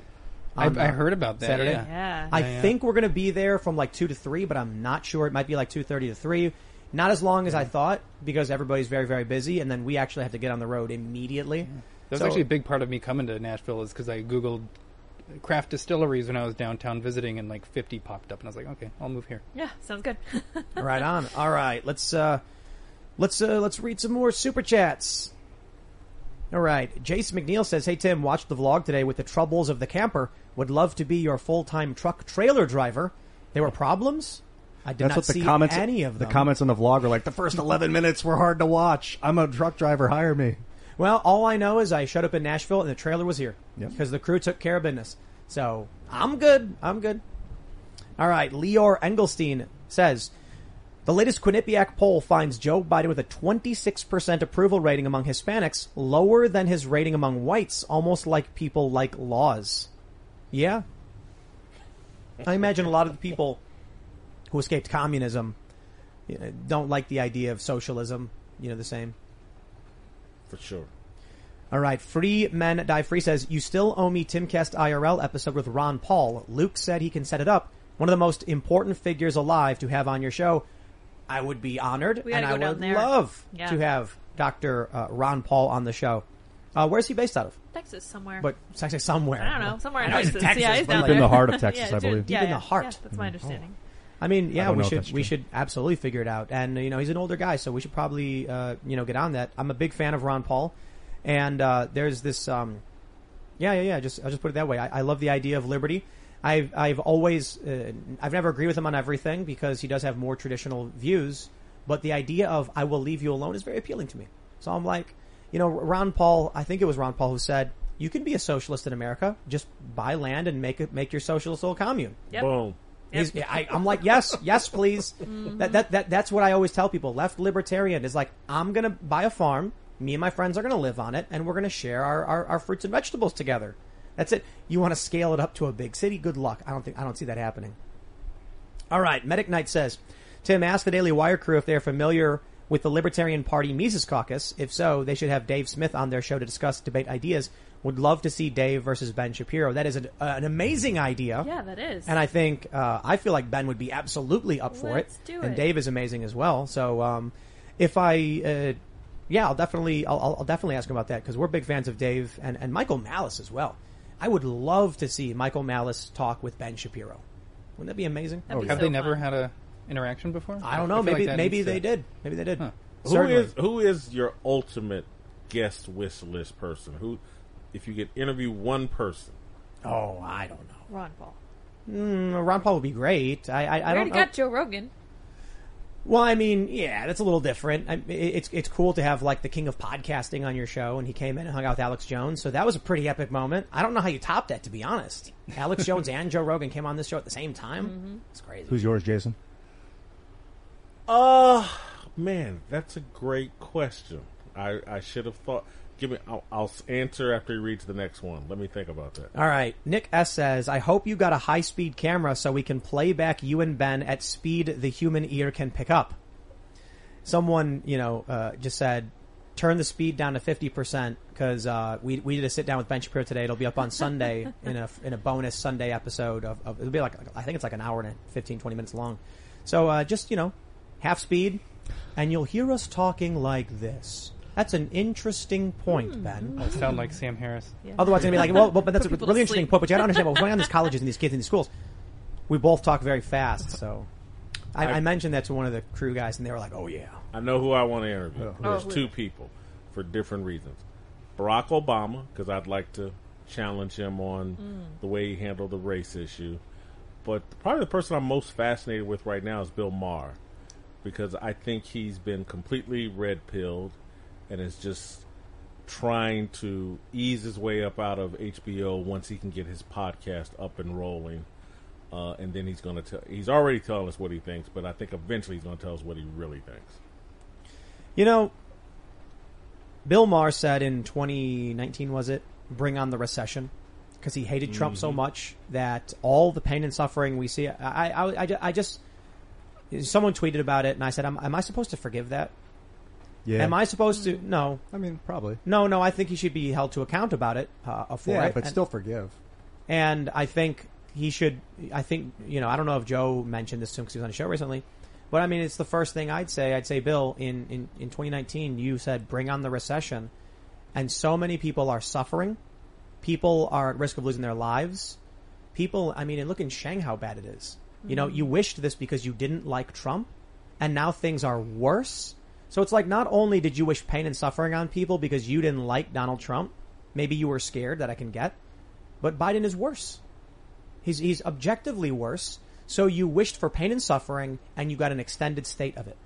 I, I heard about that. Saturday. Yeah. Yeah. I Yeah, yeah. think we're going to be there from like two to three, but I'm not sure. It might be like two thirty to three. Not as long as I thought because everybody's very very busy, and then we actually have to get on the road immediately. That was So- actually a big part of me coming to Nashville is because I googled craft distilleries when I was downtown visiting, and like 50 popped up, and I was like, okay, I'll move here. Yeah, sounds good. (laughs) right on. All right, let's uh, let's uh, let's read some more super chats. All right, Jason McNeil says, "Hey Tim, watched the vlog today with the troubles of the camper. Would love to be your full time truck trailer driver. There were problems. I did That's not what the see comments. any of the comments on the vlog are like the first eleven minutes were hard to watch. I'm a truck driver. Hire me. Well, all I know is I showed up in Nashville and the trailer was here Yep. because the crew took care of business. So I'm good. I'm good. All right. Leor Engelstein says the latest Quinnipiac poll finds Joe Biden with a 26% approval rating among Hispanics, lower than his rating among whites, almost like people like laws. Yeah. I imagine a lot of the people who escaped communism you know, don't like the idea of socialism. You know, the same. for sure. All right, Free Men Die Free says, You still owe me Timcast IRL episode with Ron Paul. Luke said he can set it up. One of the most important figures alive to have on your show. I would be honored, and I would love Yeah. to have Dr. Uh, Ron Paul on the show. Uh, where's he based out of? Texas somewhere. But it's actually somewhere. I don't know, somewhere in I know he's Texas. Texas, yeah, he's but down like- there. in the heart of (laughs) Texas, yeah, I believe. Deep Deep in the heart. Yeah, that's my understanding. I mean, yeah, don't we know if should that's we true. should absolutely figure it out. And you know, he's an older guy, so we should probably uh, you know get on that. I'm a big fan of Ron Paul, and uh, there's this. Um, yeah, yeah, yeah. Just I'll just put it that way. I, I love the idea of liberty. I've I've always uh, I've never agreed with him on everything because he does have more traditional views. But the idea of I will leave you alone is very appealing to me. So I'm like, you know, Ron Paul. I think it was Ron Paul who said. You can be a socialist in America. Just buy land and make it make your socialist little commune. Yep. Boom. He's, I, I'm like, yes, yes, please. (laughs) That, that, that, that's what I always tell people. Left libertarian is like, I'm going to buy a farm. Me and my friends are going to live on it, and we're going to share our, our, our fruits and vegetables together. That's it. You want to scale it up to a big city? Good luck. I don't think I don't see that happening. All right, Medic Knight says, Tim, ask the Daily Wire crew if they're familiar with the Libertarian Party Mises Caucus? If so, they should have Dave Smith on their show to discuss debate ideas. Would love to see Dave versus Ben Shapiro. That is an, uh, an amazing idea. Yeah, that is. And I think uh, I feel like Ben would be absolutely up for Let's it, do and. Dave is amazing as well. So um, if I, uh, yeah, I'll definitely, I'll, I'll- I'll definitely ask him about that because we're big fans of Dave and, and Michael Malice as well. I would love to see Michael Malice talk with Ben Shapiro. Wouldn't that be amazing? That'd be Have so they never fun. had a interaction before? I don't know. feel like maybe that maybe they to- did. Maybe they did. Huh. Who Certainly. is who is your ultimate guest wish list person? Who, if you could interview one person, Oh, I don't know. Ron Paul. Mm, Ron Paul would be great. I I, I I don't already know. got Joe Rogan. Well, I mean, yeah, that's a little different. I, it's it's cool to have like the king of podcasting on your show, and he came in and hung out with Alex Jones, so that was a pretty epic moment. I don't know how you topped that, to be honest. Alex (laughs) Jones and Joe Rogan came on this show at the same time. It's crazy. Who's yours, Jason? Uh man, that's a great question. I I should have thought. Give me. I'll, I'll answer after he reads the next one. Let me think about that. All right, Nick S says, "I hope you got a high speed camera so we can play back you and Ben at speed the human ear can pick up." Someone, you know, uh, just said, "Turn the speed down to fifty percent because uh, we we did a sit down with Ben Shapiro today. It'll be up on Sunday (laughs) in a in a bonus Sunday episode of, of it'll be like I think it's like an hour and 15, 20 minutes long. So uh, just you know, half speed, and you'll hear us talking like this." That's an interesting point, hmm. Ben. I sound like Sam Harris. Otherwise, it's gonna be like, well, well but that's a Put (laughs) people really to interesting sleep. point. But you gotta understand what's going on in these (laughs) colleges and these kids in these schools. We both talk very fast, so I, I mentioned that to one of the crew guys, and they were like, "Oh yeah." I know who I want to interview. Oh, there's oh, who is two people for different reasons. Barack Obama, because I'd like to challenge him on hmm. the way he handled the race issue. But probably the person I'm most fascinated with right now is Bill Maher, because I think he's been completely red pilled and is just trying to ease his way up out of HBO once he can get his podcast up and rolling. Uh, and then he's going to tell. He's already telling us what he thinks, but I think eventually he's going to tell us what he really thinks. You know, Bill Maher said in 2019, was it, bring on the recession? Because he hated Trump so much that all the pain and suffering we see. I, I, I, I just, someone tweeted about it, and I said, am, am I supposed to forgive that? Yeah. Am I supposed to? No. I mean, probably. No, no, I think he should be held to account about it, uh, for Yeah, it. but And- still forgive. and I think he should. I think you know. I don't know if Joe mentioned this to him because he was on a show recently, but I mean, it's the first thing I'd say. I'd say, Bill, in in in 2019, you said bring on the recession, and so many people are suffering. People are at risk of losing their lives. People, I mean, and look in Shanghai how bad it is. You know, you wished this because you didn't like Trump, and now things are worse. So it's like not only did you wish pain and suffering on people because you didn't like Donald Trump, maybe you were scared that I can get, but Biden is worse. He's he's objectively worse. So you wished for pain and suffering, and you got an extended state of it.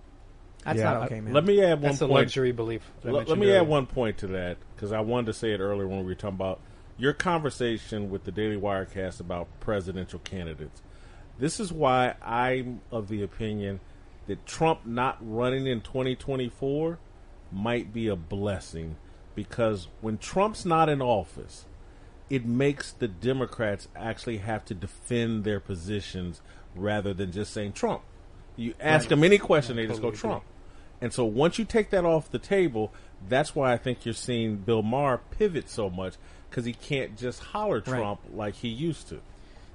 That's Yeah, not okay, man. Let me add one That's a point. luxury belief. that I Let, let mentioned me add one point to that because I wanted to say it earlier when we were talking about your conversation with the Daily Wirecast about presidential candidates. This is why I'm of the opinion that Trump not running in 2024 might be a blessing because when Trump's not in office, it makes the Democrats actually have to defend their positions rather than just saying Trump. You ask them any question, they just go totally agree. Trump. And so once you take that off the table, that's why I think you're seeing Bill Maher pivot so much because he can't just holler Trump like he used to.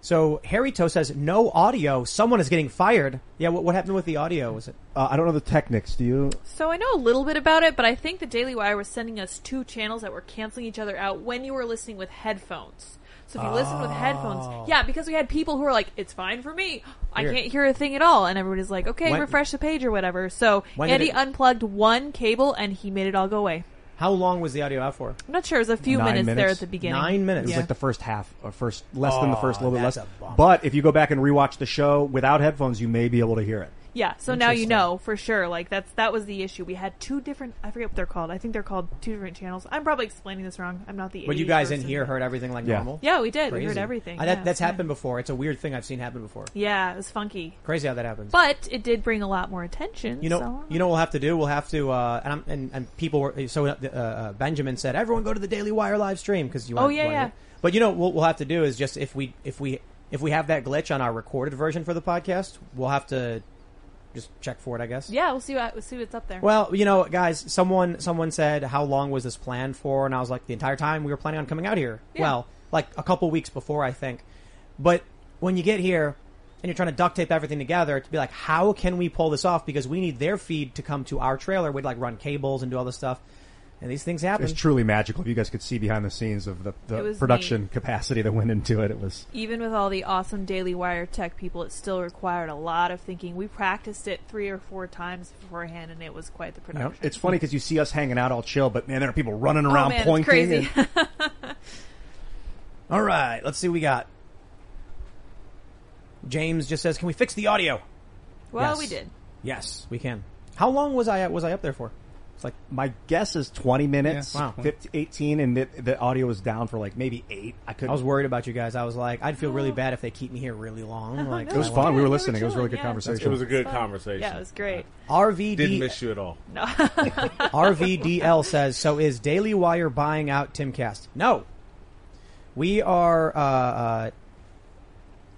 So Harry Toe says no audio. Someone is getting fired. Yeah, what, what happened with the audio? Was it? Uh, I don't know the techniques. Do you? So I know a little bit about it, but I think the Daily Wire was sending us two channels that were canceling each other out when you were listening with headphones. So if you listen with Oh. headphones, yeah, because we had people who were like, "It's fine for me. I Weird. can't hear a thing at all," and everybody's like, "Okay, When- refresh the page or whatever." So When did Andy it- unplugged one cable and he made it all go away. How long was the audio out for? I'm not sure. It was a few Nine minutes, there minutes. at the beginning. Nine minutes. It was Yeah. like the first half, or first less than the first Oh, little bit oh, that's less. a bummer. But if you go back and rewatch the show without headphones, you may be able to hear it. Yeah, so now you know for sure. Like that's that was the issue. We had two different. I forget what they're called. I think they're called two different channels. I'm probably explaining this wrong. I'm not the. But you 80s guys in here heard everything like Yeah. normal. Yeah, we did. We Crazy. heard everything. Uh, that, yeah, that's yeah. happened before. It's a weird thing I've seen happen before. Yeah, it was funky, Crazy how that happens. but it did bring a lot more attention. You know, so- you know what we'll have to do. We'll have to, uh, and, I'm, and and people were so uh, uh, Benjamin said, everyone go to the Daily Wire live stream because you. Oh, want- yeah, want yeah. it. But you know what we'll have to do is just if we if we if we have that glitch on our recorded version for the podcast, we'll have to just check for it, I guess. Yeah, we'll see what we'll see what's up there. Well, you know, guys, someone someone said how long was this planned for, and I was like, the entire time we were planning on coming out here. Yeah. Well, like a couple weeks before, I think. But when you get here and you're trying to duct tape everything together to be like, how can we pull this off? Because we need their feed to come to our trailer. We'd like run cables and do all this stuff, and these things happen. It's truly magical. If you guys could see behind the scenes of the, the was production capacity that went into it, it was Even with all the awesome Daily Wire tech people, it still required a lot of thinking. We practiced it three or four times beforehand, and it was quite the you know, production. it's funny because you see us hanging out all chill, but man, there are people running Oh, around man, it's pointing. crazy. and- (laughs) All right, let's see what we got. James just says, "Can we fix the audio?" Well, Yes. we did. Yes, we can. How long was I was I up there for? It's like my guess is 20 minutes, Yeah. Wow. 50, 18, and the, the audio was down for like maybe eight. I could. I was worried about you guys. I was like, I'd feel really bad if they keep me here really long. (laughs) Like, It was I fun. want- We were listening. It was a really good conversation. It was a good conversation. Yeah, it was great. RVD Didn't miss you at all. No. (laughs) (laughs) RVDL says, so is Daily Wire buying out Timcast? No. We are, uh, uh,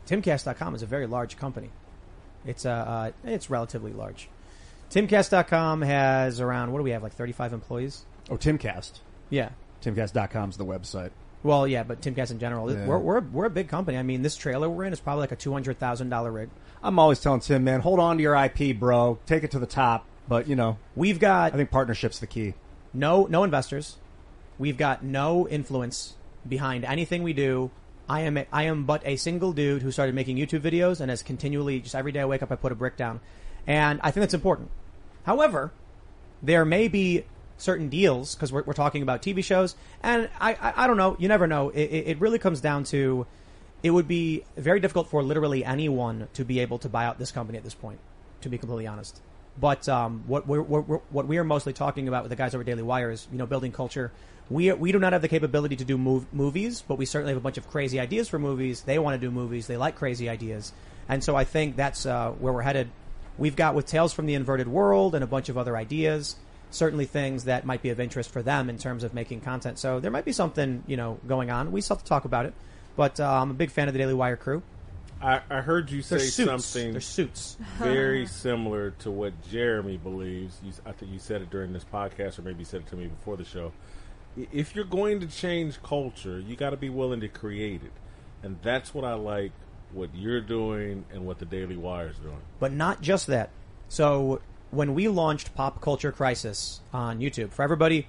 Timcast.com is a very large company. It's, uh, uh, it's relatively large. Timcast.com has around, what do we have, like 35 employees? Oh, Timcast. Yeah. Timcast.com is the website. Well, yeah, but Timcast in general, Yeah. we're, we're, we're a big company. I mean, this trailer we're in is probably like a $200,000 rig. I'm always telling Tim, man, hold on to your IP, bro. Take it to the top. But you know, we've got. I think partnership's the key. no no investors. We've got no influence behind anything we do. I am a, I am but a single dude who started making YouTube videos and has continually just every day I wake up I put a brick down, and I think that's important. However, there may be certain deals because we're, we're talking about TV shows, and I, I I don't know. You never know. It, it really comes down to it would be very difficult for literally anyone to be able to buy out this company at this point. To be completely honest. But um, what we're, we're, what we are mostly talking about with the guys over Daily Wire is you know building culture. We we do not have the capability to do mov- movies, but we certainly have a bunch of crazy ideas for movies. They want to do movies. They like crazy ideas, and so I think that's uh, where we're headed. We've got with Tales from the Inverted World and a bunch of other ideas. Certainly things that might be of interest for them in terms of making content. So there might be something you know going on. We still have to talk about it, but uh, I'm a big fan of the Daily Wire crew. I, I heard you say They're suits. something. They're suits. very similar to what Jeremy believes. You, I think you said it during this podcast, or maybe you said it to me before the show. If you're going to change culture, you got to be willing to create it, and that's what I like. What you're doing and what the Daily Wire is doing. But not just that. So when we launched Pop Culture Crisis on YouTube, for everybody,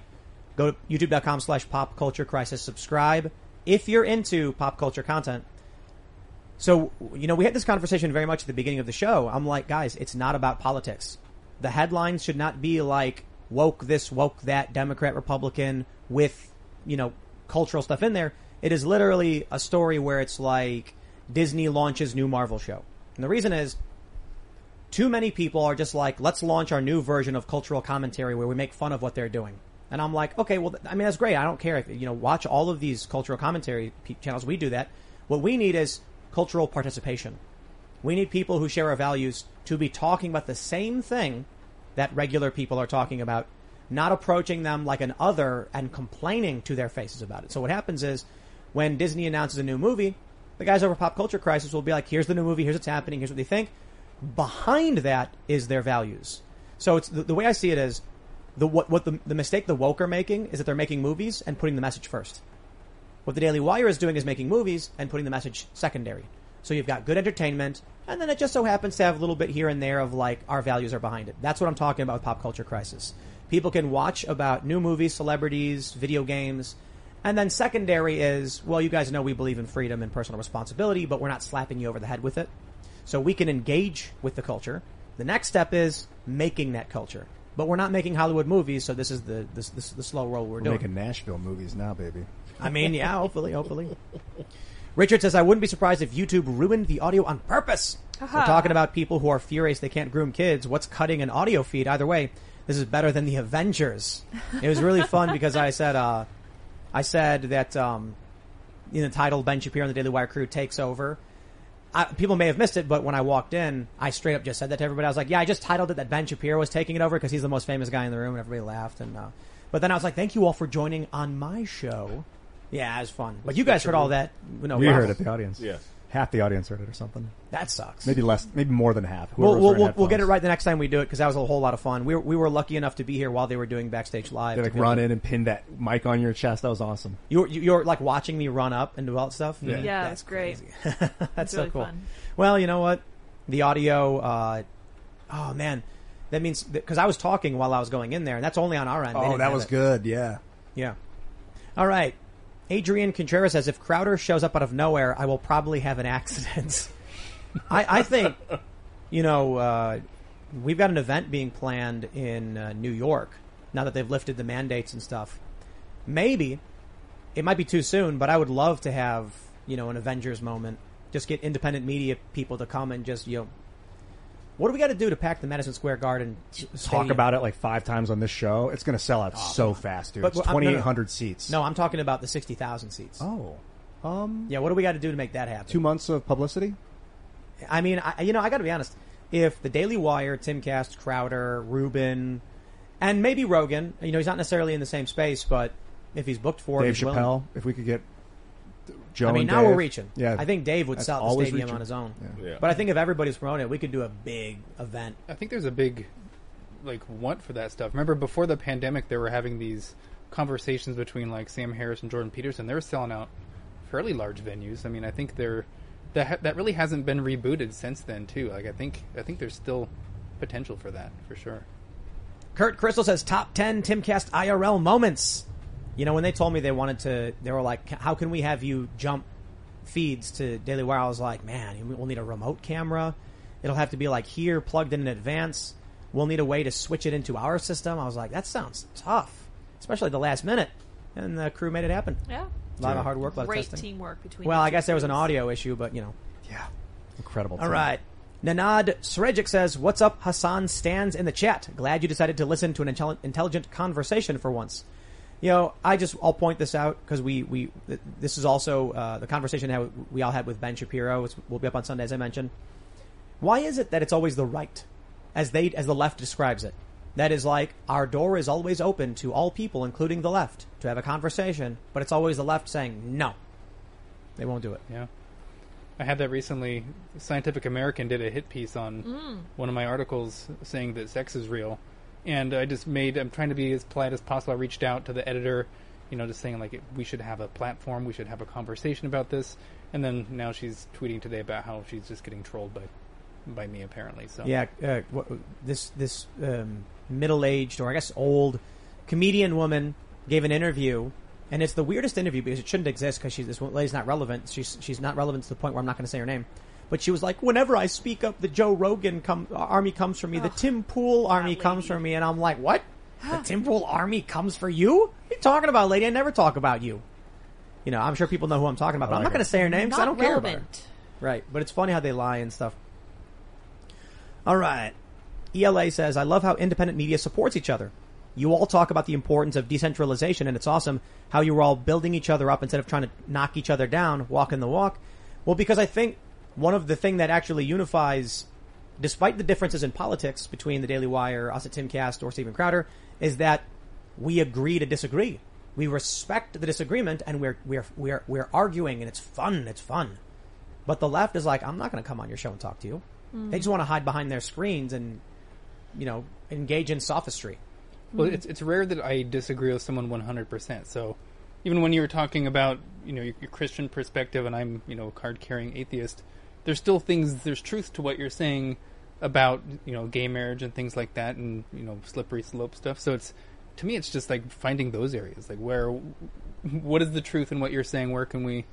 go to youtube.com slash pop culture crisis, subscribe if you're into pop culture content. So, you know, we had this conversation very much at the beginning of the show. I'm like, guys, it's not about politics. The headlines should not be like woke this, woke that, Democrat, Republican with, you know, cultural stuff in there. It is literally a story where it's like Disney launches new Marvel show. And the reason is too many people are just like, let's launch our new version of cultural commentary where we make fun of what they're doing. And I'm like, okay, well, I mean, that's great. I don't care if, you know, watch all of these cultural commentary channels. We do that. What we need is cultural participation. We need people who share our values to be talking about the same thing that regular people are talking about, not approaching them like an other and complaining to their faces about it. So what happens is when Disney announces a new movie, the guys over Pop Culture Crisis will be like, here's the new movie, here's what's happening, here's what they think. Behind that is their values. So it's the, the way I see it is the what, what the, the mistake the woke are making is that they're making movies and putting the message first. What the Daily Wire is doing is making movies and putting the message secondary. So you've got good entertainment, and then it just so happens to have a little bit here and there of like our values are behind it. That's what I'm talking about with Pop Culture Crisis. People can watch about new movies, celebrities, video games, and then secondary is, well, you guys know we believe in freedom and personal responsibility, but we're not slapping you over the head with it. So we can engage with the culture. The next step is making that culture. But we're not making Hollywood movies, so this is the this, this the slow roll we're, We're doing. making Nashville movies now, baby. I mean, yeah, hopefully, hopefully. Richard says, I wouldn't be surprised if YouTube ruined the audio on purpose. We're talking about people who are furious they can't groom kids. What's cutting an audio feed? Either way, this is better than the Avengers. It was really fun because I said, uh, I said that, um, in the title, Ben Shapiro and the Daily Wire crew takes over. I, people may have missed it, but when I walked in, I straight up just said that to everybody. I was like, yeah, I just titled it that Ben Shapiro was taking it over because he's the most famous guy in the room, and everybody laughed. And uh, but then I was like, thank you all for joining on my show. Yeah, it was fun. But you guys heard all that. No, We wow. heard it, the audience. Yes. Half the audience heard it or something. That sucks. Maybe less, maybe more than half. We'll, we'll, we'll, we'll get it right the next time we do it because that was a whole lot of fun. We were, we were lucky enough to be here while they were doing backstage live. They like run in and pin that mic on your chest. That was awesome. You were, you were like watching me run up and do all that stuff. Yeah, That's great. (laughs) That's It's so really cool. fun. Well, you know what? The audio. Uh, oh man, that means because I was talking while I was going in there, and that's only on our end. Oh, that was it. good. Yeah. Yeah. All right. Adrian Contreras says if Crowder shows up out of nowhere, I will probably have an accident. (laughs) I, I think, you know, uh, we've got an event being planned in uh, New York now that they've lifted the mandates and stuff. Maybe it might be too soon, but I would love to have you know an Avengers moment. Just get independent media people to come and just you know. What do we got to do to pack the Madison Square Garden? Talk about it like five times on this show. It's going to sell out so fast, dude. But- it's but, uh, no, no. 2,800 seats. No, I'm talking about the sixty thousand seats. Oh. Um, Yeah, what do we got to do to make that happen? two months of publicity? I mean, I, you know, I got to be honest. If the Daily Wire, Timcast, Crowder, Rubin, and maybe Rogan, you know, he's not necessarily in the same space, but if he's booked for it, Dave willing. Chappelle. If we could get Joe I mean, and now Dave. we're reaching. Yeah. I think Dave would sell the stadium reaching. on his own. Yeah. Yeah. But I think if everybody's promoting it, we could do a big event. I think there's a big like want for that stuff. Remember before the pandemic, they were having these conversations between like Sam Harris and Jordan Peterson. They were selling out fairly large venues. I mean, I think they're that ha- that really hasn't been rebooted since then too. Like I think I think there's still potential for that for sure. Kurt Crystal says top 10 Timcast IRL moments. You know, when they told me they wanted to, they were like, how can we have you jump feeds to Daily Wire? I was like, man, we'll need a remote camera. It'll have to be like here, plugged in in advance. We'll need a way to switch it into our system. I was like, that sounds tough, especially at the last minute. And the crew made it happen. Yeah. A lot of hard work, a lot of Great testing. teamwork between. Well, I guess there was an audio issue, but you know. Yeah. Incredible. All team. right. Nanad Srejic says, "What's up, Hassan?" Stands in the chat. Glad you decided to listen to an intelligent conversation for once. You know, I just I'll point this out because we we this is also uh, the conversation that we all had with Ben Shapiro. It's, will be up on Sunday, as I mentioned. Why is it that it's always the right, as they as the left describes it? That is like our door is always open to all people, including the left, to have a conversation, but it's always the left saying no. They won't do it. Yeah. I had that recently. Scientific American did a hit piece on one of my articles saying that sex is real. And I just made, I'm trying to be as polite as possible. I reached out to the editor, you know, just saying like we should have a platform, we should have a conversation about this. And then now she's tweeting today about how she's just getting trolled by by me apparently. So Yeah, uh, this this um, middle-aged or I guess old comedian woman gave an interview, and it's the weirdest interview because it shouldn't exist because she's this lady's not relevant. She's she's not relevant to the point where I'm not going to say her name. But she was like, whenever I speak up, the Joe Rogan come, army comes for me, the Tim Pool army comes for me, and I'm like, what? The Tim Pool army comes for you? What are you talking about, lady? I never talk about you. You know, I'm sure people know who I'm talking about, but I'm not going to say her name because I don't care about her. Right, but it's funny how they lie and stuff. All right. ELA says, I love how independent media supports each other. You all talk about the importance of decentralization, and it's awesome how you're all building each other up instead of trying to knock each other down, walking the walk. Well, because I think one of the thing that actually unifies, despite the differences in politics between the Daily Wire, us at Timcast, or Stephen Crowder, is that we agree to disagree. We respect the disagreement, and we're we're we're we're arguing, and it's fun. It's fun. But the left is like, I'm not going to come on your show and talk to you. Mm. They just want to hide behind their screens and, you know, engage in sophistry. Well, it's it's rare that I disagree with someone 100%. So even when you were talking about, you know, your, your Christian perspective and I'm, you know, a card-carrying atheist, there's still things there's truth to what you're saying about, you know, gay marriage and things like that and, you know, slippery slope stuff. So it's to me it's just like finding those areas. Like where what is the truth in what you're saying? Where can we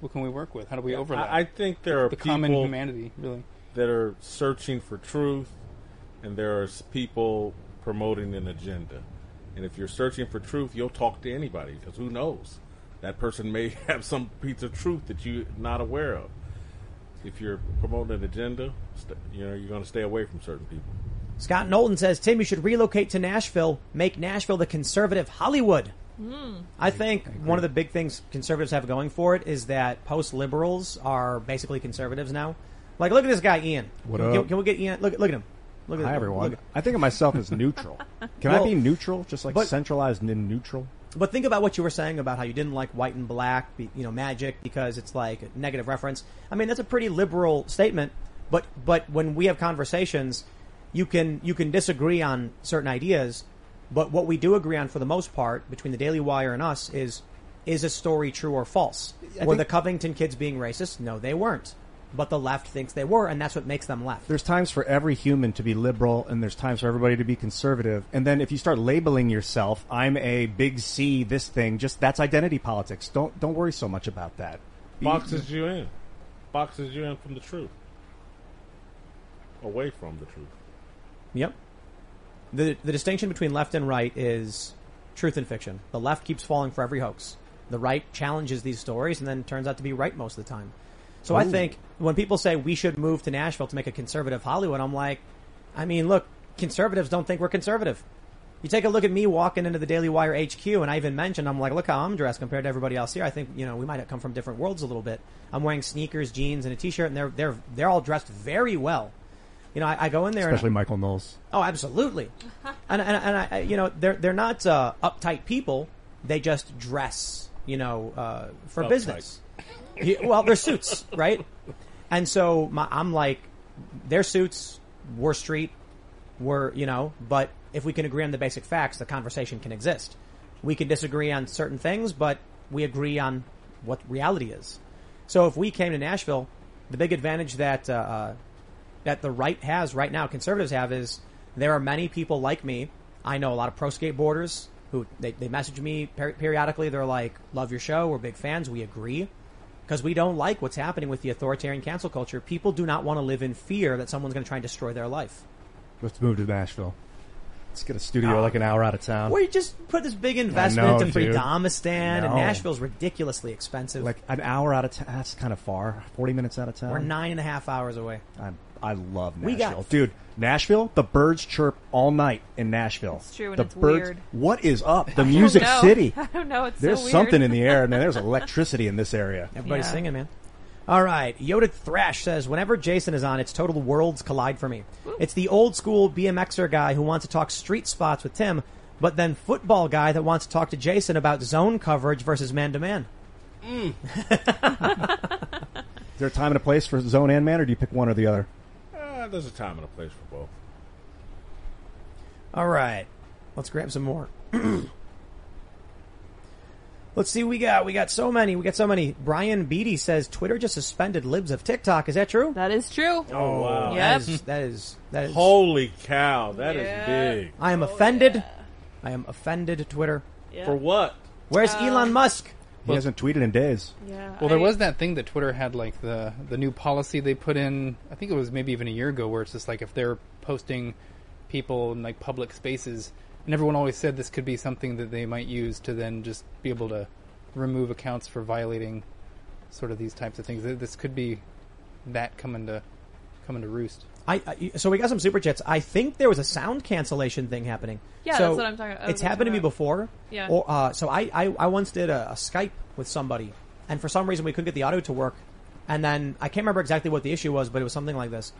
what can we work with? How do we overlap? I, think there are the people common humanity, really. that are searching for truth, and there are people promoting an agenda. And if you're searching for truth, you'll talk to anybody because who knows? That person may (laughs) have some piece of truth that you're not aware of. If you're promoting an agenda, st- you know you're going to stay away from certain people. Scott Knowlton says, Tim, you should relocate to Nashville, make Nashville the conservative Hollywood. Hmm. I think one of the big things conservatives have going for it is that post liberals are basically conservatives now. Like, look at this guy, Ian. What can, up? Can we get Ian? Look, look at him. Look at Hi him. everyone. Look- I think of myself as neutral. (laughs) Can Well, I be neutral? Just like but- centralized and neutral? But think about what you were saying about how you didn't like white and black, you know, magic because it's like a negative reference. I mean, that's a pretty liberal statement. But but when we have conversations, you can you can disagree on certain ideas, but what we do agree on for the most part between the Daily Wire and us is is a story true or false? I were the Covington kids being racist? No, they weren't. But the left thinks they were, and that's what makes them left. There's times for every human to be liberal, and there's times for everybody to be conservative. And then if you start labeling yourself, I'm a big C, this thing, just that's identity politics. Don't don't worry so much about that. Boxes you in. Boxes you in from the truth. Away from the truth. Yep. The the distinction between left and right is truth and fiction. The left keeps falling for every hoax. The right challenges these stories and then turns out to be right most of the time. So I think when people say we should move to Nashville to make a conservative Hollywood, I'm like, I mean, look, conservatives don't think we're conservative. You take a look at me walking into the Daily Wire HQ, and I even mentioned, I'm like, look how I'm dressed compared to everybody else here. I think, you know, we might have come from different worlds a little bit. I'm wearing sneakers, jeans, and a t-shirt, and they're they're they're all dressed very well. You know, I, I go in there, and- especially Michael Knowles. Oh, absolutely. and and, and I, you know, they're they're not uh, uptight people. They just dress, you know, uh, for Uptight. business. Well, they're suits, right? And so my, I'm like, their suits, we're street, we're you know. But if we can agree on the basic facts, the conversation can exist. We can disagree on certain things, but we agree on what reality is. So if we came to Nashville, the big advantage that uh, uh, that the right has right now, conservatives have, is there are many people like me. I know a lot of pro skateboarders who they, they message me per- periodically. They're like, "Love your show. We're big fans. We agree." Because we don't like what's happening with the authoritarian cancel culture. People do not want to live in fear that someone's going to try and destroy their life. Let's move to Nashville. Let's get a studio ah. like an hour out of town. Where you just put this big investment know, into. Freedomistan, and Nashville's ridiculously expensive. Like an hour out of town. That's kind of far. Forty minutes out of town. We're nine and a half hours away. I, I love Nashville, We got- dude. Nashville, the birds chirp all night in Nashville. It's true, and the it's birds. weird. What is up? The (laughs) Music know. City. (laughs) I don't know, it's so There's weird. something in the air, man. There's (laughs) electricity in this area. Everybody's Yeah. singing, man. All right. Yoda Thrash says, whenever Jason is on, it's total worlds collide for me. It's the old school BMXer guy who wants to talk street spots with Tim, but then football guy that wants to talk to Jason about zone coverage versus man to man. Mm. Is there a time and a place for zone and man, or do you pick one or the other? Uh, there's a time and a place for both. All right. Let's grab some more. (clears throat) Let's see. We got we got so many. We got so many. Brian Beatty says Twitter just suspended libs of TikTok. Is that true? That is true. Oh wow. Yep. That is that is that is Holy cow, that is big. I am offended. I am offended. Twitter. For what? Where's Uh, Elon Musk? He hasn't tweeted in days. Yeah. Well, there I- was that thing that Twitter had, like the the new policy they put in. I think it was maybe even a year ago, where it's just like if they're posting people in like public spaces, and everyone always said this could be something that they might use to then just be able to remove accounts for violating sort of these types of things. This could be that coming to coming to roost. I, I so we got some super chats. I think there was a sound cancellation thing happening. Yeah, so that's what I'm talking- I was It's happened to me before. Yeah. Or, uh, so I, I I once did a, a Skype with somebody, and for some reason we couldn't get the audio to work, and then I can't remember exactly what the issue was, but it was something like this.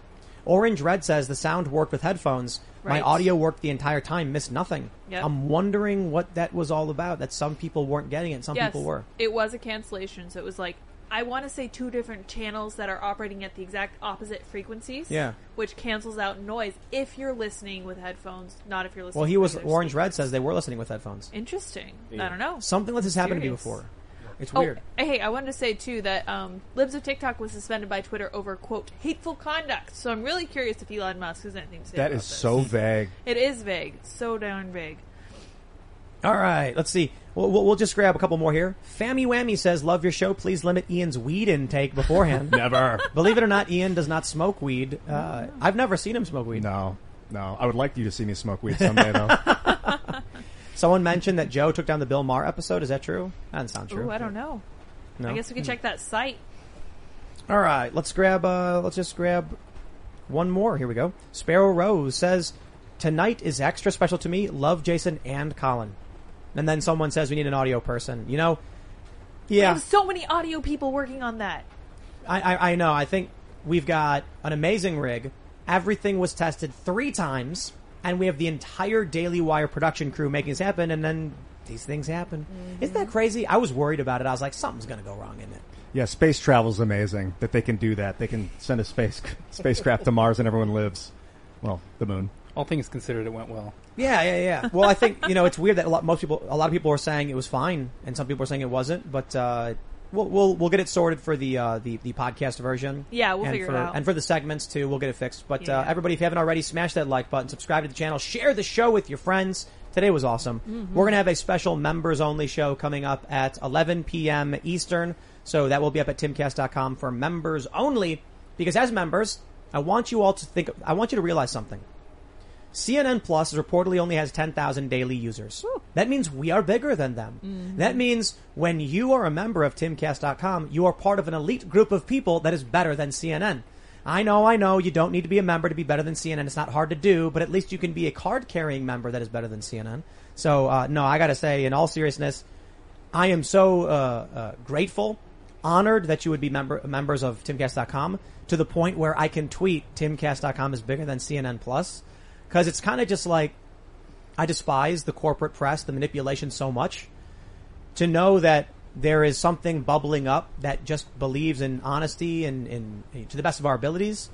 Orange Red says the sound worked with headphones. My audio worked the entire time, missed nothing. Yep. I'm wondering what that was all about. That some people weren't getting it, some yes, people were. It was a cancellation, so it was like I want to say two different channels that are operating at the exact opposite frequencies. Yeah. Which cancels out noise if you're listening with headphones, not if you're listening. Well, he was Orange speakers. Red says they were listening with headphones. Interesting. I don't know. Something like this happened to me before. It's Oh, weird. hey, I wanted to say too that um, Libs of TikTok was suspended by Twitter over quote hateful conduct. So I'm really curious if Elon Musk has anything to say. That about is this. so vague. It is vague, so darn vague. All right, let's see. We'll, we'll, we'll just grab a couple more here. Fammy Whammy says, "Love your show. Please limit Ian's weed intake beforehand." (laughs) Never. Believe it or not, Ian does not smoke weed. Uh, I've never seen him smoke weed. No, no. I would like you to see me smoke weed someday, though. (laughs) Someone mentioned that Joe took down the Bill Maher episode. Is that true? That doesn't sound true. Ooh, I don't know. No? I guess we could check that site. All right, let's grab. Uh, let's just grab one more. Here we go. Sparrow Rose says, "Tonight is extra special to me. Love Jason and Colin." And then someone says, "We need an audio person." You know, We yeah. have so many audio people working on that. I, I, I know. I think we've got an amazing rig. Everything was tested three times, and we have the entire Daily Wire production crew making this happen. And then these things happen. Mm-hmm. Isn't that crazy? I was worried about it. I was like, something's going to go wrong in it. Yeah, space travel's amazing that they can do that. They can send a space (laughs) spacecraft to Mars and everyone lives. Well, the moon. All things considered, it went well. Yeah, yeah, yeah. Well, I think you know it's weird that a lot, most people, a lot of people are saying it was fine, and some people are saying it wasn't. But uh, we'll we'll we'll get it sorted for the uh, the the podcast version. Yeah, we'll and figure it for, out. And for the segments too, we'll get it fixed. But uh, everybody, if you haven't already, smash that like button, subscribe to the channel, share the show with your friends. Today was awesome. Mm-hmm. We're gonna have a special members only show coming up at 11 p.m. Eastern. So that will be up at timcast.com for members only. Because as members, I want you all to think. I want you to realize something. CNN Plus reportedly only has 10,000 daily users. That means we are bigger than them. That means when you are a member of timcast.com, you are part of an elite group of people that is better than CNN. I know, I know, you don't need to be a member to be better than CNN. It's not hard to do, but at least you can be a card carrying member that is better than CNN. So, uh, no, I gotta say, in all seriousness, I am so uh, uh, grateful, honored that you would be member, members of timcast.com to the point where I can tweet timcast.com is bigger than CNN Plus because it's kind of just like I despise the corporate press, the manipulation so much. To know that there is something bubbling up that just believes in honesty and, and to the best of our abilities,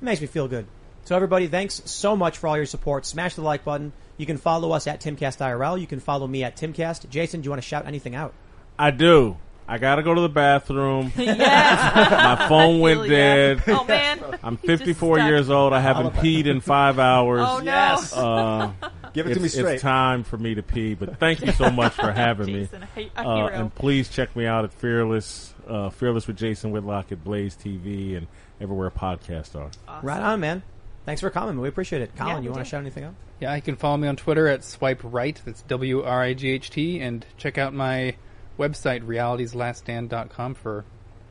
it makes me feel good. So everybody, thanks so much for all your support. Smash the like button. You can follow us at TimcastIRL. You can follow me at Timcast. Jason, do you want to shout anything out? I do. I gotta go to the bathroom. (laughs) yes. My phone went Feel dead. Oh man. I'm He's 54 years old. I haven't peed in five hours. Oh no. Yes. Uh, (laughs) Give it to me straight. it's time for me to pee, but thank you so much for having me. Jason, a, a Uh, hero. and please check me out at Fearless, uh, Fearless with Jason Whitlock at Blaze TV and everywhere podcasts are. Right on, man. Thanks for coming. We appreciate it. Colin, Yeah, you want to shout anything out? Yeah, you can follow me on Twitter at swipe right. That's W R I G H T, and check out my website realityslaststand.com for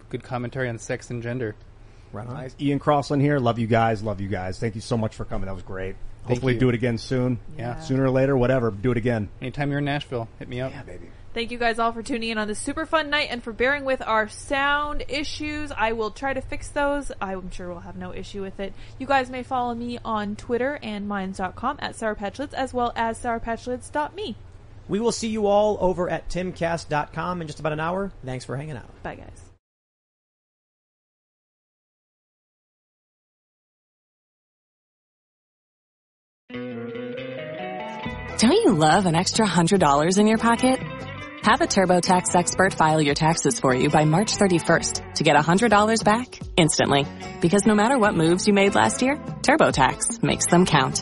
good commentary on sex and gender. Right on. Nice. Ian Crossland here. Love you guys. Love you guys. Thank you so much for coming. That was great. Hopefully, you. do it again soon. Yeah. Sooner or later, whatever. Do it again. Anytime you're in Nashville, hit me up. Yeah, baby. Thank you guys all for tuning in on this super fun night and for bearing with our sound issues. I will try to fix those. I'm sure we'll have no issue with it. You guys may follow me on Twitter and minds.com at sourpatchlyds as well as sourpatchlyds.me. We will see you all over at timcast.com in just about an hour. Thanks for hanging out. Bye guys. Don't you love an extra $100 in your pocket? Have a TurboTax expert file your taxes for you by March 31st to get $100 back instantly. Because no matter what moves you made last year, TurboTax makes them count.